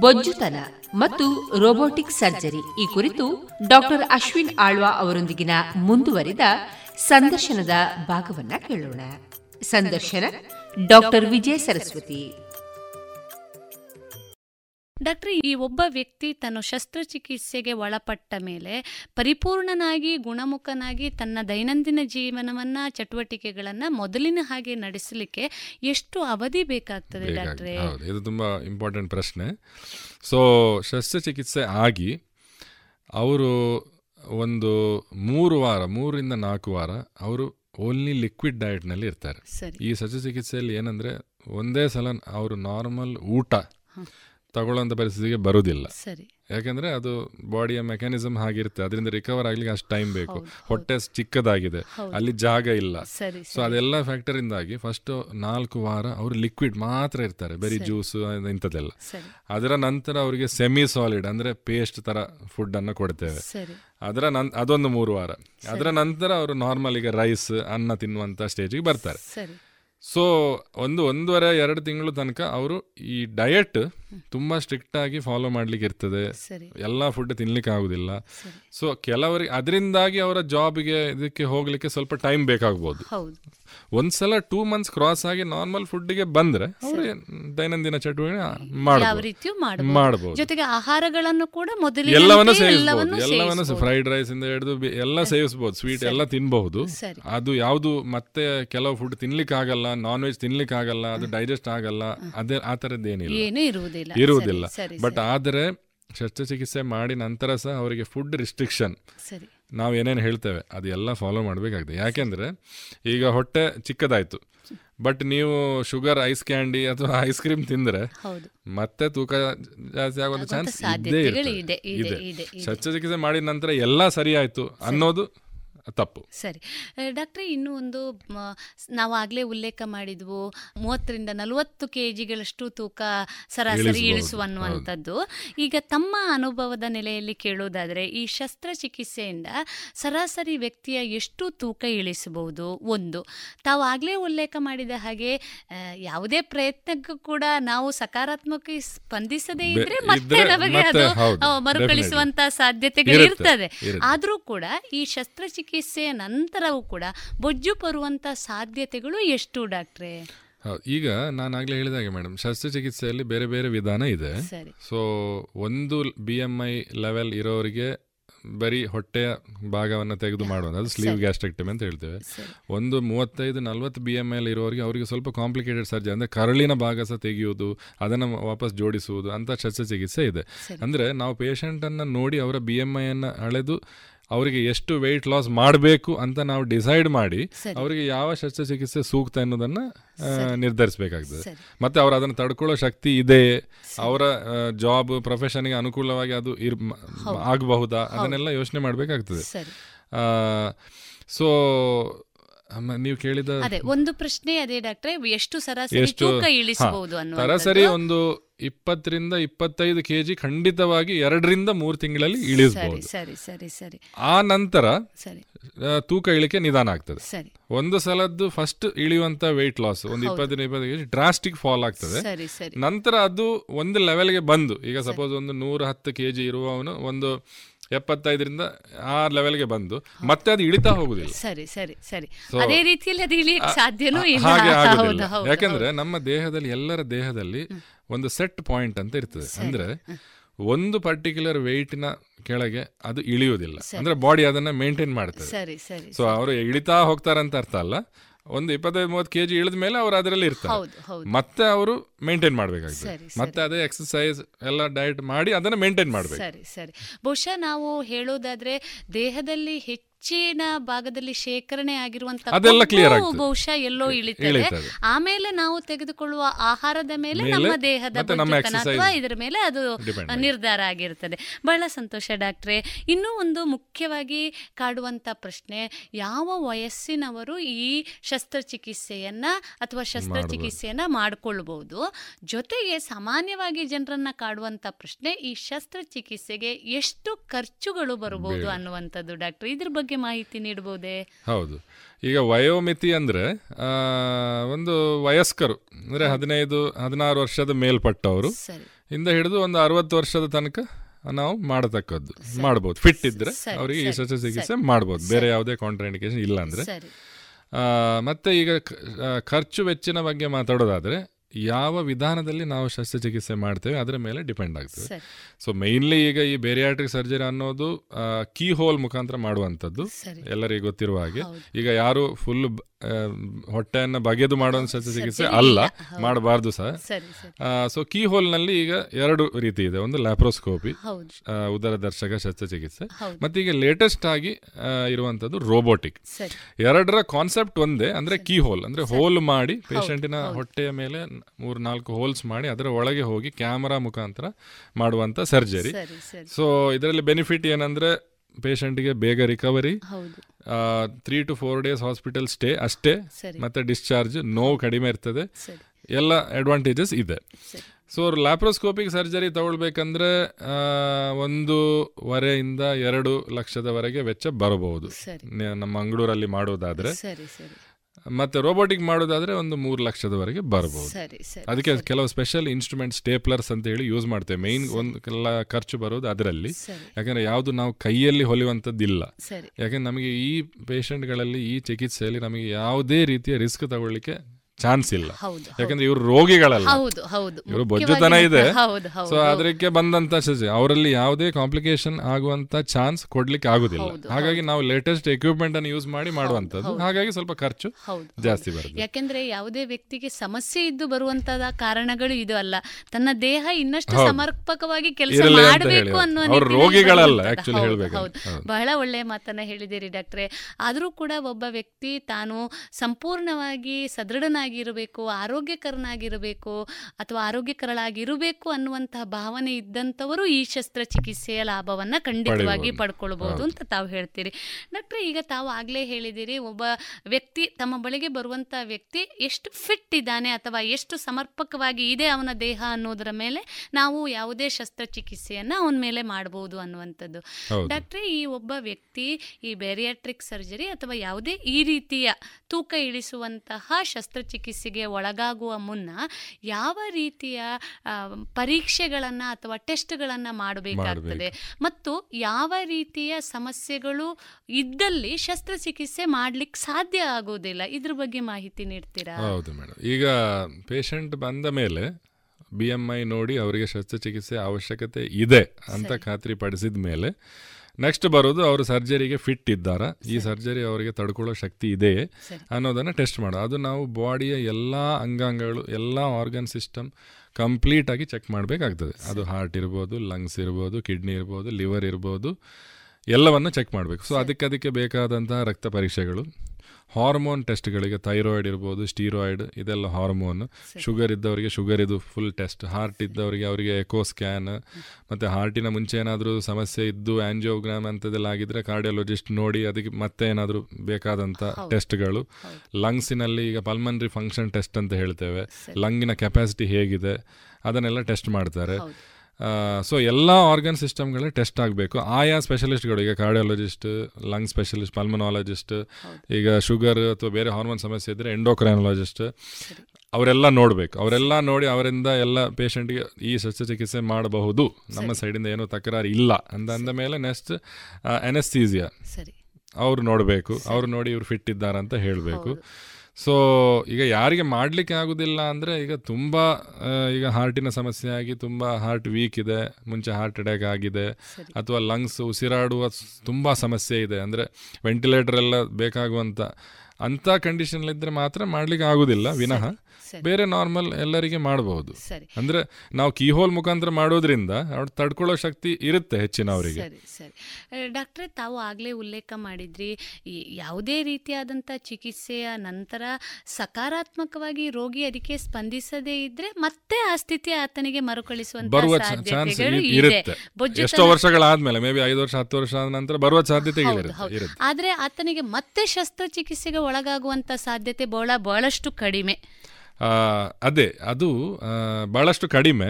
ಬೊಜ್ಜುತನ. ಮತ್ತು ರೋಬೋಟಿಕ್ ಸರ್ಜರಿ. ಈ ಕುರಿತು ಡಾಕ್ಟರ್ ಅಶ್ವಿನ್ ಆಳ್ವಾ ಅವರೊಂದಿಗಿನ ಮುಂದುವರಿದ ಸಂದರ್ಶನದ ಭಾಗವನ್ನ ಕೇಳೋಣ. ಸಂದರ್ಶನ ಡಾಕ್ಟರ್ ವಿಜಯ ಸರಸ್ವತಿ. ಡಾಕ್ಟರ್ ಈ ಒಬ್ಬ ವ್ಯಕ್ತಿ ತನ್ನ ಶಸ್ತ್ರಚಿಕಿತ್ಸೆಗೆ ಒಳಪಟ್ಟ ಮೇಲೆ ಪರಿಪೂರ್ಣನಾಗಿ ಗುಣಮುಖನಾಗಿ ತನ್ನ ದೈನಂದಿನ ಜೀವನವನ್ನ ಚಟುವಟಿಕೆಗಳನ್ನ ಮೊದಲಿನ ಹಾಗೆ ನಡೆಸಲಿಕ್ಕೆ ಎಷ್ಟು ಅವಧಿ ಬೇಕಾಗ್ತದೆ ಡಾಕ್ಟ್ರೆ? ಇದು ತುಂಬಾ ಇಂಪಾರ್ಟೆಂಟ್ ಪ್ರಶ್ನೆ. ಸೊ ಶಸ್ತ್ರಚಿಕಿತ್ಸೆ ಆಗಿ ಅವರು ಒಂದು ಮೂರು ವಾರ ಮೂರರಿಂದ ನಾಲ್ಕು ವಾರ ಅವರು ಓನ್ಲಿ ಲಿಕ್ವಿಡ್ ಡಯಟ್ನಲ್ಲಿ ಇರ್ತಾರೆ. ಈ ಶಸ್ತ್ರಚಿಕಿತ್ಸೆಯಲ್ಲಿ ಏನಂದ್ರೆ ಒಂದೇ ಸಲ ಅವರು ನಾರ್ಮಲ್ ಊಟ ತಗೊಳ್ಳೋಂಥ ಪರಿಸ್ಥಿತಿಗೆ ಬರುವುದಿಲ್ಲ. ಸರಿ. ಯಾಕಂದ್ರೆ ಅದು ಬಾಡಿಯ ಮೆಕ್ಯಾನಿಸಮ್ ಆಗಿರುತ್ತೆ ಅದರಿಂದ ರಿಕವರ್ ಆಗ್ಲಿಕ್ಕೆ ಅಷ್ಟು ಟೈಮ್ ಬೇಕು. ಹೊಟ್ಟೆ ಚಿಕ್ಕದಾಗಿದೆ. ಅಲ್ಲಿ ಜಾಗ ಇಲ್ಲ. ಸೊ ಅದೆಲ್ಲ ಫ್ಯಾಕ್ಟರ್ ಇಂದಾಗಿ ಫಸ್ಟ್ ನಾಲ್ಕು ವಾರ ಅವರು ಲಿಕ್ವಿಡ್ ಮಾತ್ರ ಇರ್ತಾರೆ. ಬರೀ ಜ್ಯೂಸ್ ಇಂಥದ್ದೆಲ್ಲ. ಅದರ ನಂತರ ಅವರಿಗೆ ಸೆಮಿ ಸಾಲಿಡ್ ಅಂದ್ರೆ ಪೇಸ್ಟ್ ತರ ಫುಡ್ ಅನ್ನು ಕೊಡ್ತೇವೆ. ಅದರ ನನ್ ಅದೊಂದು ಮೂರು ವಾರ. ಅದರ ನಂತರ ಅವರು ನಾರ್ಮಲ್ ಈಗ ರೈಸ್ ಅನ್ನ ತಿನ್ನುವಂತ ಸ್ಟೇಜಿಗೆ ಬರ್ತಾರೆ. ಸೊ ಒಂದು ಒಂದೂವರೆ ಎರಡು ತಿಂಗಳು ತನಕ ಅವರು ಈ ಡಯಟ್ ತುಂಬಾ ಸ್ಟ್ರಿಕ್ಟ್ ಆಗಿ ಫಾಲೋ ಮಾಡ್ಲಿಕ್ಕೆ ಇರ್ತದೆ. ಎಲ್ಲ ಫುಡ್ ತಿನ್ಲಿಕ್ಕೆ ಆಗುದಿಲ್ಲ. ಸೊ ಕೆಲವರಿಗೆ ಅದರಿಂದಾಗಿ ಅವರ ಜಾಬ್ಗೆ ಇದಕ್ಕೆ ಹೋಗ್ಲಿಕ್ಕೆ ಸ್ವಲ್ಪ ಟೈಮ್ ಬೇಕಾಗ್ಬೋದು. ಒಂದ್ಸಲ ಟೂ ಮಂತ್ಸ್ ಕ್ರಾಸ್ ಆಗಿ ನಾರ್ಮಲ್ ಫುಡ್ಗೆ ಬಂದ್ರೆ ಅವರು ದೈನಂದಿನ ಚಟುವಟಿಕೆ ಮಾಡಬಹುದು ಜೊತೆಗೆ ಆಹಾರಗಳನ್ನು ಕೂಡ ಎಲ್ಲವನ್ನು ಸೇವಿಸಬಹುದು ಎಲ್ಲವನ್ನು ಫ್ರೈಡ್ ರೈಸ್ ಇಂದ ಹಿಡಿದು ಎಲ್ಲ ಸೇವಿಸಬಹುದು ಸ್ವೀಟ್ ಎಲ್ಲ ತಿನ್ಬಹುದು. ಅದು ಯಾವುದು ಮತ್ತೆ ಕೆಲವು ಫುಡ್ ತಿನ್ಲಿಕ್ಕೆ ಆಗಲ್ಲ ನಾನ್ ವೆಜ್ ತಿನ್ಲಿಕ್ಕೆ ಆಗಲ್ಲ ಅದು ಡೈಜೆಸ್ಟ್ ಆಗಲ್ಲ ಅದೇ ಆ ತರದ್ದು ಏನಿಲ್ಲ ಇರುವುದಿಲ್ಲ. ಬಟ್ ಆದರೆ ಶಸ್ತ್ರಚಿಕಿತ್ಸೆ ಮಾಡಿ ನಂತರ ಸಹ ಅವರಿಗೆ ಫುಡ್ ರಿಸ್ಟ್ರಿಕ್ಷನ್ ನಾವು ಏನೇನು ಹೇಳ್ತೇವೆ ಅದೆಲ್ಲ ಫಾಲೋ ಮಾಡಬೇಕಾಗಿದೆ ಯಾಕೆಂದರೆ ಈಗ ಹೊಟ್ಟೆ ಚಿಕ್ಕದಾಯಿತು. ಬಟ್ ನೀವು ಶುಗರ್ ಐಸ್ ಕ್ಯಾಂಡಿ ಅಥವಾ ಐಸ್ ಕ್ರೀಮ್ ತಿಂದ್ರೆ ಮತ್ತೆ ತೂಕ ಜಾಸ್ತಿ ಆಗೋದು ಚಾನ್ಸ್ ಇದ್ದೇ ಇದೆ. ಶಸ್ತ್ರಚಿಕಿತ್ಸೆ ಮಾಡಿದ ನಂತರ ಎಲ್ಲ ಸರಿ ಆಯ್ತು ಅನ್ನೋದು ತಪ್ಪು. ಸರಿ. ಡಾಕ್ಟರ್ ಇನ್ನೂ ಒಂದು ನಾವು ಆಗ್ಲೇ ಉಲ್ಲೇಖ ಮಾಡಿದ್ವು ಮೂವತ್ತರಿಂದ ನಲವತ್ತು ಕೆ ಜಿಗಳಷ್ಟು ತೂಕ ಸರಾಸರಿ ಇಳಿಸುವ ಅನ್ನುವಂಥದ್ದು. ಈಗ ತಮ್ಮ ಅನುಭವದ ನೆಲೆಯಲ್ಲಿ ಕೇಳೋದಾದರೆ ಈ ಶಸ್ತ್ರಚಿಕಿತ್ಸೆಯಿಂದ ಸರಾಸರಿ ವ್ಯಕ್ತಿಯ ಎಷ್ಟು ತೂಕ ಇಳಿಸಬಹುದು? ಒಂದು. ತಾವು ಆಗಲೇ ಉಲ್ಲೇಖ ಮಾಡಿದ ಹಾಗೆ ಯಾವುದೇ ಪ್ರಯತ್ನಕ್ಕೂ ಕೂಡ ನಾವು ಸಕಾರಾತ್ಮಕ ಸ್ಪಂದಿಸದೇ ಇದ್ರೆ ಮತ್ತೆ ನಮಗೆ ಅದು ಮರುಕಳಿಸುವಂತ ಸಾಧ್ಯತೆಗಳಿರ್ತದೆ ಆದರೂ ಕೂಡ ಈ ಶಸ್ತ್ರಚಿಕಿತ್ಸೆ ಚಿಕಿತ್ಸೆಯ ನಂತರವೂ ಕೂಡ ಬೊಜ್ಜು ಬರುವಂಥ ಸಾಧ್ಯತೆಗಳು ಎಷ್ಟು ಡಾಕ್ಟ್ರೆ? ಈಗ ನಾನು ಆಗಲೇ ಹೇಳಿದಾಗೆ ಮೇಡಮ್ ಶಸ್ತ್ರಚಿಕಿತ್ಸೆಯಲ್ಲಿ ಬೇರೆ ಬೇರೆ ವಿಧಾನ ಇದೆ. ಸೊ ಒಂದು ಬಿ ಎಂ ಐ ಲೆವೆಲ್ ಇರೋರಿಗೆ ಬರೀ ಹೊಟ್ಟೆಯ ಭಾಗವನ್ನು ತೆಗೆದು ಮಾಡುವಂಥ ಅದು ಸ್ಲೀವ್ ಗ್ಯಾಸ್ಟ್ರೆಕ್ಟಮಿ ಅಂತ ಹೇಳ್ತೇವೆ. ಒಂದು ಮೂವತ್ತೈದು ನಲ್ವತ್ತು ಬಿ ಎಂ ಎಲ್ ಇರೋರಿಗೆ ಅವರಿಗೆ ಸ್ವಲ್ಪ ಕಾಂಪ್ಲಿಕೇಟೆಡ್ ಸರ್ಜರಿ ಅಂದರೆ ಕರಳಿನ ಭಾಗ ಸಹ ತೆಗೆಯುವುದು ಅದನ್ನು ವಾಪಸ್ ಜೋಡಿಸುವುದು ಅಂತ ಶಸ್ತ್ರಚಿಕಿತ್ಸೆ ಇದೆ. ಅಂದರೆ ನಾವು ಪೇಷಂಟನ್ನು ನೋಡಿ ಅವರ ಬಿ ಎಂ ಐಯನ್ನು ಅಳೆದು ಅವರಿಗೆ ಎಷ್ಟು ವೆಯ್ಟ್ ಲಾಸ್ ಮಾಡಬೇಕು ಅಂತ ನಾವು ಡಿಸೈಡ್ ಮಾಡಿ ಅವರಿಗೆ ಯಾವ ಶಸ್ತ್ರಚಿಕಿತ್ಸೆ ಸೂಕ್ತ ಅನ್ನೋದನ್ನ ನಿರ್ಧರಿಸಬೇಕಾಗ್ತದೆ. ಮತ್ತೆ ಅವರು ಅದನ್ನು ತಡ್ಕೊಳ್ಳೋ ಶಕ್ತಿ ಇದೆ ಅವರ ಜಾಬ್ ಪ್ರೊಫೆಷನ್ಗೆ ಅನುಕೂಲವಾಗಿ ಅದು ಇರ್ ಆಗಬಹುದಾ? ಅದನ್ನೆಲ್ಲ ಯೋಚನೆ ಮಾಡಬೇಕಾಗ್ತದೆ. ಸೊ ನೀವು ಕೇಳಿದ ಅದೇ ಒಂದು ಪ್ರಶ್ನೆ ಅದೇ ಡಾಕ್ಟ್ರೆ ಎಷ್ಟು ಸರಾಸರಿ ತೂಕ ಇಳಿಸಬಹುದು ಸರಾಸರಿ ಒಂದು ಇಪ್ಪತ್ತರಿಂದ ಇಪ್ಪತ್ತೈದು ಕೆಜಿ ಖಂಡಿತವಾಗಿ ಎರಡರಿಂದ ಮೂರು ತಿಂಗಳಲ್ಲಿ ಇಳಿಸಬಹುದು ಸರಿ ಸರಿ ಸರಿ. ಆ ನಂತರ ತೂಕ ಇಳಿಕೆ ನಿಧಾನ ಆಗ್ತದೆ. ಒಂದು ಸಲದ್ದು ಫಸ್ಟ್ ಇಳಿಯುವಂತ ವೆಯ್ಟ್ ಲಾಸ್ ಒಂದು ಇಪ್ಪತ್ತರಿಂದ ಇಪ್ಪತ್ತು ಕೆ ಜಿ ಡ್ರಾಸ್ಟಿಕ್ ಫಾಲ್ ಆಗ್ತದೆ ನಂತರ ಅದು ಒಂದು ಲೆವೆಲ್ಗೆ ಬಂದು ಈಗ ಸಪೋಸ್ ಒಂದು ನೂರ ಹತ್ತು ಕೆಜಿ ಇರುವವನು ಒಂದು ಎಪ್ಪತ್ತೈದರಿಂದ ಆ ಲೆವೆಲ್ಗೆ ಬಂದು ಮತ್ತೆ ಅದು ಇಳಿತಾ ಹೋಗುದಿಲ್ಲ. ಸರಿ ಸರಿ ಸರಿ. ಅದೇ ರೀತಿಯಲ್ಲಿ ಅದು ಇಳಿಯಕ್ಕೆ ಸಾಧ್ಯನೂ ಇಲ್ಲ. ಹಾಗೆ ಆಗುದಿಲ್ಲ. ಯಾಕಂದ್ರೆ ನಮ್ಮ ದೇಹದಲ್ಲಿ ಎಲ್ಲರ ದೇಹದಲ್ಲಿ ಒಂದು ಸೆಟ್ ಪಾಯಿಂಟ್ ಅಂತ ಇರ್ತದೆ. ಅಂದ್ರೆ ಒಂದು ಪರ್ಟಿಕ್ಯುಲರ್ ವೆಯ್ಟ್ನ ಕೆಳಗೆ ಅದು ಇಳಿಯುವುದಿಲ್ಲ. ಅಂದ್ರೆ ಬಾಡಿ ಅದನ್ನ ಮೇಂಟೈನ್ ಮಾಡ್ತದೆ. ಸೊ ಅವರು ಇಳಿತಾ ಹೋಗ್ತಾರಂತ ಅರ್ಥ ಅಲ್ಲ. ಒಂದು ಇಪ್ಪತ್ತೈದು ಮೂವತ್ತು ಕೆ ಜಿ ಇಳಿದ ಮೇಲೆ ಅವರು ಅದರಲ್ಲಿ ಇರ್ತಾರೆ. ಮತ್ತೆ ಅವರು ಮೇಂಟೈನ್ ಮಾಡಬೇಕಾಗ್ತದೆ. ಮತ್ತೆ ಅದೇ ಎಕ್ಸಸೈಸ್ ಎಲ್ಲ ಡಯಟ್ ಮಾಡಿ ಅದನ್ನು ಮೇಂಟೈನ್ ಮಾಡಬೇಕು. ಸರಿ ಸರಿ. ಬಹುಶಃ ನಾವು ಹೇಳೋದಾದ್ರೆ ದೇಹದಲ್ಲಿ ಹೆಚ್ಚು ಹೆಚ್ಚಿನ ಭಾಗದಲ್ಲಿ ಶೇಖರಣೆ ಆಗಿರುವಂತಹ. ಬಹುಶಃ ಎಲ್ಲೋ ಇಳಿತದೆ. ಆಮೇಲೆ ನಾವು ತೆಗೆದುಕೊಳ್ಳುವ ಆಹಾರದ ಮೇಲೆ ನಮ್ಮ ದೇಹದ ಅಥವಾ ಇದರ ಮೇಲೆ ಅದು ನಿರ್ಧಾರ ಆಗಿರ್ತದೆ. ಬಹಳ ಸಂತೋಷ ಡಾಕ್ಟ್ರೆ. ಇನ್ನೂ ಒಂದು ಮುಖ್ಯವಾಗಿ ಕಾಡುವಂತ ಪ್ರಶ್ನೆ ಯಾವ ವಯಸ್ಸಿನವರು ಈ ಶಸ್ತ್ರಚಿಕಿತ್ಸೆಯನ್ನ ಅಥವಾ ಶಸ್ತ್ರಚಿಕಿತ್ಸೆಯನ್ನ ಮಾಡಿಕೊಳ್ಳಬಹುದು ಜೊತೆಗೆ ಸಾಮಾನ್ಯವಾಗಿ ಜನರನ್ನ ಕಾಡುವಂತ ಪ್ರಶ್ನೆ ಈ ಶಸ್ತ್ರಚಿಕಿತ್ಸೆಗೆ ಎಷ್ಟು ಖರ್ಚುಗಳು ಬರಬಹುದು ಅನ್ನುವಂಥದ್ದು ಡಾಕ್ಟರ್. ಇದ್ರ ಬಗ್ಗೆ ಮಾಹಿತಿ ನೀಡಬಹುದೇ ಹೌದು. ಈಗ ವಯೋಮಿತಿ ಅಂದ್ರೆ ಒಂದು ವಯಸ್ಕರು ಅಂದ್ರೆ ಹದಿನೈದು ಹದಿನಾರು ವರ್ಷದ ಮೇಲ್ಪಟ್ಟವರು. ಇಂದ ಹಿಡಿದು ಒಂದು ಅರವತ್ತು ವರ್ಷದ ತನಕ ನಾವು ಮಾಡತಕ್ಕದ್ದು ಮಾಡ್ಬೋದು. ಫಿಟ್ ಇದ್ರೆ ಅವರಿಗೆ ಈ ಸಸ್ಯ ಸರಿ. ಮಾಡ್ಬೋದು. ಬೇರೆ ಯಾವುದೇ ಕಾಂಟ್ರಾಂಡಿಕೇಶನ್ ಇಲ್ಲ ಅಂದ್ರೆ. ಮತ್ತೆ ಈಗ ಖರ್ಚು ವೆಚ್ಚಿನ ಬಗ್ಗೆ ಮಾತಾಡೋದಾದ್ರೆ ಯಾವ ವಿಧಾನದಲ್ಲಿ ನಾವು ಶಸ್ತ್ರಚಿಕಿತ್ಸೆ ಮಾಡ್ತೇವೆ ಅದರ ಮೇಲೆ ಡಿಪೆಂಡ್ ಆಗ್ತದೆ. ಸೊ ಮೇಯ್ನ್ಲಿ ಈಗ ಈ ಬೇರಿಯಾಟ್ರಿಕ್ ಸರ್ಜರಿ ಅನ್ನೋದು ಕೀ ಹೋಲ್ ಮುಖಾಂತರ ಮಾಡುವಂಥದ್ದು ಎಲ್ಲರಿಗೆ ಗೊತ್ತಿರುವ ಹಾಗೆ. ಈಗ ಯಾರು ಫುಲ್ ಹೊಟ್ಟೆಯನ್ನು ಬಗೆದು ಮಾಡುವಂಥ ಶಸ್ತ್ರಚಿಕಿತ್ಸೆ ಅಲ್ಲ. ಮಾಡಬಾರ್ದು ಸಹ. ಸೊ ಕೀ ಹೋಲ್ನಲ್ಲಿ ಈಗ ಎರಡು ರೀತಿ ಇದೆ. ಒಂದು ಲ್ಯಾಪ್ರೋಸ್ಕೋಪಿ. ಉದರ ದರ್ಶಕ ಶಸ್ತ್ರಚಿಕಿತ್ಸೆ. ಮತ್ತೆ ಈಗ ಲೇಟೆಸ್ಟ್ ಆಗಿ ಇರುವಂಥದ್ದು ಇರುವಂತದ್ದು ರೋಬೋಟಿಕ್ ಎರಡರ ಕಾನ್ಸೆಪ್ಟ್ ಒಂದೇ ಅಂದ್ರೆ ಕೀ ಹೋಲ್ ಅಂದ್ರೆ ಹೋಲ್ ಮಾಡಿ ಪೇಷಂಟಿನ ಹೊಟ್ಟೆಯ ಮೇಲೆ ಮೂರ್ ನಾಲ್ಕು ಹೋಲ್ಸ್ ಮಾಡಿ ಅದರ ಒಳಗೆ ಹೋಗಿ ಕ್ಯಾಮರಾ ಮುಖಾಂತರ ಮಾಡುವಂಥ ಸರ್ಜರಿ ಸರಿ, ಸರಿ. ಸೊ ಇದರಲ್ಲಿ ಬೆನಿಫಿಟ್ ಏನಂದ್ರೆ ಪೇಷಂಟ್ಗೆ ಬೇಗ recovery. Three to four days hospital stay ಅಷ್ಟೇ. ಮತ್ತೆ ಡಿಸ್ಚಾರ್ಜ್ ನೋವು ಕಡಿಮೆ ಇರ್ತದೆ. ಎಲ್ಲ ಅಡ್ವಾಂಟೇಜಸ್ ಇದೆ ಸೊ ಲ್ಯಾಪ್ರೋಸ್ಕೋಪಿಕ್ ಸರ್ಜರಿ ತಗೊಳ್ಬೇಕಂದ್ರೆ ಒಂದೂವರೆಯಿಂದ ಎರಡು ಲಕ್ಷದವರೆಗೆ ವೆಚ್ಚ ಬರಬಹುದು ನಮ್ಮ ಮಂಗಳೂರಲ್ಲಿ ಮಾಡೋದಾದ್ರೆ ಮತ್ತೆ ರೋಬೋಟಿಕ್ ಮಾಡೋದಾದ್ರೆ ಒಂದು ಮೂರು ಲಕ್ಷದವರೆಗೆ ಬರಬಹುದು ಅದಕ್ಕೆ ಕೆಲವು ಸ್ಪೆಷಲ್ ಇನ್ಸ್ಟ್ರೂಮೆಂಟ್ ಸ್ಟೇಪ್ಲರ್ಸ್ ಅಂತ ಹೇಳಿ ಯೂಸ್ ಮಾಡ್ತೇವೆ. ಮೈನ್ ಒಂದು ಎಲ್ಲ ಖರ್ಚು ಬರೋದು ಅದರಲ್ಲಿ. ಯಾಕಂದ್ರೆ ಯಾವುದು ನಾವು ಕೈಯಲ್ಲಿ ಹೊಲಿಯುವಂಥದ್ದಿಲ್ಲ. ಯಾಕಂದ್ರೆ ನಮಗೆ ಈ ಪೇಷಂಟ್ಗಳಲ್ಲಿ ಈ ಚಿಕಿತ್ಸೆಯಲ್ಲಿ ನಮಗೆ ಯಾವುದೇ ರೀತಿಯ ರಿಸ್ಕ್ ತಗೊಳ್ಳಿಕ್ಕೆ ಚಾನ್ಸ್ ಇಲ್ಲ. ಯಾಕಂದ್ರೆ ಇವರು ರೋಗಿಗಳಲ್ಲ. ಇವರು ಬೊಜ್ಜುತನ ಇದೆ. [LAUGHS] ಸೊ ಅದಕ್ಕೆ ಬಂದಂತ ಸಜೆ ಅವರಲ್ಲಿ ಯಾವುದೇ ಕಾಂಪ್ಲಿಕೇಶನ್ ಆಗುವಂತ ಚಾನ್ಸ್ ಕೊಡ್ಲಿಕ್ಕೆ ಆಗುದಿಲ್ಲ. ಹಾಗಾಗಿ ನಾವು ಲೇಟೆಸ್ಟ್ ಎಕ್ವಿಪ್ಮೆಂಟ್ ಅನ್ನು ಯೂಸ್ ಮಾಡಿ ಮಾಡುವಂತದ್ದು ಹಾಗಾಗಿ ಸ್ವಲ್ಪ ಖರ್ಚು ಜಾಸ್ತಿ ಬರುತ್ತೆ. ಯಾಕಂದ್ರೆ ಯಾವುದೇ ವ್ಯಕ್ತಿಗೆ ಸಮಸ್ಯೆ ಇದ್ದು ಬರುವಂತಹ ಕಾರಣಗಳು ಇದು ಅಲ್ಲ. ತನ್ನ ದೇಹ ಇನ್ನಷ್ಟು ಸಮರ್ಪಕವಾಗಿ ಕೆಲಸ ಮಾಡಬೇಕು. ಅನ್ನೋ ರೋಗಿಗಳಲ್ಲ ಆಕ್ಚುಲಿ ಹೇಳಬೇಕು. ಬಹಳ ಒಳ್ಳೆಯ ಮಾತನ್ನ ಹೇಳಿದಿರಿ ಡಾಕ್ಟ್ರೆ. ಆದರೂ ಕೂಡ ಒಬ್ಬ ವ್ಯಕ್ತಿ ತಾನು ಸಂಪೂರ್ಣವಾಗಿ ಸದೃಢನಾಗಿರಬೇಕು ಆರೋಗ್ಯಕರನಾಗಿರಬೇಕು ಅಥವಾ ಆರೋಗ್ಯಕರಳಾಗಿರಬೇಕು ಅನ್ನುವಂತಹ ಭಾವನೆ ಇದ್ದಂಥವರು ಈ ಶಸ್ತ್ರಚಿಕಿತ್ಸೆಯ ಲಾಭವನ್ನ ಖಂಡಿತವಾಗಿ ಪಡ್ಕೊಳ್ಬೋದು ಪಡ್ಕೊಳ್ಬಹುದು ಅಂತ ತಾವು ಹೇಳ್ತೀರಿ. ಡಾಕ್ಟ್ರೆ ಈಗ ತಾವು ಆಗಲೇ ಹೇಳಿದಿರಿ ಒಬ್ಬ ವ್ಯಕ್ತಿ ತಮ್ಮ ಬಳಿಗೆ ಬರುವಂಥ ವ್ಯಕ್ತಿ ಎಷ್ಟು ಫಿಟ್ ಇದ್ದಾನೆ ಅಥವಾ ಎಷ್ಟು ಸಮರ್ಪಕವಾಗಿ ಇದೆ ಅವನ ದೇಹ ಅನ್ನೋದರ ಮೇಲೆ ನಾವು ಯಾವುದೇ ಶಸ್ತ್ರಚಿಕಿತ್ಸೆಯನ್ನು ಅವನ ಮೇಲೆ ಮಾಡಬಹುದು ಅನ್ನುವಂಥದ್ದು. ಡಾಕ್ಟರ್ ಈ ಒಬ್ಬ ವ್ಯಕ್ತಿ ಈ ಬೇರಿಯಾಟ್ರಿಕ್ ಸರ್ಜರಿ ಅಥವಾ ಯಾವುದೇ ಈ ರೀತಿಯ ತೂಕ ಇಳಿಸುವಂತಹ ಶಸ್ತ್ರಚಿಕಿತ್ಸೆಗೆ ಒಳಗಾಗುವ ಮುನ್ನ ಯಾವ ರೀತಿಯ ಪರೀಕ್ಷೆಗಳನ್ನು ಅಥವಾ ಟೆಸ್ಟ್ಗಳನ್ನ ಮಾಡಬೇಕಾಗ್ತದೆ. ಮತ್ತು ಯಾವ ರೀತಿಯ ಸಮಸ್ಯೆಗಳು ಇದ್ದಲ್ಲಿ ಶಸ್ತ್ರಚಿಕಿತ್ಸೆ ಮಾಡ್ಲಿಕ್ಕೆ ಸಾಧ್ಯ ಆಗೋದಿಲ್ಲ? ಇದ್ರ ಬಗ್ಗೆ ಮಾಹಿತಿ ನೀಡ್ತೀರಾ? ಹೌದು ಮೇಡಮ್ ಈಗ ಪೇಷಂಟ್ ಬಂದ ಮೇಲೆ ಬಿ ಎಂ ಐ ನೋಡಿ ಅವರಿಗೆ ಶಸ್ತ್ರಚಿಕಿತ್ಸೆ ಅವಶ್ಯಕತೆ ಇದೆ ಅಂತ ಖಾತ್ರಿ ಪಡಿಸಿದ ಮೇಲೆ ನೆಕ್ಸ್ಟ್ ಬರೋದು ಅವರು ಸರ್ಜರಿಗೆ ಫಿಟ್ ಇದ್ದಾರಾ. ಈ ಸರ್ಜರಿ ಅವರಿಗೆ ತಡ್ಕೊಳ್ಳೋ ಶಕ್ತಿ ಇದೆ ಅನ್ನೋದನ್ನು ಟೆಸ್ಟ್ ಮಾಡೋದು. ಅದು ನಾವು ಬಾಡಿಯ ಎಲ್ಲ ಅಂಗಾಂಗಗಳು ಎಲ್ಲ ಆರ್ಗನ್ ಸಿಸ್ಟಮ್ ಕಂಪ್ಲೀಟ್ ಆಗಿ ಚೆಕ್ ಮಾಡಬೇಕಾಗ್ತದೆ. ಅದು ಹಾರ್ಟ್ ಇರ್ಬೋದು ಲಂಗ್ಸ್ ಇರ್ಬೋದು ಕಿಡ್ನಿ ಇರ್ಬೋದು ಲಿವರ್ ಇರ್ಬೋದು ಎಲ್ಲವನ್ನು ಚೆಕ್ ಮಾಡಬೇಕು. ಸೊ ಅದಕ್ಕೆ ಅದಕ್ಕೆ ಬೇಕಾದಂತಹ ರಕ್ತ ಪರೀಕ್ಷೆಗಳು. ಹಾರ್ಮೋನ್ ಟೆಸ್ಟ್ಗಳಿಗೆ ಥೈರಾಯ್ಡ್ ಇರ್ಬೋದು ಸ್ಟೀರಾಯ್ಡ್ ಇದೆಲ್ಲ ಹಾರ್ಮೋನ್. ಶುಗರ್ ಇದ್ದವರಿಗೆ ಶುಗರ್ ಇದು ಫುಲ್ ಟೆಸ್ಟ್. ಹಾರ್ಟ್ ಇದ್ದವರಿಗೆ ಅವರಿಗೆ ಎಕೋ ಸ್ಕ್ಯಾನ್. ಮತ್ತು ಹಾರ್ಟಿನ ಮುಂಚೆ ಏನಾದರೂ ಸಮಸ್ಯೆ ಇದ್ದು ಆ್ಯಂಜಿಯೋಗ್ರಾಮ್ ಅಂಥದ್ದೆಲ್ಲ ಆಗಿದ್ರೆ ಕಾರ್ಡಿಯಾಲಜಿಸ್ಟ್ ನೋಡಿ ಅದಕ್ಕೆ ಮತ್ತೆ ಏನಾದರೂ ಬೇಕಾದಂಥ ಟೆಸ್ಟ್ಗಳು. ಲಂಗ್ಸಿನಲ್ಲಿ ಈಗ ಪಲ್ಮನ್ರಿ ಫಂಕ್ಷನ್ ಟೆಸ್ಟ್ ಅಂತ ಹೇಳ್ತೇವೆ. ಲಂಗಿನ ಕೆಪಾಸಿಟಿ ಹೇಗಿದೆ ಅದನ್ನೆಲ್ಲ ಟೆಸ್ಟ್ ಮಾಡ್ತಾರೆ. ಸೊ ಎಲ್ಲ ಆರ್ಗನ್ ಸಿಸ್ಟಮ್ಗಳೇ ಟೆಸ್ಟ್ ಆಗಬೇಕು. ಆಯಾ ಸ್ಪೆಷಲಿಸ್ಟ್ಗಳು ಈಗ ಕಾರ್ಡಿಯಾಲಜಿಸ್ಟ್ ಲಂಗ್ ಸ್ಪೆಷಲಿಸ್ಟ್ ಪಲ್ಮನಾಲಜಿಸ್ಟ್ ಈಗ ಶುಗರ್ ಅಥವಾ ಬೇರೆ ಹಾರ್ಮೋನ್ ಸಮಸ್ಯೆ ಇದ್ದರೆ ಎಂಡೋಕ್ರೈನಾಲಜಿಸ್ಟ್ ಅವರೆಲ್ಲ ನೋಡಬೇಕು. ಅವರೆಲ್ಲ ನೋಡಿ ಅವರಿಂದ ಎಲ್ಲ ಪೇಷಂಟ್ಗೆ ಈ ಶಸ್ತ್ರಚಿಕಿತ್ಸೆ ಮಾಡಬಹುದು. ನಮ್ಮ ಸೈಡಿಂದ ಏನೂ ತಕರಾರು ಇಲ್ಲ. ಅಂತ ಅಂದ ಮೇಲೆ ನೆಕ್ಸ್ಟ್ ಎನೆಸ್ಥೀಸಿಯಾ ಸರಿ. ಅವ್ರು ನೋಡಬೇಕು. ಅವ್ರು ನೋಡಿ ಇವ್ರು ಫಿಟ್ ಇದ್ದಾರೆ ಅಂತ ಹೇಳಬೇಕು ಸೊ ಈಗ ಯಾರಿಗೆ ಮಾಡಲಿಕ್ಕೆ ಆಗೋದಿಲ್ಲ ಅಂದರೆ ಈಗ ತುಂಬ ಈಗ ಹಾರ್ಟಿನ ಸಮಸ್ಯೆ ಆಗಿ ತುಂಬ ಹಾರ್ಟ್ ವೀಕ್ ಇದೆ ಮುಂಚೆ ಹಾರ್ಟ್ ಅಟ್ಯಾಕ್ ಆಗಿದೆ ಅಥವಾ ಲಂಗ್ಸ್ ಉಸಿರಾಡುವ ತುಂಬ ಸಮಸ್ಯೆ ಇದೆ ಅಂದರೆ ವೆಂಟಿಲೇಟರ್ ಎಲ್ಲ ಬೇಕಾಗುವಂಥ ಅಂಥ ಕಂಡೀಷನ್ ಇದ್ರೆ ಮಾತ್ರ ಮಾಡ್ಲಿಕ್ಕೆ ಆಗೋದಿಲ್ಲ ವಿನಃ. ಬೇರೆ ನಾರ್ಮಲ್ ಎಲ್ಲರಿಗೆ ಮಾಡಬಹುದು ಸರಿ. ಅಂದ್ರೆ ನಾವು ಕೀಹೋಲ್ ಮುಖಾಂತರ ಮಾಡೋದ್ರಿಂದ ಅವ್ರು ತಡ್ಕೊಳ್ಳೋ ಶಕ್ತಿ ಇರುತ್ತೆ ಹೆಚ್ಚಿನವರಿಗೆ. ಸರಿ ಸರಿ. ಡಾಕ್ಟರ್ ತಾವು ಆಗ್ಲೇ ಉಲ್ಲೇಖ ಮಾಡಿದ್ರಿ ಯಾವುದೇ ರೀತಿಯಾದಂಥ ಚಿಕಿತ್ಸೆಯ ನಂತರ ಸಕಾರಾತ್ಮಕವಾಗಿ ರೋಗಿ ಅದಕ್ಕೆ ಸ್ಪಂದಿಸದೇ ಇದ್ರೆ ಮತ್ತೆ ಆ ಸ್ಥಿತಿ ಆತನಿಗೆ ಮರುಕಳಿಸುವಂತ ಬರುವ ಚಾನ್ಸ್ ಸಾಧ್ಯತೆಗಳು ಇರುತ್ತೆ. ಬೊಜ್ಜುತನ- ಎಷ್ಟೋ ವರ್ಷಗಳಾದ್ಮೇಲೆ ಮೇ ಬಿ ಐದು ವರ್ಷ ಹತ್ತು ವರ್ಷ ಆದ ನಂತರ ಬರುವ ಸಾಧ್ಯತೆ. ಆದ್ರೆ ಆತನಿಗೆ ಮತ್ತೆ ಶಸ್ತ್ರಚಿಕಿತ್ಸೆಗೆ ಒಳಗಾಗುವಂತ ಸಾಧ್ಯತೆ ಬಹಳ ಬಹಳಷ್ಟು ಕಡಿಮೆ. ಅದೇ ಅದು ಬಹಳಷ್ಟು ಕಡಿಮೆ.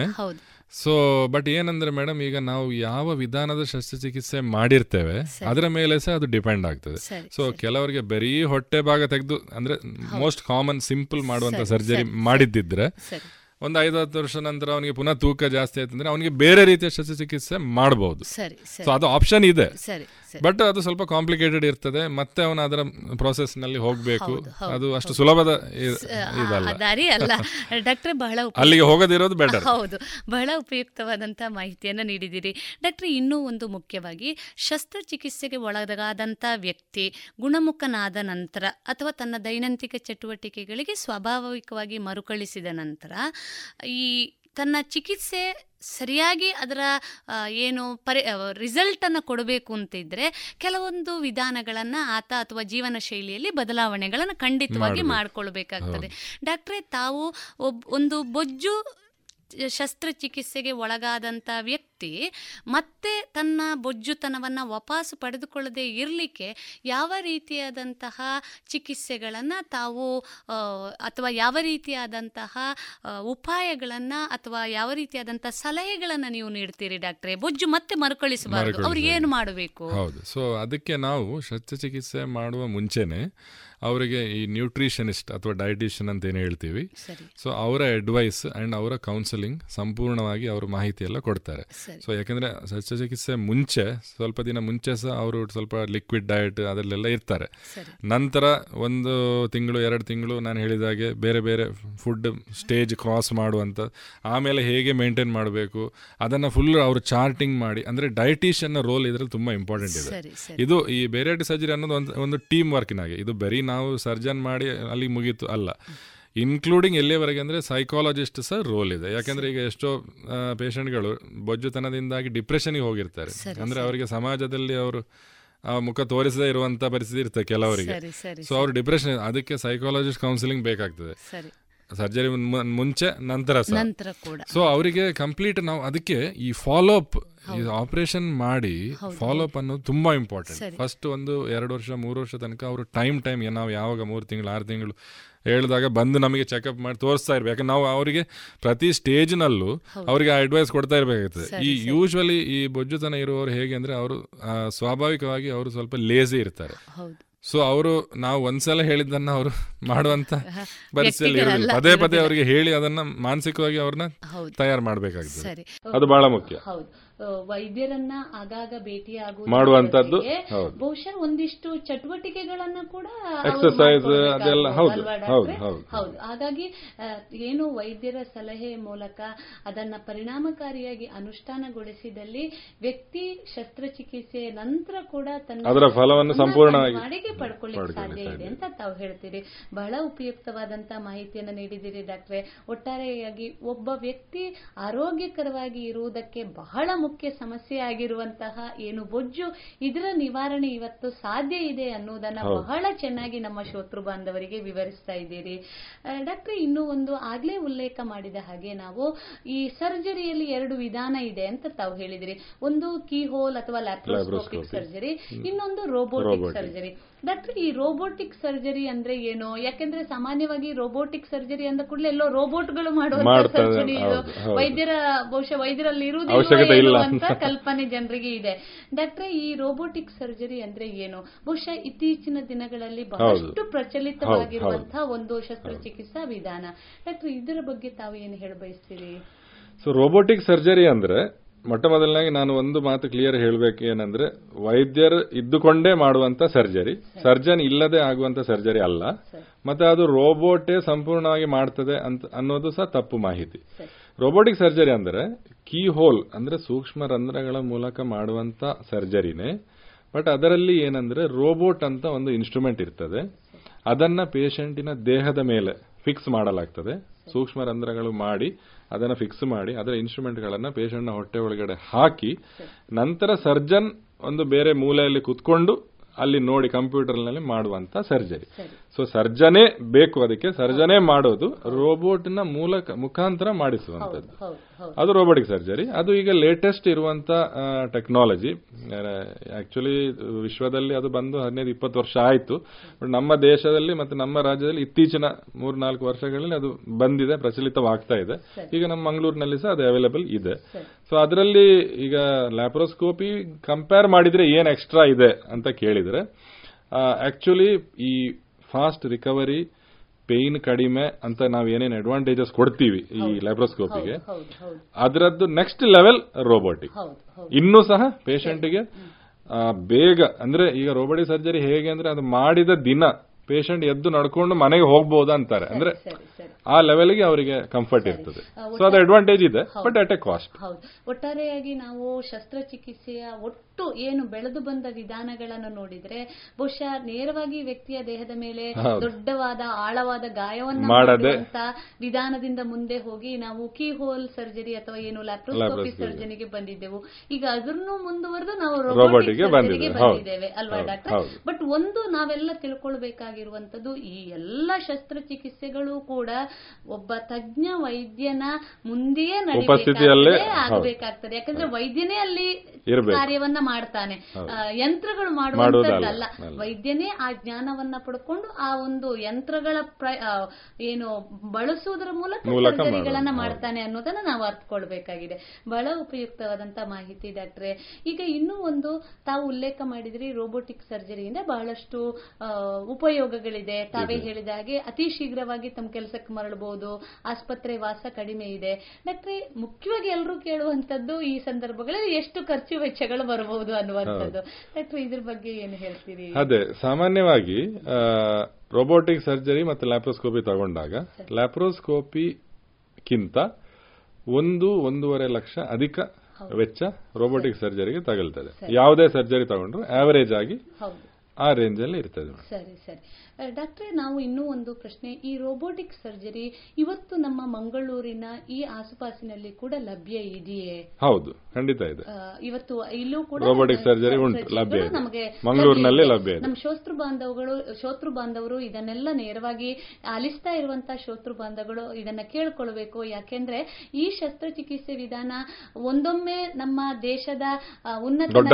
ಸೊ ಬಟ್ ಏನಂದ್ರೆ ಮೇಡಮ್ ಈಗ ನಾವು ಯಾವ ವಿಧಾನದ ಶಸ್ತ್ರಚಿಕಿತ್ಸೆ ಮಾಡಿರ್ತೇವೆ ಅದರ ಮೇಲೆ ಸಹ ಅದು ಡಿಪೆಂಡ್ ಆಗ್ತದೆ. ಸೊ ಕೆಲವರಿಗೆ ಬರೀ ಹೊಟ್ಟೆ ಭಾಗ ತೆಗೆದು ಅಂದ್ರೆ ಮೋಸ್ಟ್ ಕಾಮನ್ ಸಿಂಪಲ್ ಮಾಡುವಂತ ಸರ್ಜರಿ ಸರಿ, ಮಾಡಿದ್ದಿದ್ರೆ. ಒಂದು ಐದು ಹತ್ತು ವರ್ಷ ನಂತರ ಅವನಿಗೆ ಪುನಃ ತೂಕ ಜಾಸ್ತಿ ಆಯ್ತಂದ್ರೆ ಅವನಿಗೆ ಬೇರೆ ರೀತಿಯ ಶಸ್ತ್ರಚಿಕಿತ್ಸೆ ಮಾಡಬಹುದು. ಸೊ ಅದು ಆಪ್ಷನ್ ಇದೆ. ಸರಿ. ಬಟ್ ಅದು ಸ್ವಲ್ಪ ಕಾಂಪ್ಲಿಕೇಟೆಡ್ ಇರ್ತದೆ. ಮತ್ತೆ ಅವನು ಅದರ ಪ್ರೋಸೆಸ್ನಲ್ಲಿ ಹೋಗ್ಬೇಕು. ಅದು ಅಷ್ಟು. ಸುಲಭದ ದಾರಿ ಅಲ್ಲ. ಡಾಕ್ಟರ್ ಬಹಳ ಅಲ್ಲಿಗೆ ಹೋಗದಿರೋದು ಬೆಟರ್ ಹೌದು. ಬಹಳ ಉಪಯುಕ್ತವಾದಂತಹ ಮಾಹಿತಿಯನ್ನು ನೀಡಿದಿರಿ ಡಾಕ್ಟರ್ ಇನ್ನೂ ಒಂದು ಮುಖ್ಯವಾಗಿ ಶಸ್ತ್ರಚಿಕಿತ್ಸೆಗೆ ಒಳಗಾದಂಥ ವ್ಯಕ್ತಿ ಗುಣಮುಖನಾದ ನಂತರ ಅಥವಾ ತನ್ನ ದೈನಂದಿನ ಚಟುವಟಿಕೆಗಳಿಗೆ ಸ್ವಾಭಾವಿಕವಾಗಿ ಮರುಕಳಿಸಿದ ನಂತರ ಈ ತನ್ನ ಚಿಕಿತ್ಸೆ ಸರಿಯಾಗಿ ಅದರ ಏನು ಪರಿ ರಿಸಲ್ಟನ್ನು ಕೊಡಬೇಕು ಅಂತಿದ್ದರೆ ಕೆಲವೊಂದು ವಿಧಾನಗಳನ್ನು ಆತ ಅಥವಾ ಜೀವನ ಶೈಲಿಯಲ್ಲಿ ಬದಲಾವಣೆಗಳನ್ನು ಖಂಡಿತವಾಗಿ ಮಾಡಿಕೊಳ್ಬೇಕಾಗ್ತದೆ. ಡಾಕ್ಟ್ರೇ ತಾವು ಒಬ್ ಒಂದು ಬೊಜ್ಜು ಶಸ್ತ್ರಚಿಕಿತ್ಸೆಗೆ ಒಳಗಾದಂಥ ವ್ಯಕ್ತಿ ಮತ್ತೆ ತನ್ನ ಬೊಜ್ಜುತನವನ್ನು ವಾಪಸ್ಸು ಪಡೆದುಕೊಳ್ಳದೆ ಇರಲಿಕ್ಕೆ ಯಾವ ರೀತಿಯಾದಂತಹ ಚಿಕಿತ್ಸೆಗಳನ್ನು ತಾವು ಅಥವಾ ಯಾವ ರೀತಿಯಾದಂತಹ ಉಪಾಯಗಳನ್ನು ಅಥವಾ ಯಾವ ರೀತಿಯಾದಂತಹ ಸಲಹೆಗಳನ್ನು ನೀವು ನೀಡ್ತೀರಿ ಡಾಕ್ಟ್ರೆ? ಬೊಜ್ಜು ಮತ್ತೆ ಮರುಕಳಿಸಬಾರದು ಅವ್ರು ಏನು ಮಾಡಬೇಕು? ಹೌದು. ಸೊ ಅದಕ್ಕೆ ನಾವು ಶಸ್ತ್ರಚಿಕಿತ್ಸೆ ಮಾಡುವ ಮುಂಚೆನೆ ಅವರಿಗೆ ಈ ನ್ಯೂಟ್ರಿಷನಿಸ್ಟ್ ಅಥವಾ ಡಯಟಿಷಿಯನ್ ಅಂತ ಏನು ಹೇಳ್ತೀವಿ. ಸೊ ಅವರ ಅಡ್ವೈಸ್ ಆ್ಯಂಡ್ ಅವರ ಕೌನ್ಸಿಲಿಂಗ್ ಸಂಪೂರ್ಣವಾಗಿ ಅವರು ಮಾಹಿತಿ ಎಲ್ಲ ಕೊಡ್ತಾರೆ. ಸೊ ಯಾಕಂದರೆ ಶಸ್ತ್ರಚಿಕಿತ್ಸೆ ಮುಂಚೆ ಸ್ವಲ್ಪ ದಿನ ಮುಂಚೆ ಸಹ ಅವರು ಸ್ವಲ್ಪ ಲಿಕ್ವಿಡ್ ಡಯಟ್ ಅದರಲ್ಲೆಲ್ಲ ಇರ್ತಾರೆ. ನಂತರ ಒಂದು ತಿಂಗಳು ಎರಡು ತಿಂಗಳು ನಾನು ಹೇಳಿದ ಹಾಗೆ ಬೇರೆ ಬೇರೆ ಫುಡ್ ಸ್ಟೇಜ್ ಕ್ರಾಸ್ ಮಾಡುವಂಥ ಆಮೇಲೆ ಹೇಗೆ ಮೇಂಟೈನ್ ಮಾಡಬೇಕು ಅದನ್ನು ಫುಲ್ ಅವರು ಚಾರ್ಟಿಂಗ್ ಮಾಡಿ ಅಂದರೆ ಡಯಟಿಷಿಯನ್ನ ರೋಲ್ ಇದರಲ್ಲಿ ತುಂಬ ಇಂಪಾರ್ಟೆಂಟ್ ಇದೆ. ಇದು ಈ ಬೇರೆ ಸರ್ಜರಿ ಅನ್ನೋದು ಒಂದು ಒಂದು ಟೀಮ್ ವರ್ಕಿನಾಗೆ ಇದು ಬರೀ ನಾವು ಸರ್ಜನ್ ಮಾಡಿ ಅಲ್ಲಿ ಮುಗೀತು ಅಲ್ಲ. ಇನ್ಕ್ಲೂಡಿಂಗ್ ಎಲ್ಲಿಯವರೆಗೆ ಅಂದರೆ ಸೈಕಾಲಜಿಸ್ಟ್ ಸಹ ರೋಲ್ ಇದೆ. ಯಾಕಂದ್ರೆ ಈಗ ಎಷ್ಟೋ ಪೇಷಂಟ್ಗಳು ಬೊಜ್ಜುತನದಿಂದಾಗಿ ಡಿಪ್ರೆಷನ್ಗೆ ಹೋಗಿರ್ತಾರೆ. ಅಂದರೆ ಅವರಿಗೆ ಸಮಾಜದಲ್ಲಿ ಅವರು ಆ ಮುಖ ತೋರಿಸದೇ ಇರುವಂತ ಪರಿಸ್ಥಿತಿ ಇರ್ತದೆ ಕೆಲವರಿಗೆ. ಸೊ ಅವ್ರು ಡಿಪ್ರೆಷನ್ ಅದಕ್ಕೆ ಸೈಕಾಲಜಿಸ್ಟ್ ಕೌನ್ಸಿಲಿಂಗ್ ಬೇಕಾಗ್ತದೆ. ಸರಿ. ಸರ್ಜರಿ ಮುಂಚೆ ನಂತರ. ಸೊ ಅವರಿಗೆ ಕಂಪ್ಲೀಟ್ ನಾವು ಅದಕ್ಕೆ ಈ ಫಾಲೋ ಅಪ್ ಈ ಆಪರೇಷನ್ ಮಾಡಿ ಫಾಲೋ ಅಪ್ ಅನ್ನೋದು ತುಂಬಾ ಇಂಪಾರ್ಟೆಂಟ್ ಫಸ್ಟ್ ಒಂದು ಎರಡು ವರ್ಷ ಮೂರು ವರ್ಷ ತನಕ ಅವರು ಟೈಮ್ ಟೈಮ್ ನಾವು ಯಾವಾಗ ಮೂರು ತಿಂಗಳು ಆರು ತಿಂಗಳು ಹೇಳಿದಾಗ ಬಂದು ನಮಗೆ ಚೆಕಪ್ ಮಾಡಿ ತೋರಿಸ್ತಾ ಇರ್ಬೇಕು. ಯಾಕಂದ್ರೆ ನಾವು ಅವರಿಗೆ ಪ್ರತಿ ಸ್ಟೇಜ್ನಲ್ಲೂ ಅವರಿಗೆ ಅವರಿಗೆ ಅಡ್ವೈಸ್ ಕೊಡ್ತಾ ಇರಬೇಕಾಗ್ತದೆ ಈ. ಯೂಶ್ವಲಿ ಈ ಬೊಜ್ಜುತನ ಇರುವವರು ಹೇಗೆ ಅಂದರೆ ಅವರು ಸ್ವಾಭಾವಿಕವಾಗಿ ಅವರು ಸ್ವಲ್ಪ ಲೇಜಿ ಇರ್ತಾರೆ. ಹೌದು. ಸೊ ಅವರು ನಾವು ಒಂದ್ಸಲ ಹೇಳಿದ್ದನ್ನ ಅವರು [LAUGHS] ಮಾಡುವಂತ ಪರಿಸ್ಥಿತಿಯಲ್ಲಿ ಇರಲಿಲ್ಲ ಪದೇ ಪದೇ. ಅವರಿಗೆ ಹೇಳಿ ಅದನ್ನ ಮಾನಸಿಕವಾಗಿ ಅವ್ರನ್ನ ತಯಾರು ಮಾಡಬೇಕಾಗ್ತದೆ. ಸರಿ. ಅದು ಬಹಳ ಮುಖ್ಯ. ಹೌದು. ಆ, ವೈದ್ಯರನ್ನ ಆಗಾಗ ಭೇಟಿಯಾಗುವುದರ ಮಾಡುವಂತದ್ದು. ಬಹುಶಃ ಒಂದಿಷ್ಟು ಚಟುವಟಿಕೆಗಳನ್ನ ಕೂಡ ಎಕ್ಸರ್ಸೈಸ್ ಅದೆಲ್ಲ ಹೌದು, ಹೌದು, ಹಾಗಾಗಿ ಏನು ವೈದ್ಯರ ಸಲಹೆ ಮೂಲಕ ಅದನ್ನ ಪರಿಣಾಮಕಾರಿಯಾಗಿ ಅನುಷ್ಠಾನಗೊಳಿಸಿದಲ್ಲಿ ವ್ಯಕ್ತಿ ಶಸ್ತ್ರಚಿಕಿತ್ಸೆ ನಂತರ ಕೂಡ ತನ್ನ ಅದರ ಫಲವನ್ನು ಸಂಪೂರ್ಣವಾಗಿ ಮಾಡಿಗೆ ಪಡ್ಕೊಳ್ಳಿಕ್ಕೆ ಸಾಧ್ಯ ಇದೆ ಅಂತ ತಾವು ಹೇಳ್ತೀರಿ. ಬಹಳ ಉಪಯುಕ್ತವಾದಂತ ಮಾಹಿತಿಯನ್ನು ನೀಡಿದಿರಿ ಡಾಕ್ಟ್ರೆ. ಒಟ್ಟಾರೆಯಾಗಿ ಒಬ್ಬ ವ್ಯಕ್ತಿ ಆರೋಗ್ಯಕರವಾಗಿ ಇರುವುದಕ್ಕೆ ಬಹಳ ಮುಖ್ಯ ಸಮಸ್ಯೆ ಆಗಿರುವಂತಹ ಏನು ಬೊಜ್ಜು ಇದರ ನಿವಾರಣೆ ಇವತ್ತು ಸಾಧ್ಯ ಇದೆ ಅನ್ನೋದನ್ನ ಬಹಳ ಚೆನ್ನಾಗಿ ನಮ್ಮ ಶೋತೃ ಬಾಂಧವರಿಗೆ ವಿವರಿಸ್ತಾ ಇದ್ದೀರಿ. ಡಾಕ್ಟರ್ ಇನ್ನು ಇನ್ನೂ ಒಂದು ಆಗ್ಲೇ ಉಲ್ಲೇಖ ಮಾಡಿದ ಹಾಗೆ ನಾವು ಈ ಸರ್ಜರಿಯಲ್ಲಿ ಎರಡು ವಿಧಾನ ಇದೆ ಅಂತ ತಾವು ಹೇಳಿದಿರಿ. ಒಂದು ಕೀ ಹೋಲ್ ಅಥವಾ ಲ್ಯಾಪ್ರೋಸ್ಕೋಪಿಕ್ ಸರ್ಜರಿ ಇನ್ನೊಂದು ರೋಬೋಟಿಕ್ ಸರ್ಜರಿ ಡಾಕ್ಟರ್ ಈ ರೋಬೋಟಿಕ್ ಸರ್ಜರಿ ಅಂದ್ರೆ ಏನು? ಯಾಕೆಂದ್ರೆ ಸಾಮಾನ್ಯವಾಗಿ ರೋಬೋಟಿಕ್ ಸರ್ಜರಿ ಅಂದ ಕೂಡಲೇ ಎಲ್ಲೋ ರೋಬೋಟ್ಗಳು ಮಾಡುವ ಸರ್ಜರಿ ಇದು. ವೈದ್ಯರ ಬಹುಶಃ ವೈದ್ಯರಲ್ಲಿ ಇರುವುದಿಲ್ಲ ಅಂತ ಅಂತ. ಕಲ್ಪನೆ ಜನರಿಗೆ ಇದೆ. ಡಾಕ್ಟ್ರೆ ಈ ರೋಬೋಟಿಕ್ ಸರ್ಜರಿ ಅಂದ್ರೆ ಏನು? ಬಹುಶಃ ಇತ್ತೀಚಿನ ದಿನಗಳಲ್ಲಿ ಬಹಳಷ್ಟು ಪ್ರಚಲಿತವಾಗಿರುವಂತಹ ಒಂದು ಶಸ್ತ್ರಚಿಕಿತ್ಸಾ ವಿಧಾನ. ಡಾಕ್ಟರ್ ಇದರ ಬಗ್ಗೆ ತಾವು ಏನು ಹೇಳಬಯಸ್ತೀರಿ? ಸೊ ರೋಬೋಟಿಕ್ ಸರ್ಜರಿ ಅಂದ್ರೆ ಮೊಟ್ಟ ಮೊದಲನಾಗಿ ನಾನು ಒಂದು ಮಾತು ಕ್ಲಿಯರ್ ಹೇಳಬೇಕು ಏನಂದ್ರೆ, ವೈದ್ಯರು ಇದ್ದುಕೊಂಡೇ ಮಾಡುವಂತ ಸರ್ಜರಿ, ಸರ್ಜನ್ ಇಲ್ಲದೆ ಆಗುವಂತ ಸರ್ಜರಿ ಅಲ್ಲ. ಮತ್ತೆ ಅದು ರೋಬೋಟೇ ಸಂಪೂರ್ಣವಾಗಿ ಮಾಡ್ತದೆ ಅಂತ ಅನ್ನೋದು ಸಹ ತಪ್ಪು ಮಾಹಿತಿ. ರೋಬೋಟಿಕ್ ಸರ್ಜರಿ ಅಂದ್ರೆ, ಕೀ ಹೋಲ್ ಅಂದ್ರೆ ಸೂಕ್ಷ್ಮ ರಂಧ್ರಗಳ ಮೂಲಕ ಮಾಡುವಂತ ಸರ್ಜರಿನೇ. ಬಟ್ ಅದರಲ್ಲಿ ಏನಂದ್ರೆ, ರೋಬೋಟ್ ಅಂತ ಒಂದು ಇನ್ಸ್ಟ್ರೂಮೆಂಟ್ ಇರ್ತದೆ. ಅದನ್ನ ಪೇಷಂಟಿನ ದೇಹದ ಮೇಲೆ ಫಿಕ್ಸ್ ಮಾಡಲಾಗ್ತದೆ. ಸೂಕ್ಷ್ಮ ರಂಧ್ರಗಳು ಮಾಡಿ, ಅದನ್ನ ಫಿಕ್ಸ್ ಮಾಡಿ, ಅದರ ಇನ್ಸ್ಟ್ರೂಮೆಂಟ್ಗಳನ್ನ ಪೇಷಂಟ್ನ ಹೊಟ್ಟೆ ಒಳಗಡೆ ಹಾಕಿ, ನಂತರ ಸರ್ಜನ್ ಒಂದು ಬೇರೆ ಮೂಲೆಯಲ್ಲಿ ಕುತ್ಕೊಂಡು ಅಲ್ಲಿ ನೋಡಿ ಕಂಪ್ಯೂಟರ್ನಲ್ಲಿ ಮಾಡುವಂತ ಸರ್ಜರಿ ಸೊ ಸರ್ಜನೆ ಬೇಕು ಅದಕ್ಕೆ. ಸರ್ಜನೆ ಮಾಡೋದು ರೋಬೋಟ್ನ ಮೂಲಕ ಮುಖಾಂತರ ಮಾಡಿಸುವಂತದ್ದು ಅದು ರೋಬೋಟಿಕ್ ಸರ್ಜರಿ ಅದು ಈಗ ಲೇಟೆಸ್ಟ್ ಇರುವಂತ ಟೆಕ್ನಾಲಜಿ ಆಕ್ಚುಲಿ ವಿಶ್ವದಲ್ಲಿ ಅದು ಬಂದು ಹದಿನೈದು ಇಪ್ಪತ್ತು ವರ್ಷ ಆಯ್ತು. ಬಟ್ ನಮ್ಮ ದೇಶದಲ್ಲಿ ಮತ್ತೆ ನಮ್ಮ ರಾಜ್ಯದಲ್ಲಿ ಇತ್ತೀಚಿನ ಮೂರ್ನಾಲ್ಕು ವರ್ಷಗಳಲ್ಲಿ ಅದು ಬಂದಿದೆ ಪ್ರಚಲಿತವಾಗ್ತಾ ಇದೆ. ಈಗ ನಮ್ಮ ಮಂಗಳೂರಿನಲ್ಲಿ ಸಹ ಅದು ಅವೈಲೇಬಲ್ ಇದೆ. ಸೊ ಅದರಲ್ಲಿ ಈಗ ಲ್ಯಾಪ್ರೋಸ್ಕೋಪಿ ಕಂಪೇರ್ ಮಾಡಿದ್ರೆ ಏನ್ ಎಕ್ಸ್ಟ್ರಾ ಇದೆ ಅಂತ ಕೇಳಿದ್ರೆ ಆಕ್ಚುಲಿ ಈ ಫಾಸ್ಟ್ ರಿಕವರಿ ಪೇನ್ ಕಡಿಮೆ ಅಂತ ನಾವು ಏನೇನು ಅಡ್ವಾಂಟೇಜಸ್ ಕೊಡ್ತೀವಿ ಈ ಲ್ಯಾಬ್ರೋಸ್ಕೋಪಿಗೆ ಅದರದ್ದು ನೆಕ್ಸ್ಟ್ ಲೆವೆಲ್ ರೋಬೋಟಿಕ್ ಇನ್ನೂ ಸಹ ಪೇಷಂಟ್ಗೆ ಬೇಗ ಅಂದ್ರೆ ಈಗ ರೋಬೋಟಿಕ್ ಸರ್ಜರಿ ಹೇಗೆ ಅಂದ್ರೆ ಅದು ಮಾಡಿದ ದಿನ ಪೇಷಂಟ್ ಎದ್ದು ನಡ್ಕೊಂಡು ಮನೆಗೆ ಹೋಗ್ಬಹುದು ಅಂತಾರೆ. ಅಂದ್ರೆ ಆ ಲೆವೆಲ್ಗೆ ಅವರಿಗೆ ಕಂಫರ್ಟ್ ಇರ್ತದೆ. ಸೊ ಅದು ಅಡ್ವಾಂಟೇಜ್ ಇದೆ ಬಟ್ ಅಟ್ ಎ ಕಾಸ್ಟ್ ಹೌದು. ಒಟ್ಟಾರೆಯಾಗಿ ನಾವು ಶಸ್ತ್ರಚಿಕಿತ್ಸೆಯ ಒಟ್ಟು ಏನು ಬೆಳೆದು ಬಂದ ವಿಧಾನಗಳನ್ನು ನೋಡಿದ್ರೆ ಬಹುಶಃ ನೇರವಾಗಿ ವ್ಯಕ್ತಿಯ ದೇಹದ ಮೇಲೆ ದೊಡ್ಡವಾದ ಆಳವಾದ ಗಾಯವನ್ನ ಮಾಡುವಂತ ವಿಧಾನದಿಂದ ಮುಂದೆ ಹೋಗಿ ನಾವು ಕೀ ಹೋಲ್ ಸರ್ಜರಿ ಅಥವಾ ಏನು ಲ್ಯಾಪ್ರೋಸ್ಕೋಪಿ ಸರ್ಜರಿಗೆ ಬಂದಿದ್ದೆವು. ಈಗ ಅದನ್ನು ಮುಂದುವರೆದು ನಾವು ರೋಬೋಟಿಕ್ ಸರ್ಜರಿಗೆ ಬಂದಿದ್ದೇವೆ. ಅಲ್ವಾ ಡಾಕ್ಟರ್? ಬಟ್ ಒಂದು ನಾವೆಲ್ಲ ತಿಳ್ಕೊಳ್ಬೇಕಾಗಿರುವಂತದ್ದು ಈ ಎಲ್ಲ ಶಸ್ತ್ರಚಿಕಿತ್ಸೆಗಳು ಕೂಡ ಒಬ್ಬ ತಜ್ಞ ವೈದ್ಯನ ಮುಂದೆಯೇ ಆಗಬೇಕಾಗ್ತದೆ. ಯಾಕಂದ್ರೆ ವೈದ್ಯನೇ ಅಲ್ಲಿ ಕಾರ್ಯವನ್ನ ಮಾಡ್ತಾನೆ. ಯಂತ್ರಗಳು ಮಾಡುವಂತದ್ದಲ್ಲ ವೈದ್ಯನೇ ಆ ಜ್ಞಾನವನ್ನ ಪಡ್ಕೊಂಡು ಆ ಒಂದು ಯಂತ್ರಗಳ ಏನು ಬಳಸುವುದರ ಮೂಲಕ ಸರ್ಜರಿಗಳನ್ನ ಮಾಡ್ತಾನೆ ಅನ್ನೋದನ್ನ ನಾವು ಅರ್ಥಕೊಳ್ಬೇಕಾಗಿದೆ. ಬಹಳ ಉಪಯುಕ್ತವಾದಂತ ಮಾಹಿತಿ ಡಾಕ್ಟ್ರೆ. ಈಗ ಇನ್ನೂ ಒಂದು ತಾವು ಉಲ್ಲೇಖ ಮಾಡಿದ್ರಿ ರೋಬೋಟಿಕ್ ಸರ್ಜರಿಯಿಂದ ಬಹಳಷ್ಟು ಉಪಯೋಗಗಳಿದೆ. ತಾವೇ ಹೇಳಿದ ಹಾಗೆ ಅತಿ ಶೀಘ್ರವಾಗಿ ತಮ್ಮ ಕೆಲಸಕ್ಕೆ ಮರಳಬಹುದು. ಆಸ್ಪತ್ರೆ ವಾಸ ಕಡಿಮೆ ಇದೆ. ಡಾಕ್ಟ್ರೆ ಮುಖ್ಯವಾಗಿ ಎಲ್ಲರೂ ಕೇಳುವಂತದ್ದು ಈ ಸಂದರ್ಭಗಳಲ್ಲಿ ಎಷ್ಟು ಖರ್ಚು ವೆಚ್ಚಗಳು ಬರಬಹುದು. ಅನ್ನುವಂಥದ್ದು. ಅಥವಾ ಇದ್ರ ಬಗ್ಗೆ ಏನು ಹೇಳ್ತೀರಿ? ಅದೇ ಸಾಮಾನ್ಯವಾಗಿ ರೋಬೋಟಿಕ್ ಸರ್ಜರಿ ಮತ್ತು ಲ್ಯಾಪ್ರೋಸ್ಕೋಪಿ ತಗೊಂಡಾಗ ಲ್ಯಾಪ್ರೋಸ್ಕೋಪಿಕ್ಕಿಂತ ಒಂದು ಒಂದೂವರೆ ಲಕ್ಷ ಅಧಿಕ ವೆಚ್ಚ ರೋಬೋಟಿಕ್ ಸರ್ಜರಿಗೆ ತಗಲ್ತದೆ. ಯಾವುದೇ ಸರ್ಜರಿ ತಗೊಂಡ್ರು ಆವರೇಜ್ ಆಗಿ ಆ ರೇಂಜ್ ಅಲ್ಲಿ ಇರ್ತದೆ. ಸರಿ ಸರಿ. ಡಾಕ್ಟ್ರೆ ನಾವು ಇನ್ನೂ ಒಂದು ಪ್ರಶ್ನೆ. ಈ ರೋಬೋಟಿಕ್ ಸರ್ಜರಿ ಇವತ್ತು ನಮ್ಮ ಮಂಗಳೂರಿನ ಈ ಆಸುಪಾಸಿನಲ್ಲಿ ಕೂಡ ಲಭ್ಯ ಇದೆಯೇ? ಹೌದು ಖಂಡಿತ ಇದೆ. ಇವತ್ತು ಇಲ್ಲೂ ಕೂಡ ರೋಬೋಟಿಕ್ ಸರ್ಜರಿ ಉಂಟು ಲಭ್ಯ ನಮಗೆ ಮಂಗಳೂರಿನಲ್ಲೇ ಲಭ್ಯ ಇದೆ. ನಮ್ಮ ಶೋತೃ ಬಾಂಧವಗಳು ಶೋತೃ ಬಾಂಧವರು ಇದನ್ನೆಲ್ಲ ನೇರವಾಗಿ ಆಲಿಸ್ತಾ ಇರುವಂತಹ ಶೋತೃ ಬಾಂಧವಗಳು ಇದನ್ನ ಕೇಳ್ಕೊಳ್ಬೇಕು. ಯಾಕೆಂದ್ರೆ ಈ ಶಸ್ತ್ರಚಿಕಿತ್ಸೆ ವಿಧಾನ ಒಂದೊಮ್ಮೆ ನಮ್ಮ ದೇಶದ ಉನ್ನತ ದೊಡ್ಡ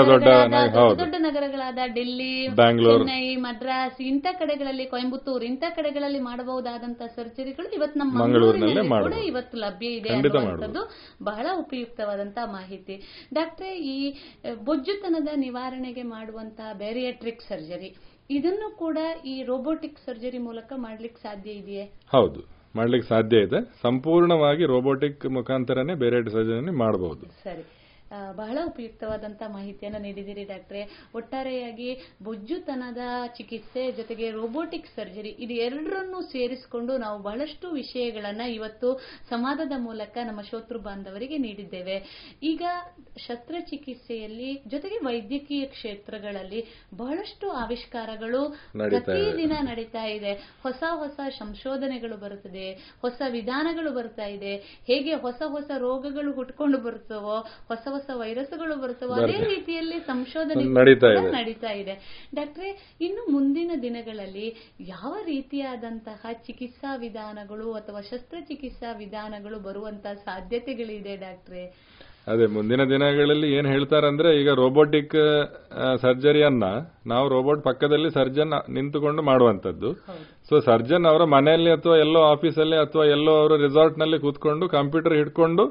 ದೊಡ್ಡ ನಗರಗಳಾದ ಡೆಲ್ಲಿ ಚೆನ್ನೈ ಮದ್ರಾಸ್ ಇಂಥ ಕಡೆಗಳಲ್ಲಿ ಕೊಯಂಬತ್ತೂರು ಇಂಥ ಕಡೆಗಳಲ್ಲಿ ಮಾಡಬಹುದಾದಂತಹ ಸರ್ಜರಿಗಳು ಇವತ್ತು ನಮ್ಮ ಮಂಗಳೂರಿನಲ್ಲಿ ಕೂಡ ಇವತ್ತು ಲಭ್ಯ ಇದೆ ಅನ್ನುವಂಥದ್ದು ಬಹಳ ಉಪಯುಕ್ತವಾದಂತಹ ಮಾಹಿತಿ. ಡಾಕ್ಟ್ರೆ ಈ ಬೊಜ್ಜುತನದ ನಿವಾರಣೆಗೆ ಮಾಡುವಂತಹ ಬ್ಯಾರಿಯಾಟ್ರಿಕ್ ಸರ್ಜರಿ ಇದನ್ನು ಕೂಡ ಈ ರೋಬೋಟಿಕ್ ಸರ್ಜರಿ ಮೂಲಕ ಮಾಡ್ಲಿಕ್ಕೆ ಸಾಧ್ಯ ಇದೆಯೇ? ಹೌದು ಮಾಡ್ಲಿಕ್ಕೆ ಸಾಧ್ಯ ಇದೆ. ಸಂಪೂರ್ಣವಾಗಿ ರೋಬೋಟಿಕ್ ಮುಖಾಂತರನೇ ಬೇರೆ ಸರ್ಜರಿ ಮಾಡಬಹುದು. ಸರಿ. ಬಹಳ ಉಪಯುಕ್ತವಾದಂತಹ ಮಾಹಿತಿಯನ್ನು ನೀಡಿದಿರಿ ಡಾಕ್ಟ್ರೆ. ಒಟ್ಟಾರೆಯಾಗಿ ಬೊಜ್ಜುತನದ ಚಿಕಿತ್ಸೆ ಜೊತೆಗೆ ರೋಬೋಟಿಕ್ ಸರ್ಜರಿ ಇದು ಎರಡರನ್ನು ಸೇರಿಸಿಕೊಂಡು ನಾವು ಬಹಳಷ್ಟು ವಿಷಯಗಳನ್ನು ಇವತ್ತು ಸಂವಾದದ ಮೂಲಕ ನಮ್ಮ ಶೋತೃ ಬಾಂಧವರಿಗೆ ನೀಡಿದ್ದೇವೆ. ಈಗ ಶಸ್ತ್ರಚಿಕಿತ್ಸೆಯಲ್ಲಿ ಜೊತೆಗೆ ವೈದ್ಯಕೀಯ ಕ್ಷೇತ್ರಗಳಲ್ಲಿ ಬಹಳಷ್ಟು ಆವಿಷ್ಕಾರಗಳು ಪ್ರತಿದಿನ ನಡೀತಾ ಇದೆ. ಹೊಸ ಹೊಸ ಸಂಶೋಧನೆಗಳು ಬರುತ್ತದೆ. ಹೊಸ ವಿಧಾನಗಳು ಬರ್ತಾ ಇದೆ. ಹೇಗೆ ಹೊಸ ಹೊಸ ರೋಗಗಳು ಹುಟ್ಕೊಂಡು ಬರುತ್ತವೋ ಹೊಸ ಹೊಸ ವೈರಸ್ಗಳು ಬರುತ್ತವೆ ಅದೇ ರೀತಿಯಲ್ಲಿ ಸಂಶೋಧನೆ ನಡೀತಾ ಇದೆ. ಡಾಕ್ಟ್ರೆ ಇನ್ನು ಮುಂದಿನ ದಿನಗಳಲ್ಲಿ ಯಾವ ರೀತಿಯಾದಂತಹ ಚಿಕಿತ್ಸಾ ವಿಧಾನಗಳು ಅಥವಾ ಶಸ್ತ್ರಚಿಕಿತ್ಸಾ ವಿಧಾನಗಳು ಬರುವಂತಹ ಸಾಧ್ಯತೆಗಳಿದೆ ಡಾಕ್ಟ್ರೆ? ಅದೇ ಮುಂದಿನ ದಿನಗಳಲ್ಲಿ ಏನ್ ಹೇಳ್ತಾರಂದ್ರೆ ಈಗ ರೋಬೋಟಿಕ್ ಸರ್ಜರಿಯನ್ನ ನಾವು ರೋಬೋಟ್ ಪಕ್ಕದಲ್ಲಿ ಸರ್ಜನ್ ನಿಂತುಕೊಂಡು ಮಾಡುವಂತದ್ದು ಸೊ ಸರ್ಜನ್ ಅವರ ಮನೆಯಲ್ಲಿ ಅಥವಾ ಎಲ್ಲೋ ಆಫೀಸಲ್ಲಿ ಅಥವಾ ಎಲ್ಲೋ ಅವರು ರೆಸಾರ್ಟ್ನಲ್ಲಿ ಕೂತ್ಕೊಂಡು ಕಂಪ್ಯೂಟರ್ ಹಿಡ್ಕೊಂಡು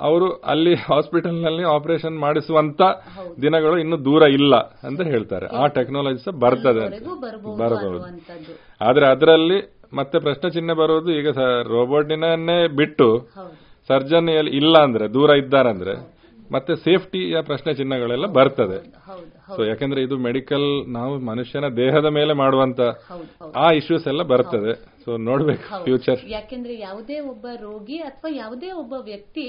ಅವರು ಅಲ್ಲಿ ಹಾಸ್ಪಿಟಲ್ನಲ್ಲಿ ಆಪರೇಷನ್ ಮಾಡಿಸುವಂತ ದಿನಗಳು ಇನ್ನು ದೂರ ಇಲ್ಲ ಅಂತ ಹೇಳ್ತಾರೆ. ಆ ಟೆಕ್ನಾಲಜಿ ಸಹ ಬರ್ತದೆ ಬರಬಹುದು ಆದ್ರೆ ಅದರಲ್ಲಿ ಮತ್ತೆ ಪ್ರಶ್ನೆ ಚಿಹ್ನೆ ಬರೋದು ಈಗ ರೋಬೋಟಿನನ್ನೇ ಬಿಟ್ಟು ಸರ್ಜನ್ ಇಲ್ಲ ಅಂದ್ರೆ ದೂರ ಇದ್ದಾರಂದ್ರೆ ಮತ್ತೆ ಸೇಫ್ಟಿಯ ಪ್ರಶ್ನೆ ಚಿಹ್ನೆಗಳೆಲ್ಲ ಬರ್ತದೆ. ಸೊ ಯಾಕಂದ್ರೆ ಇದು ಮೆಡಿಕಲ್ ನಾವು ಮನುಷ್ಯನ ದೇಹದ ಮೇಲೆ ಮಾಡುವಂತ ಆ ಇಶ್ಯೂಸ್ ಎಲ್ಲ ಬರ್ತದೆ. ಸೊ ನೋಡ್ಬೇಕು ಫ್ಯೂಚರ್ ಯಾಕೆಂದ್ರೆ ಯಾವುದೇ ಒಬ್ಬ ರೋಗಿ ಅಥವಾ ಯಾವುದೇ ಒಬ್ಬ ವ್ಯಕ್ತಿ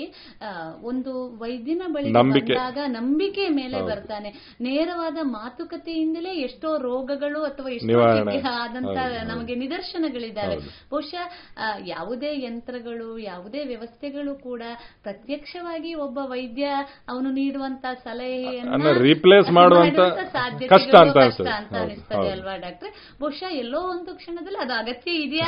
ಒಂದು ವೈದ್ಯನ ಬಳಿ. ಬಂದಾಗ ನಂಬಿಕೆ ಮೇಲೆ ಬರ್ತಾನೆ. ನೇರವಾದ ಮಾತುಕತೆಯಿಂದಲೇ ಎಷ್ಟೋ ರೋಗಗಳು ಅಥವಾ ಎಷ್ಟೋ. ಆದಂತ. ನಮಗೆ ನಿದರ್ಶನಗಳಿದ್ದಾವೆ. ಬಹುಶಃ ಯಾವುದೇ ಯಂತ್ರಗಳು ಯಾವುದೇ ವ್ಯವಸ್ಥೆಗಳು ಕೂಡ ಪ್ರತ್ಯಕ್ಷವಾಗಿ ಒಬ್ಬ ವೈದ್ಯ ಅವನು ನೀಡುವಂತ ಸಲಹೆಯನ್ನು ರೀಪ್ಲೇಸ್ ಮಾಡುವಂತ ಸಾಧ್ಯತೆ ಕಷ್ಟ ಅಂತ ಅನಿಸ್ತದೆ ಅಲ್ವಾ ಡಾಕ್ಟ್ರೆ? ಬಹುಶಃ ಎಲ್ಲೋ ಒಂದು ಕ್ಷಣದಲ್ಲಿ ಅದು ಅಗತ್ಯ ಇದೆಯಾ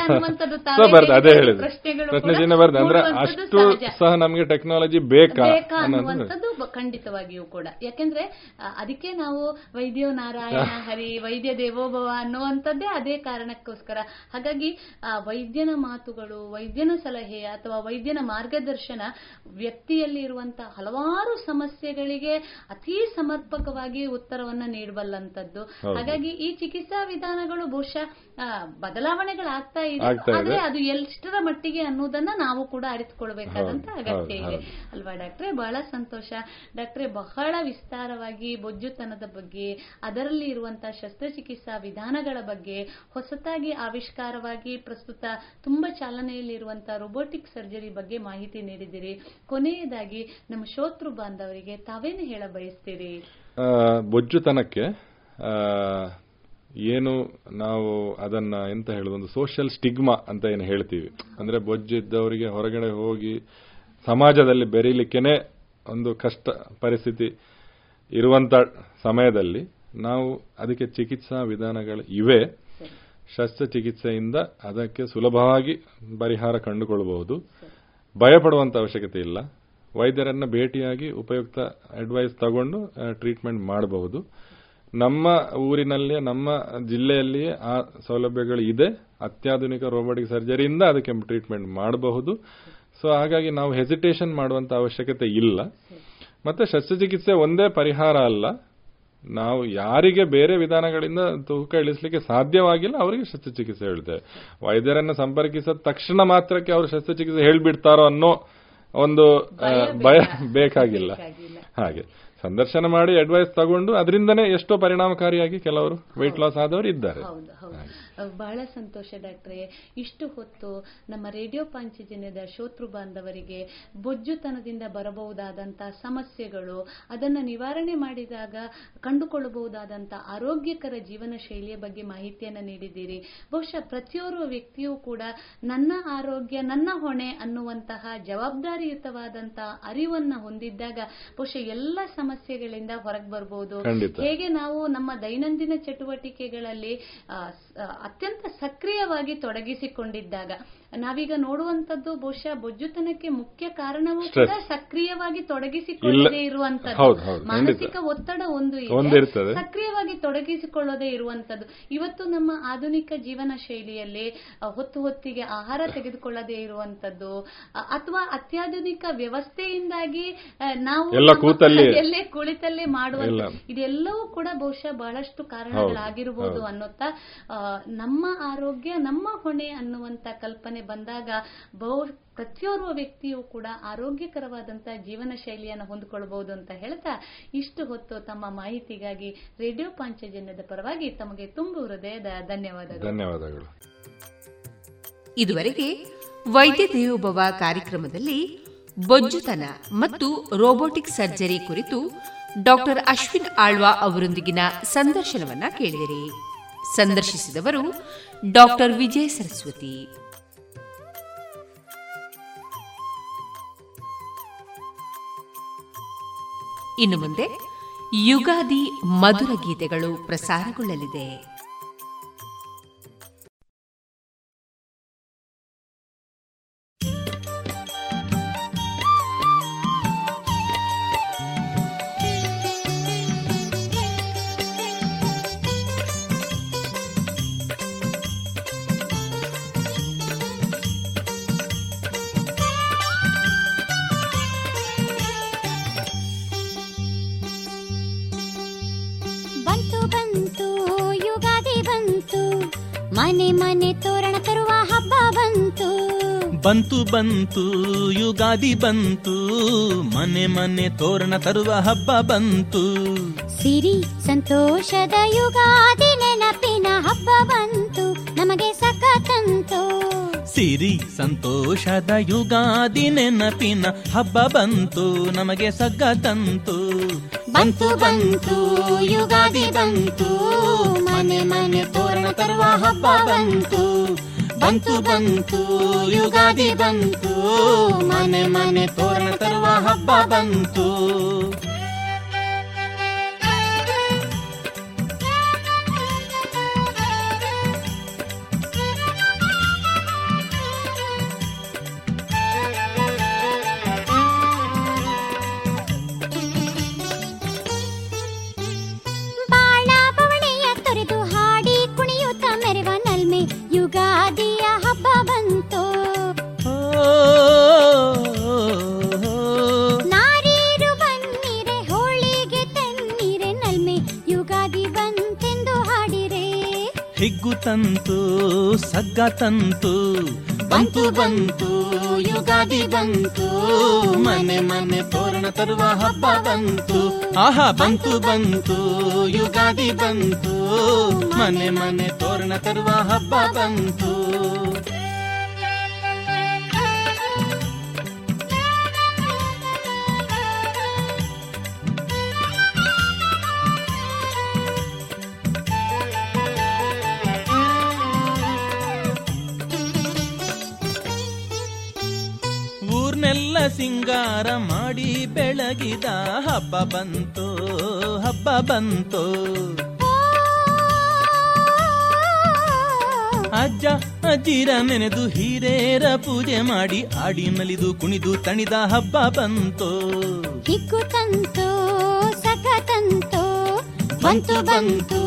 ಬರ್ದು ಅದೇ ಹೇಳಿದ್ರು ಪ್ರಶ್ನೆ ಚಿಹ್ನೆ ಬರ್ದು ಅಂದ್ರೆ ಅಷ್ಟು ಸಹ ನಮಗೆ ಟೆಕ್ನಾಲಜಿ ಬೇಕಾ ಅನ್ನುವಂಥದ್ದು ಖಂಡಿತವಾಗಿಯೂ ಕೂಡ. ಯಾಕೆಂದ್ರೆ ಅದಕ್ಕೆ ನಾವು ವೈದ್ಯೋ ನಾರಾಯಣ [LAUGHS] ಹರಿ ವೈದ್ಯ ದೇವೋಭವ ಅನ್ನುವಂಥದ್ದೇ ಅದೇ ಕಾರಣಕ್ಕೋಸ್ಕರ. ಹಾಗಾಗಿ ವೈದ್ಯನ ಮಾತುಗಳು ವೈದ್ಯನ ಸಲಹೆ ಅಥವಾ ವೈದ್ಯನ ಮಾರ್ಗದರ್ಶನ ವ್ಯಕ್ತಿಯಲ್ಲಿ ಇರುವಂತಹ ಹಲವಾರು ಸಮಸ್ಯೆಗಳಿಗೆ ಅತಿ ಸಮರ್ಪಕವಾಗಿ ಉತ್ತರವನ್ನ ನೀಡಬಲ್ಲಂತದ್ದು ಹಾಗಾಗಿ ಈ ಚಿಕಿತ್ಸಾ ವಿಧಾನಗಳು ಬಹುಶಃ ಬದಲಾವಣೆಗಳಾಗ್ತಾ ಇದೆ. ಆದ್ರೆ ಅದು ಎಷ್ಟರ ಮಟ್ಟಿಗೆ ಅನ್ನೋದನ್ನ ನಾವು ಕೂಡ ಅರಿತುಕೊಳ್ಬೇಕಾದಂತ ಅಗತ್ಯ ಇದೆ. ಅಲ್ವಾ ಡಾಕ್ಟ್ರೆ? ಬಹಳ ಸಂತೋಷ. ಡಾಕ್ಟ್ರೆ ಬಹಳ ವಿಸ್ತಾರವಾಗಿ ಬೊಜ್ಜುತನದ ಬಗ್ಗೆ ಅದರಲ್ಲಿ ಇರುವಂತಹ ಶಸ್ತ್ರಚಿಕಿತ್ಸಾ ವಿಧಾನಗಳ ಬಗ್ಗೆ ಹೊಸತಾಗಿ ಆವಿಷ್ಕಾರವಾಗಿ ಪ್ರಸ್ತುತ ತುಂಬಾ ಚಾಲನೆಯಲ್ಲಿರುವಂತಹ ರೋಬೋಟಿಕ್ ಸರ್ಜರಿ ಬಗ್ಗೆ ಮಾಹಿತಿ ನೀಡಿದಿರಿ ಕೊನೆಯದಾಗಿ ನಮ್ಮ ಶೋತೃ ಬಾಂಧವರಿಗೆ ತಾವೇನು ಹೇಳ ಬಯಸ್ತೀರಿ ಬೊಜ್ಜುತನಕ್ಕೆ ಏನು ನಾವು ಅದನ್ನ ಎಂತ ಹೇಳೋದು? ಒಂದು ಸೋಷಿಯಲ್ ಸ್ಟಿಗ್ಮಾ ಅಂತ ಏನು ಹೇಳ್ತೀವಿ. ಅಂದ್ರೆ ಬೊಜ್ಜಿದ್ದವರಿಗೆ ಹೊರಗಡೆ ಹೋಗಿ ಸಮಾಜದಲ್ಲಿ ಬೆರೀಲಿಕ್ಕೆನೆ ಒಂದು ಕಷ್ಟ ಪರಿಸ್ಥಿತಿ ಇರುವಂತ ಸಮಯದಲ್ಲಿ ನಾವು ಅದಕ್ಕೆ ಚಿಕಿತ್ಸಾ ವಿಧಾನಗಳು ಇವೆ. ಶಸ್ತ್ರಚಿಕಿತ್ಸೆಯಿಂದ ಅದಕ್ಕೆ ಸುಲಭವಾಗಿ ಪರಿಹಾರ ಕಂಡುಕೊಳ್ಳಬಹುದು ಭಯಪಡುವಂತ ಅವಶ್ಯಕತೆ ಇಲ್ಲ. ವೈದ್ಯರನ್ನ ಭೇಟಿಯಾಗಿ ಉಪಯುಕ್ತ ಅಡ್ವೈಸ್ ತಗೊಂಡು ಟ್ರೀಟ್ಮೆಂಟ್ ಮಾಡಬಹುದು. ನಮ್ಮ ಊರಿನಲ್ಲಿಯೇ ನಮ್ಮ ಜಿಲ್ಲೆಯಲ್ಲಿಯೇ ಆ ಸೌಲಭ್ಯಗಳು ಇದೆ. ಅತ್ಯಾಧುನಿಕ ರೋಬೋಟಿಕ್ ಸರ್ಜರಿಯಿಂದ ಅದಕ್ಕೆ ಟ್ರೀಟ್ಮೆಂಟ್ ಮಾಡಬಹುದು. ಸೊ ಹಾಗಾಗಿ ನಾವು ಹೆಸಿಟೇಷನ್ ಮಾಡುವಂತ ಅವಶ್ಯಕತೆ ಇಲ್ಲ. ಮತ್ತೆ ಶಸ್ತ್ರಚಿಕಿತ್ಸೆ ಒಂದೇ ಪರಿಹಾರ ಅಲ್ಲ. ನಾವು ಯಾರಿಗೆ ಬೇರೆ ವಿಧಾನಗಳಿಂದ ತೂಕ ಇಳಿಸಲಿಕ್ಕೆ ಸಾಧ್ಯವಾಗಿಲ್ಲ ಅವರಿಗೆ ಶಸ್ತ್ರಚಿಕಿತ್ಸೆ ಹೇಳ್ತೇವೆ ವೈದ್ಯರನ್ನು ಸಂಪರ್ಕಿಸಿದ ತಕ್ಷಣ ಮಾತ್ರಕ್ಕೆ ಅವರು ಶಸ್ತ್ರಚಿಕಿತ್ಸೆ ಹೇಳ್ಬಿಡ್ತಾರೋ ಅನ್ನೋ ಒಂದು ಭಯ ಬೇಕಾಗಿಲ್ಲ. ಹಾಗೆ. ಸಂದರ್ಶನ ಮಾಡಿ ಅಡ್ವೈಸ್ ತಗೊಂಡು ಅದರಿಂದನೇ ಎಷ್ಟೋ ಪರಿಣಾಮಕಾರಿಯಾಗಿ ಕೆಲವರು ವೆಯ್ಟ್ ಲಾಸ್ ಆದವರು ಇದ್ದಾರೆ ಬಹಳ ಸಂತೋಷ ಡಾಕ್ಟ್ರೆ. ಇಷ್ಟು ಹೊತ್ತು ನಮ್ಮ ರೇಡಿಯೋ ಪಾಂಚಜನ್ಯದ ಶೋತೃ ಬಾಂಧವರಿಗೆ ಬೊಜ್ಜುತನದಿಂದ ಬರಬಹುದಾದಂತಹ ಸಮಸ್ಯೆಗಳು ಅದನ್ನ ನಿವಾರಣೆ ಮಾಡಿದಾಗ ಕಂಡುಕೊಳ್ಳಬಹುದಾದಂತಹ ಆರೋಗ್ಯಕರ ಜೀವನ ಶೈಲಿಯ ಬಗ್ಗೆ ಮಾಹಿತಿಯನ್ನು ನೀಡಿದ್ದೀರಿ. ಬಹುಶಃ ಪ್ರತಿಯೊರು ವ್ಯಕ್ತಿಯೂ ಕೂಡ ನನ್ನ ಆರೋಗ್ಯ ನನ್ನ ಹೊಣೆ ಅನ್ನುವಂತಹ ಜವಾಬ್ದಾರಿಯುತವಾದಂತಹ ಅರಿವನ್ನ ಹೊಂದಿದ್ದಾಗ ಬಹುಶಃ ಎಲ್ಲ ಸಮಸ್ಯೆಗಳಿಂದ ಹೊರಗೆ ಬರಬಹುದು. ಹೇಗೆ ನಾವು ನಮ್ಮ ದೈನಂದಿನ ಚಟುವಟಿಕೆಗಳಲ್ಲಿ ಅತ್ಯಂತ ಸಕ್ರಿಯವಾಗಿ ತೊಡಗಿಸಿಕೊಂಡಿದ್ದಾಗ ನಾವೀಗ ನೋಡುವಂತದ್ದು ಬಹುಶಃ ಬೊಜ್ಜುತನಕ್ಕೆ ಮುಖ್ಯ ಕಾರಣವೂ ಕೂಡ ಸಕ್ರಿಯವಾಗಿ ತೊಡಗಿಸಿಕೊಳ್ಳದೆ ಇರುವಂತದ್ದು. ಮಾನಸಿಕ ಒತ್ತಡ ಒಂದು ಇದೆ. ಸಕ್ರಿಯವಾಗಿ ತೊಡಗಿಸಿಕೊಳ್ಳದೆ ಇರುವಂತದ್ದು ಇವತ್ತು ನಮ್ಮ ಆಧುನಿಕ ಜೀವನ ಶೈಲಿಯಲ್ಲಿ ಹೊತ್ತು ಹೊತ್ತಿಗೆ ಆಹಾರ ತೆಗೆದುಕೊಳ್ಳದೆ ಇರುವಂತದ್ದು ಅಥವಾ ಅತ್ಯಾಧುನಿಕ ವ್ಯವಸ್ಥೆಯಿಂದಾಗಿ ನಾವು ಎಲ್ಲ ಕುಳಿತಲ್ಲೇ ಮಾಡುವಂತ ಇದೆಲ್ಲವೂ ಕೂಡ ಬಹುಶಃ ಬಹಳಷ್ಟು ಕಾರಣಗಳಾಗಿರಬಹುದು ಹೌದು. ಅನ್ನುತ್ತಾ ನಮ್ಮ ಆರೋಗ್ಯ ನಮ್ಮ ಹೊಣೆ ಅನ್ನುವಂತ ಕಲ್ಪನೆ ಬಂದಾಗ ಬಹು ಪ್ರತಿಯೋರ್ವ ವ್ಯಕ್ತಿಯೂ ಕೂಡ ಆರೋಗ್ಯಕರವಾದಂತಹ ಜೀವನ ಶೈಲಿಯನ್ನು ಹೊಂದಿಕೊಳ್ಳಬಹುದು ಅಂತ ಹೇಳ್ತಾ ಇಷ್ಟು ಹೊತ್ತು ತಮ್ಮ ಮಾಹಿತಿಗಾಗಿ ರೇಡಿಯೋ ಪಾಂಚಜನ್ಯದ ಪರವಾಗಿ ತಮಗೆ ತುಂಬು ಹೃದಯದ ಧನ್ಯವಾದಗಳು. ಧನ್ಯವಾದಗಳು. ಇದುವರೆಗೆ ವೈದ್ಯ ದೇವೋಭವ ಕಾರ್ಯಕ್ರಮದಲ್ಲಿ ಬೊಜ್ಜುತನ ಮತ್ತು ರೋಬೋಟಿಕ್ ಸರ್ಜರಿ ಕುರಿತು ಡಾಕ್ಟರ್ ಅಶ್ವಿನ್ ಆಳ್ವಾ ಅವರೊಂದಿಗಿನ ಸಂದರ್ಶನವನ್ನ ಕೇಳಿದಿರಿ. ಸಂದರ್ಶಿಸಿದವರು ಡಾಕ್ಟರ್ ವಿಜಯ ಸರಸ್ವತಿ. ಇನ್ನು ಮುಂದೆ ಯುಗಾದಿ ಮಧುರ ಗೀತೆಗಳು ಪ್ರಸಾರಗೊಳ್ಳಲಿದೆ. ಮನೆ ಮನೆ ತೋರಣ ತರುವ ಹಬ್ಬ ಬಂತು. ಬಂತು ಬಂತು ಯುಗಾದಿ ಬಂತು ಮನೆ ಮನೆ ತೋರಣ ತರುವ ಹಬ್ಬ ಬಂತು. ಸಿರಿ ಸಂತೋಷದ ಯುಗಾದಿ ನೆನಪಿನ ಹಬ್ಬ ಬಂತು ನಮಗೆ ಸಖ ತಂತು ಸಿರಿ ಸಂತೋಷದ ಯುಗಾದಿ ನೆನಪಿನ ಹಬ್ಬ ಬಂತು, ನಮಗೆ ಸಗ್ಗ ತಂತು. ಬಂತು ಬಂತು, ಯುಗಾದಿ ಬಂತು, ಮನೆ ಮನೆ ತೋರಣ ತರುವ ಹಬ್ಬ ಬಂತು. ಬಂತು ಬಂತು, ಯುಗಾದಿ ಬಂತು, ಮನೆ ಮನೆ ತೋರಣ ತರುವ ಹಬ್ಬ ಬಂತು. ಹಿಗ್ಗು ತಂತು, ಸಗ್ಗ ತಂತು, ಬಂತು ಬಂತು, ಯುಗಾದಿ ಬಂತು, ಮನೆ ಮನೆ ತೋರಣ ತರುವ ಹಬ್ಬ ಬಂತು. ಆಹಾ, ಬಂತು ಬಂತು, ಯುಗಾದಿ ಬಂತು, ಮನೆ ಮನೆ ತೋರಣ ತರುವ ಹಬ್ಬ ಬಂತು. ಊರ್ನೆಲ್ಲ ಸಿಂಗಾರ ಮಾಡಿ ಬೆಳಗಿದ ಹಬ್ಬ ಬಂತು ಹಬ್ಬ ಬಂತು. ಅಜ್ಜ ಅಜ್ಜಿರ ನೆನೆದು ಹಿರೇರ ಪೂಜೆ ಮಾಡಿ ಆಡಿ ನಲಿದು ಕುಣಿದು ತಣಿದ ಹಬ್ಬ ಬಂತು. ತಂತು. ಬಂತು ಬಂತು,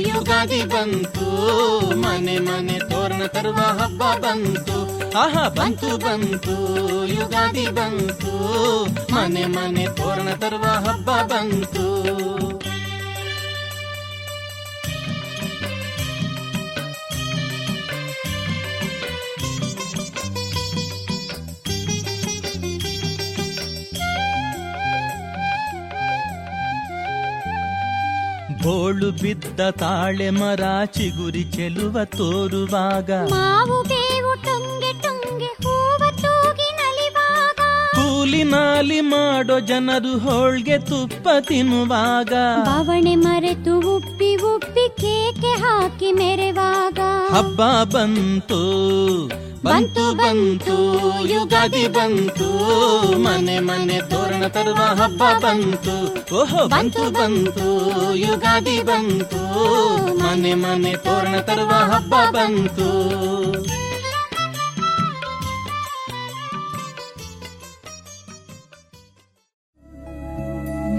ಯುಗಾದಿ ಬಂತು. ಮನೆ ಮನೆ ತೋರಣ ತರುವ ಹಬ್ಬ ಬಂತು. ಆಹಾ, ಬಂತು ಬಂತು, ಯುಗಾದಿ ಬಂತು. ಮನೆ ಮನೆ ತೋರಣ ತರುವ ಹಬ್ಬ ಬಂತು. ಬೋಳು ಬಿದ್ದ ತಾಳೆ ಮರ ಚಿಗುರಿ ಚೆಲುವ ತೋರುವಾಗ ಮಾವು ಬೇವು ಟೊಂಗೆ ಟೊಂಗೆ ನಾಲಿ ಮಾಡೋ ಜನರು ಹೋಳ್ಗೆ ತುಪ್ಪ ತಿನ್ನುವಾಗ. ಬವಣೆ ಮರೆತು ಉಪ್ಪಿ ಉಪ್ಪಿ ಕೇಕೆ ಹಾಕಿ ಮೆರೆವಾಗ. ಹಬ್ಬ ಬಂತು ಬಂತು ಬಂತು ಯುಗಾದಿ ಬಂತು ಮನೆ ಮನೆ ತೋರಣ ತರುವ ಹಬ್ಬ ಬಂತು. ಓಹೋ ಬಂತು ಬಂತು ಯುಗಾದಿ ಬಂತು ಮನೆ ಮನೆ ತೋರಣ ತರುವ ಹಬ್ಬ ಬಂತು.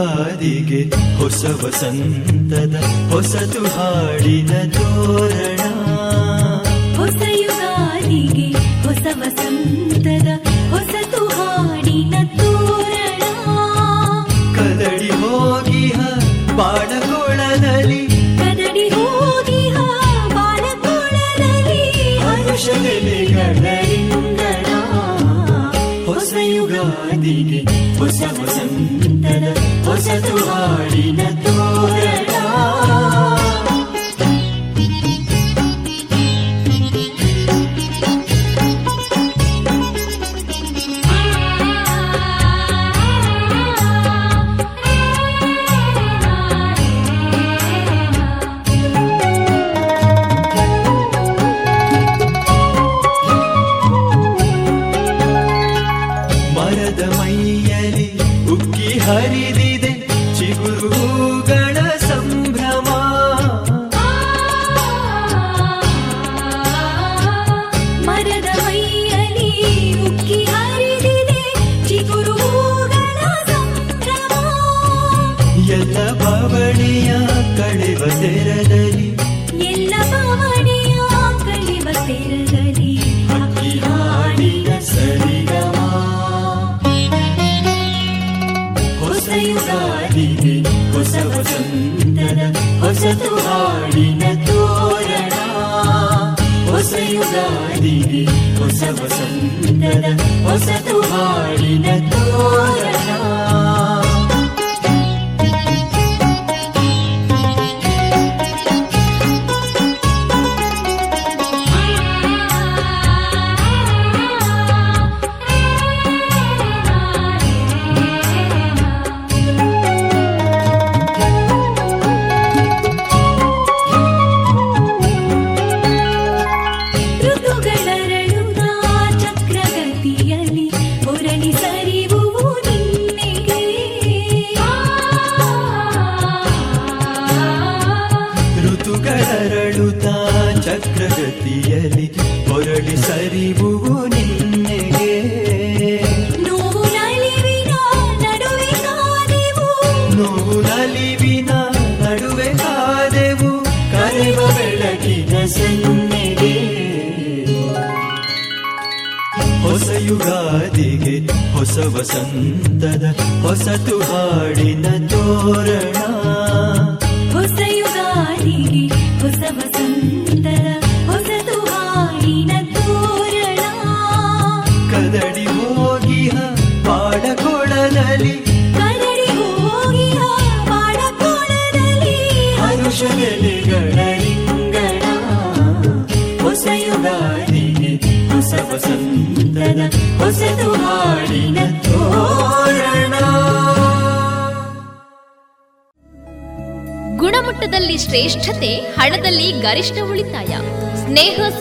ಯುಗಾದಿಗೆ ಹೊಸ ವಸಂತದ ಹೊಸತು ಹಾಡಿನ ತೋರಣ. ಯುಗಾದಿಗೆ ಹೊಸ ವಸಂತದ ಹೊಸತು ಹಾಡಿನ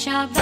shall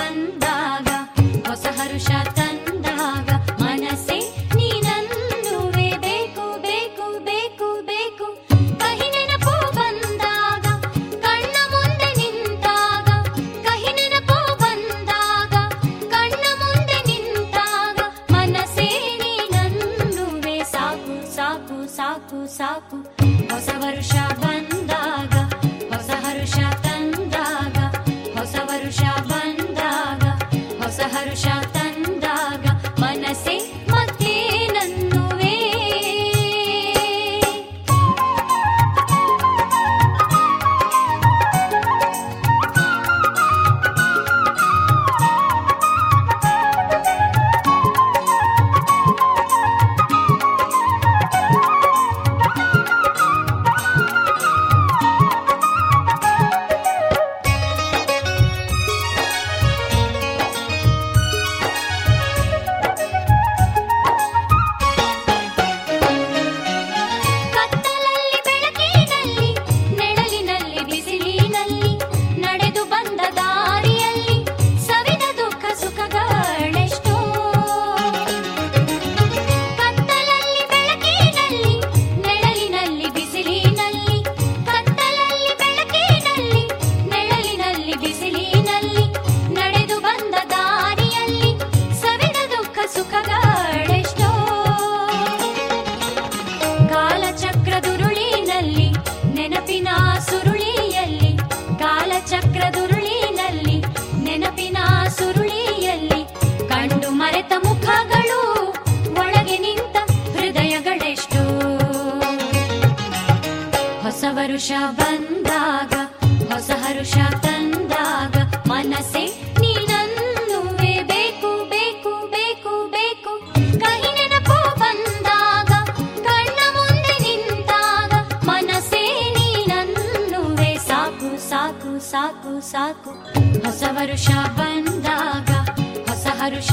ವರುಷ ಬಂದಾಗ, ಹೊಸ ಹರುಷ ತಂದಾಗ ಮನಸ್ಸೆ ನೀನನ್ನುವೆ. ಬೇಕು ಬೇಕು ಬೇಕು ಬೇಕು. ಕಹಿ ನೆನಪು ಬಂದಾಗ, ಕಣ್ಣ ಮುಂದೆ ನಿಂತಾಗ ಮನಸ್ಸೇ ನೀನನ್ನುವೆ. ಸಾಕು ಸಾಕು ಸಾಕು ಸಾಕು. ಹೊಸ ವರುಷ ಬಂದಾಗ, ಹೊಸ ಹರುಷ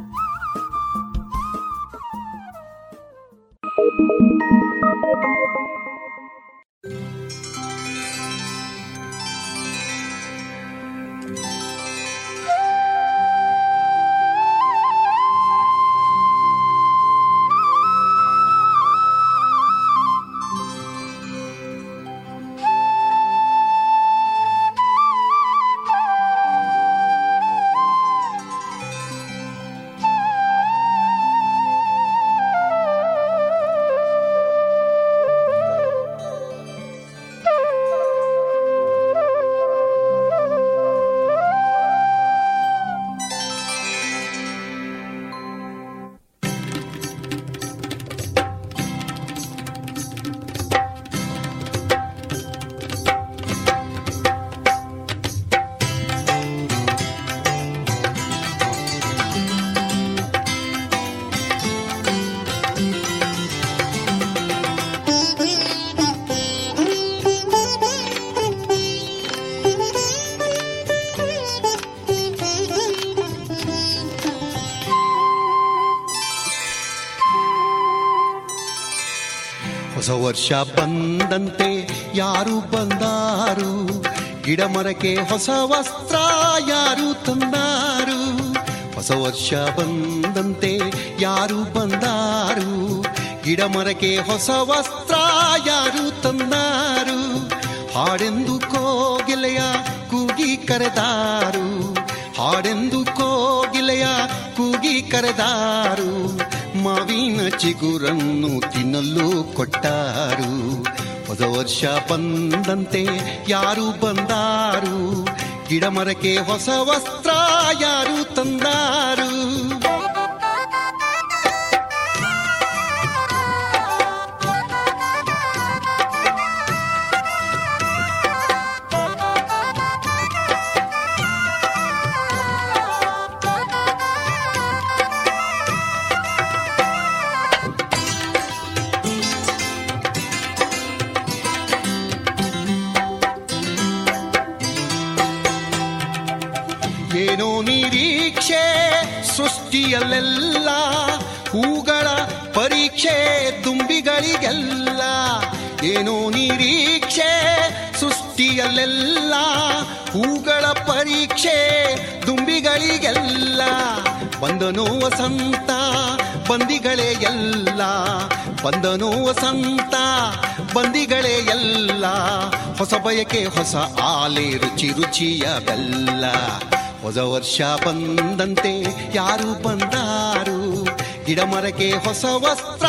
Thank you. ಹೊಸ ವರ್ಷ ಬಂದಂತೆ ಯಾರು ಬಂದಾರು? ಗಿಡ ಮರಕ್ಕೆ ಹೊಸ ವಸ್ತ್ರ ಯಾರು ತಂದಾರು? ಹೊಸ ವರ್ಷ ಬಂದಂತೆ ಯಾರು ಬಂದಾರು? ಗಿಡ ಮರಕ್ಕೆ ಹೊಸ ವಸ್ತ್ರ ಯಾರು ತಂದಾರು? ಹಾಡೆಂದು ಕೋಗಿಲೆಯ ಕೂಗಿ ಕರೆದಾರು? ಹಾಡೆಂದು ಕೋಗಿಲೆಯ ಕೂಗಿ ಕರೆದಾರು? ಮಾವಿನ ಚಿಗುರನ್ನು ತಿನ್ನಲು ಕೊಟ್ಟಾರು. ಹೊಸ ವರ್ಷ ಬಂದಂತೆ ಯಾರು ಬಂದಾರು? ಗಿಡ ಮರಕ್ಕೆ ಹೊಸ ವಸ್ತ್ರ ಯಾರು ತಂದಾರು? ಪರೀಕ್ಷೆ ದುಂಬಿಗಳಿಗೆಲ್ಲ ಬಂದನು ವಸಂತ ಬಂದಿಗಳೇ ಎಲ್ಲ ಬಂದನು ವಸಂತ ಬಂದಿಗಳೇ ಎಲ್ಲ. ಹೊಸ ಬಯಕೆ, ಹೊಸ ಆಲೆ, ರುಚಿ ರುಚಿಯ ಬೆಲ್ಲ. ಹೊಸ ವರ್ಷ ಬಂದಂತೆ ಯಾರು ಬಂದಾರು? ಗಿಡ ಮರಕ್ಕೆ ಹೊಸ ವಸ್ತ್ರ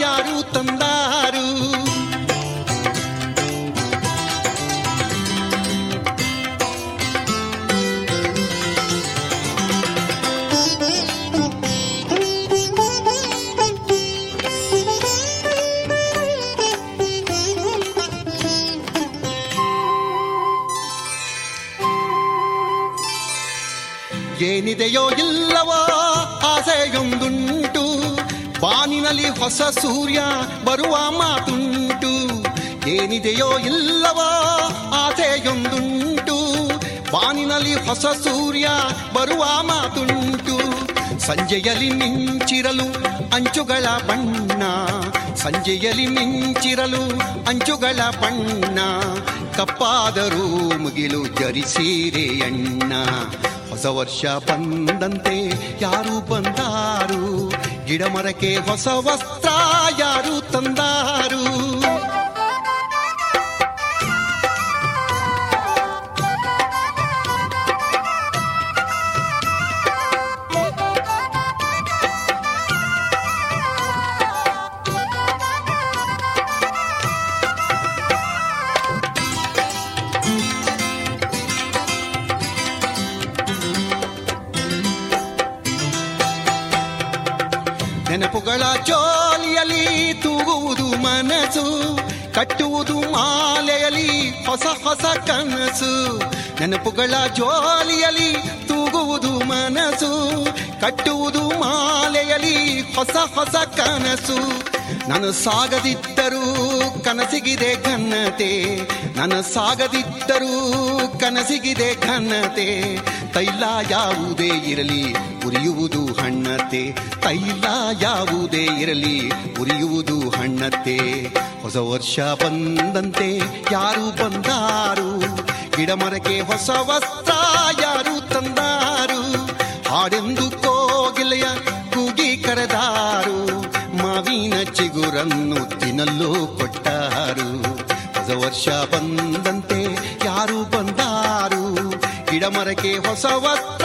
ಯಾರು ತಂದಾರು? ಏನಿದೆಯೋ ಇಲ್ಲವೋ ಆಸೆಯೊಂದುಂಟು ಬಾನಿನಲ್ಲಿ ಹೊಸ ಸೂರ್ಯ ಬರುವ ಮಾತುಂಟು ಏನಿದೆಯೋ ಇಲ್ಲವೋ ಆಸೆಯೊಂದುಂಟು ಬಾನಿನಲ್ಲಿ ಹೊಸ ಸೂರ್ಯ ಬರುವ ಮಾತುಂಟು ಸಂಜೆಯಲ್ಲಿ ಮಿಂಚಿರಲು ಅಂಚುಗಳ ಬಣ್ಣ ಸಂಜೆಯಲ್ಲಿ ಮಿಂಚಿರಲು ಅಂಚುಗಳ ಬಣ್ಣ ಕಪ್ಪಾದರೂ ಮುಗಿಲು ಜರಿಸೀರೆ ಅಣ್ಣ ಹೊಸ ವರ್ಷ ಬಂದಂತೆ ಯಾರು ಬಂದಾರು? ಗಿಡ ಮರಕ್ಕೆ ಹೊಸ ವಸ್ತ್ರ ಯಾರು ತಂದಾರು? ನೆನಪುಗಳ ಚೋಲಿಯಲಿ ತೂಗುವುದು ಮನಸ್ಸು, ಕಟ್ಟುವುದು ಮಾಲೆಯಲಿ ಹೊಸ ಹೊಸ ಕನಸು. ನೆನಪುಗಳ ಜೋಲಿಯಲ್ಲಿ ತೂಗುವುದು ಮನಸ್ಸು, ಕಟ್ಟುವುದು ಮಾಲೆಯಲಿ ಹೊಸ ಹೊಸ ಕನಸು. ನಾನು ಸಾಗದಿದ್ದರೂ ಕನಸಿಗಿದೆ ಘನತೆ, ನಾನು ಸಾಗದಿದ್ದರೂ ಕನಸಿಗಿದೆ ಘನತೆ. ತೈಲ ಯಾವುದೇ ಇರಲಿ, ಉರಿಯುವುದು ಹಣ್ಣತೆ ತೈಲ ಯಾವುದೇ ಇರಲಿ, ಉರಿಯುವುದು ಹಣ್ಣತ್ತೆ. ಹೊಸ ವರ್ಷ ಬಂದಂತೆ ಯಾರು ಬಂದಾರು? ಗಿಡ ಮರಕ್ಕೆ ಹೊಸ ವಸ್ತ್ರ ಯಾರು ತಂದಾರು? ಹಾಡೆಂದು ಕೋಗಿಲೆಯ ಕೂಗಿ ಕರೆದಾರು. ಮಾವಿನ ಚಿಗುರನ್ನು ತಿನ್ನಲು ಕೊಟ್ಟಾರು. ಹೊಸ ವರ್ಷ ಬಂದಂತೆ ಯಾರು ಬಂದಾರು? ಗಿಡ ಮರಕ್ಕೆ ಹೊಸ ವಸ್ತ್ರ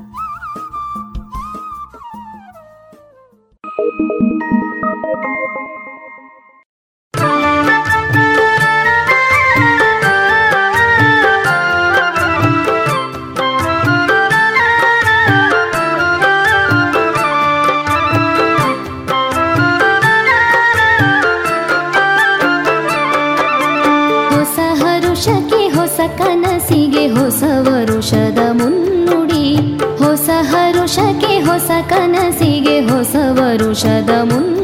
सवरुषदमु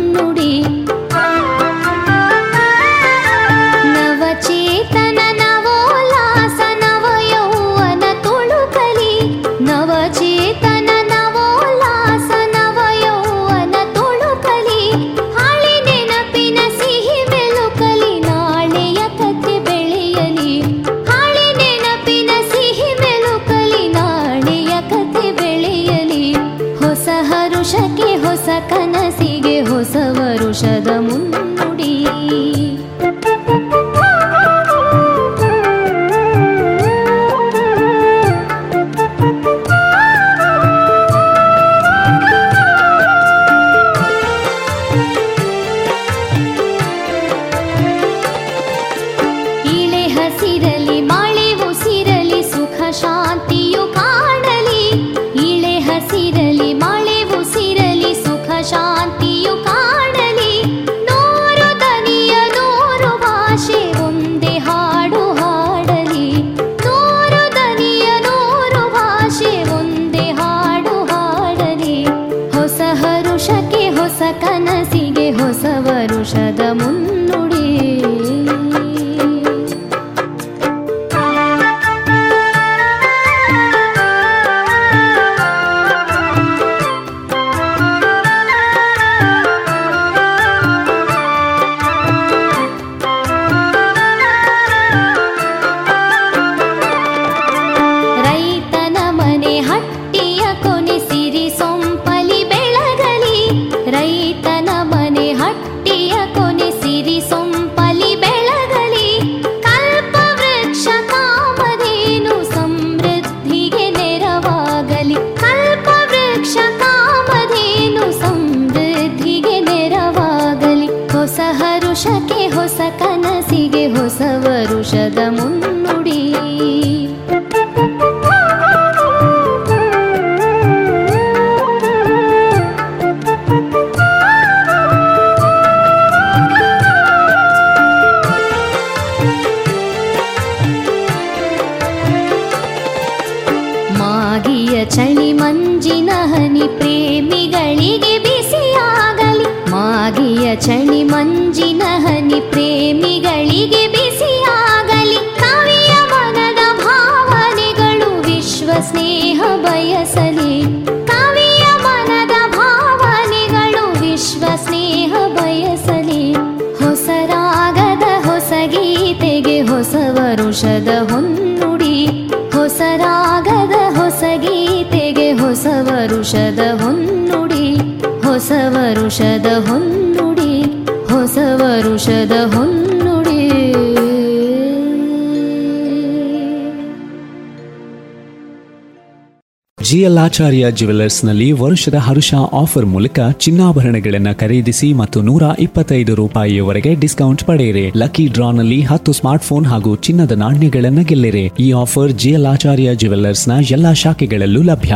ಜಿಎಲ್ಆಚಾರ್ಯ ಜ್ಯುವೆಲ್ಲರ್ಸ್ನಲ್ಲಿ ವರುಷದ ಹರುಷ ಆಫರ್ ಮೂಲಕ ಚಿನ್ನಾಭರಣಗಳನ್ನು ಖರೀದಿಸಿ ಮತ್ತು ನೂರ ಇಪ್ಪತ್ತೈದು ರೂಪಾಯಿಯವರೆಗೆ ಡಿಸ್ಕೌಂಟ್ ಪಡೆಯಿರಿ. ಲಕ್ಕಿ ಡ್ರಾನಲ್ಲಿ ಹತ್ತು ಸ್ಮಾರ್ಟ್ಫೋನ್ ಹಾಗೂ ಚಿನ್ನದ ನಾಣ್ಯಗಳನ್ನು ಗೆಲ್ಲಿರಿ. ಈ ಆಫರ್ ಜಿಎಲ್ಆಚಾರ್ಯ ಜ್ಯುವೆಲ್ಲರ್ಸ್ನ ಎಲ್ಲಾ ಶಾಖೆಗಳಲ್ಲೂ ಲಭ್ಯ.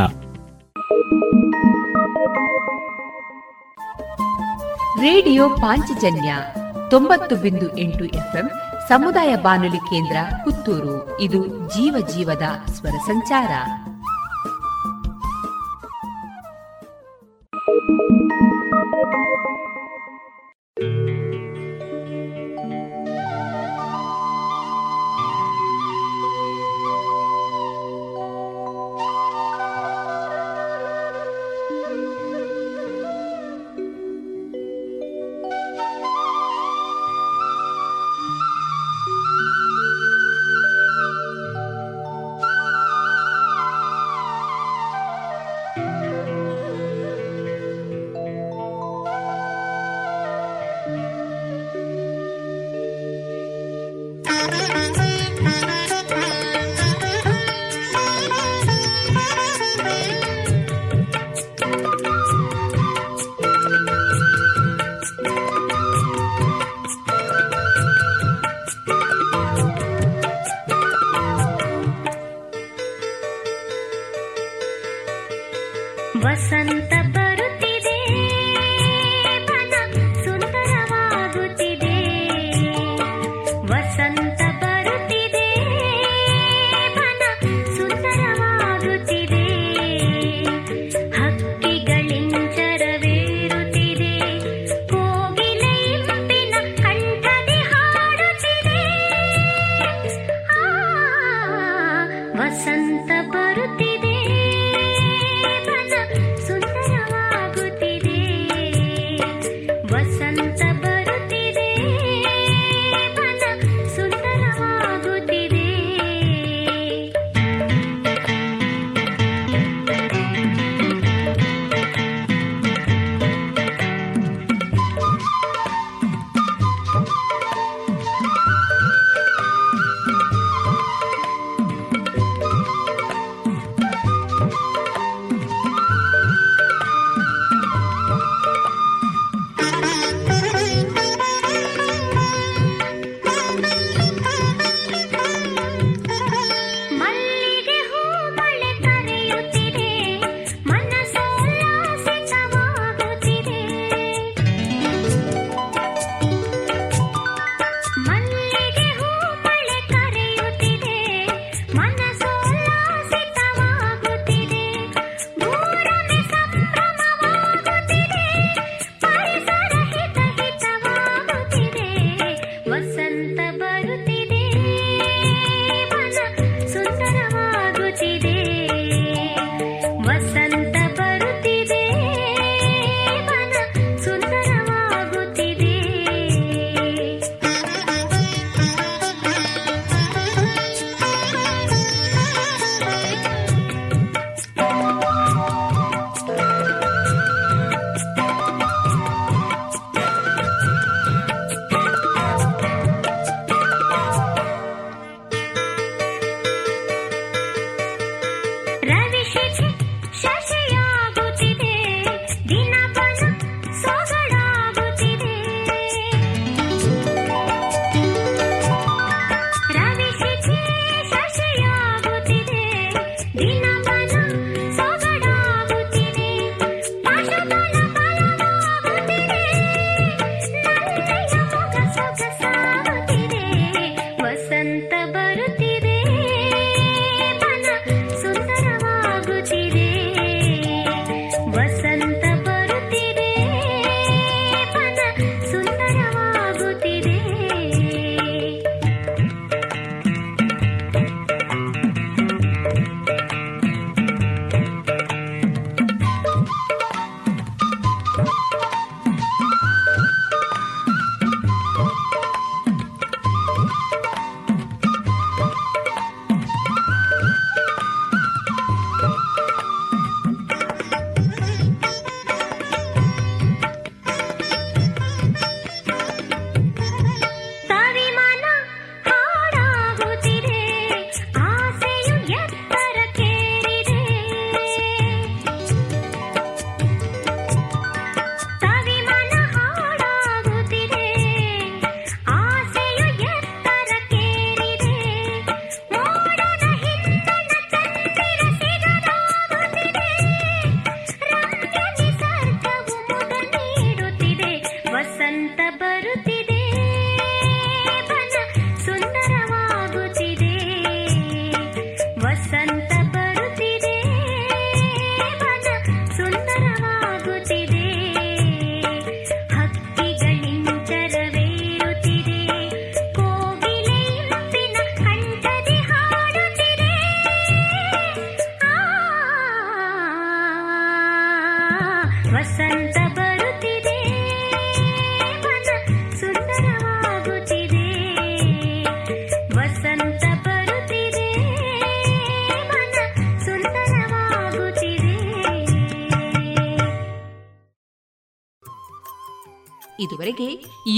ರೇಡಿಯೋ ಪಾಂಚಜನ್ಯ ತೊಂಬತ್ತು ಬಿಂದು ಸಮುದಾಯ ಬಾನುಲಿ ಕೇಂದ್ರ ಪುತ್ತೂರು. ಇದು ಜೀವ ಜೀವದ ಸ್ವರ ಸಂಚಾರ. Thank you.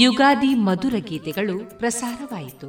ಯುಗಾದಿ ಮಧುರ ಗೀತೆಗಳು ಪ್ರಸಾರವಾಯಿತು.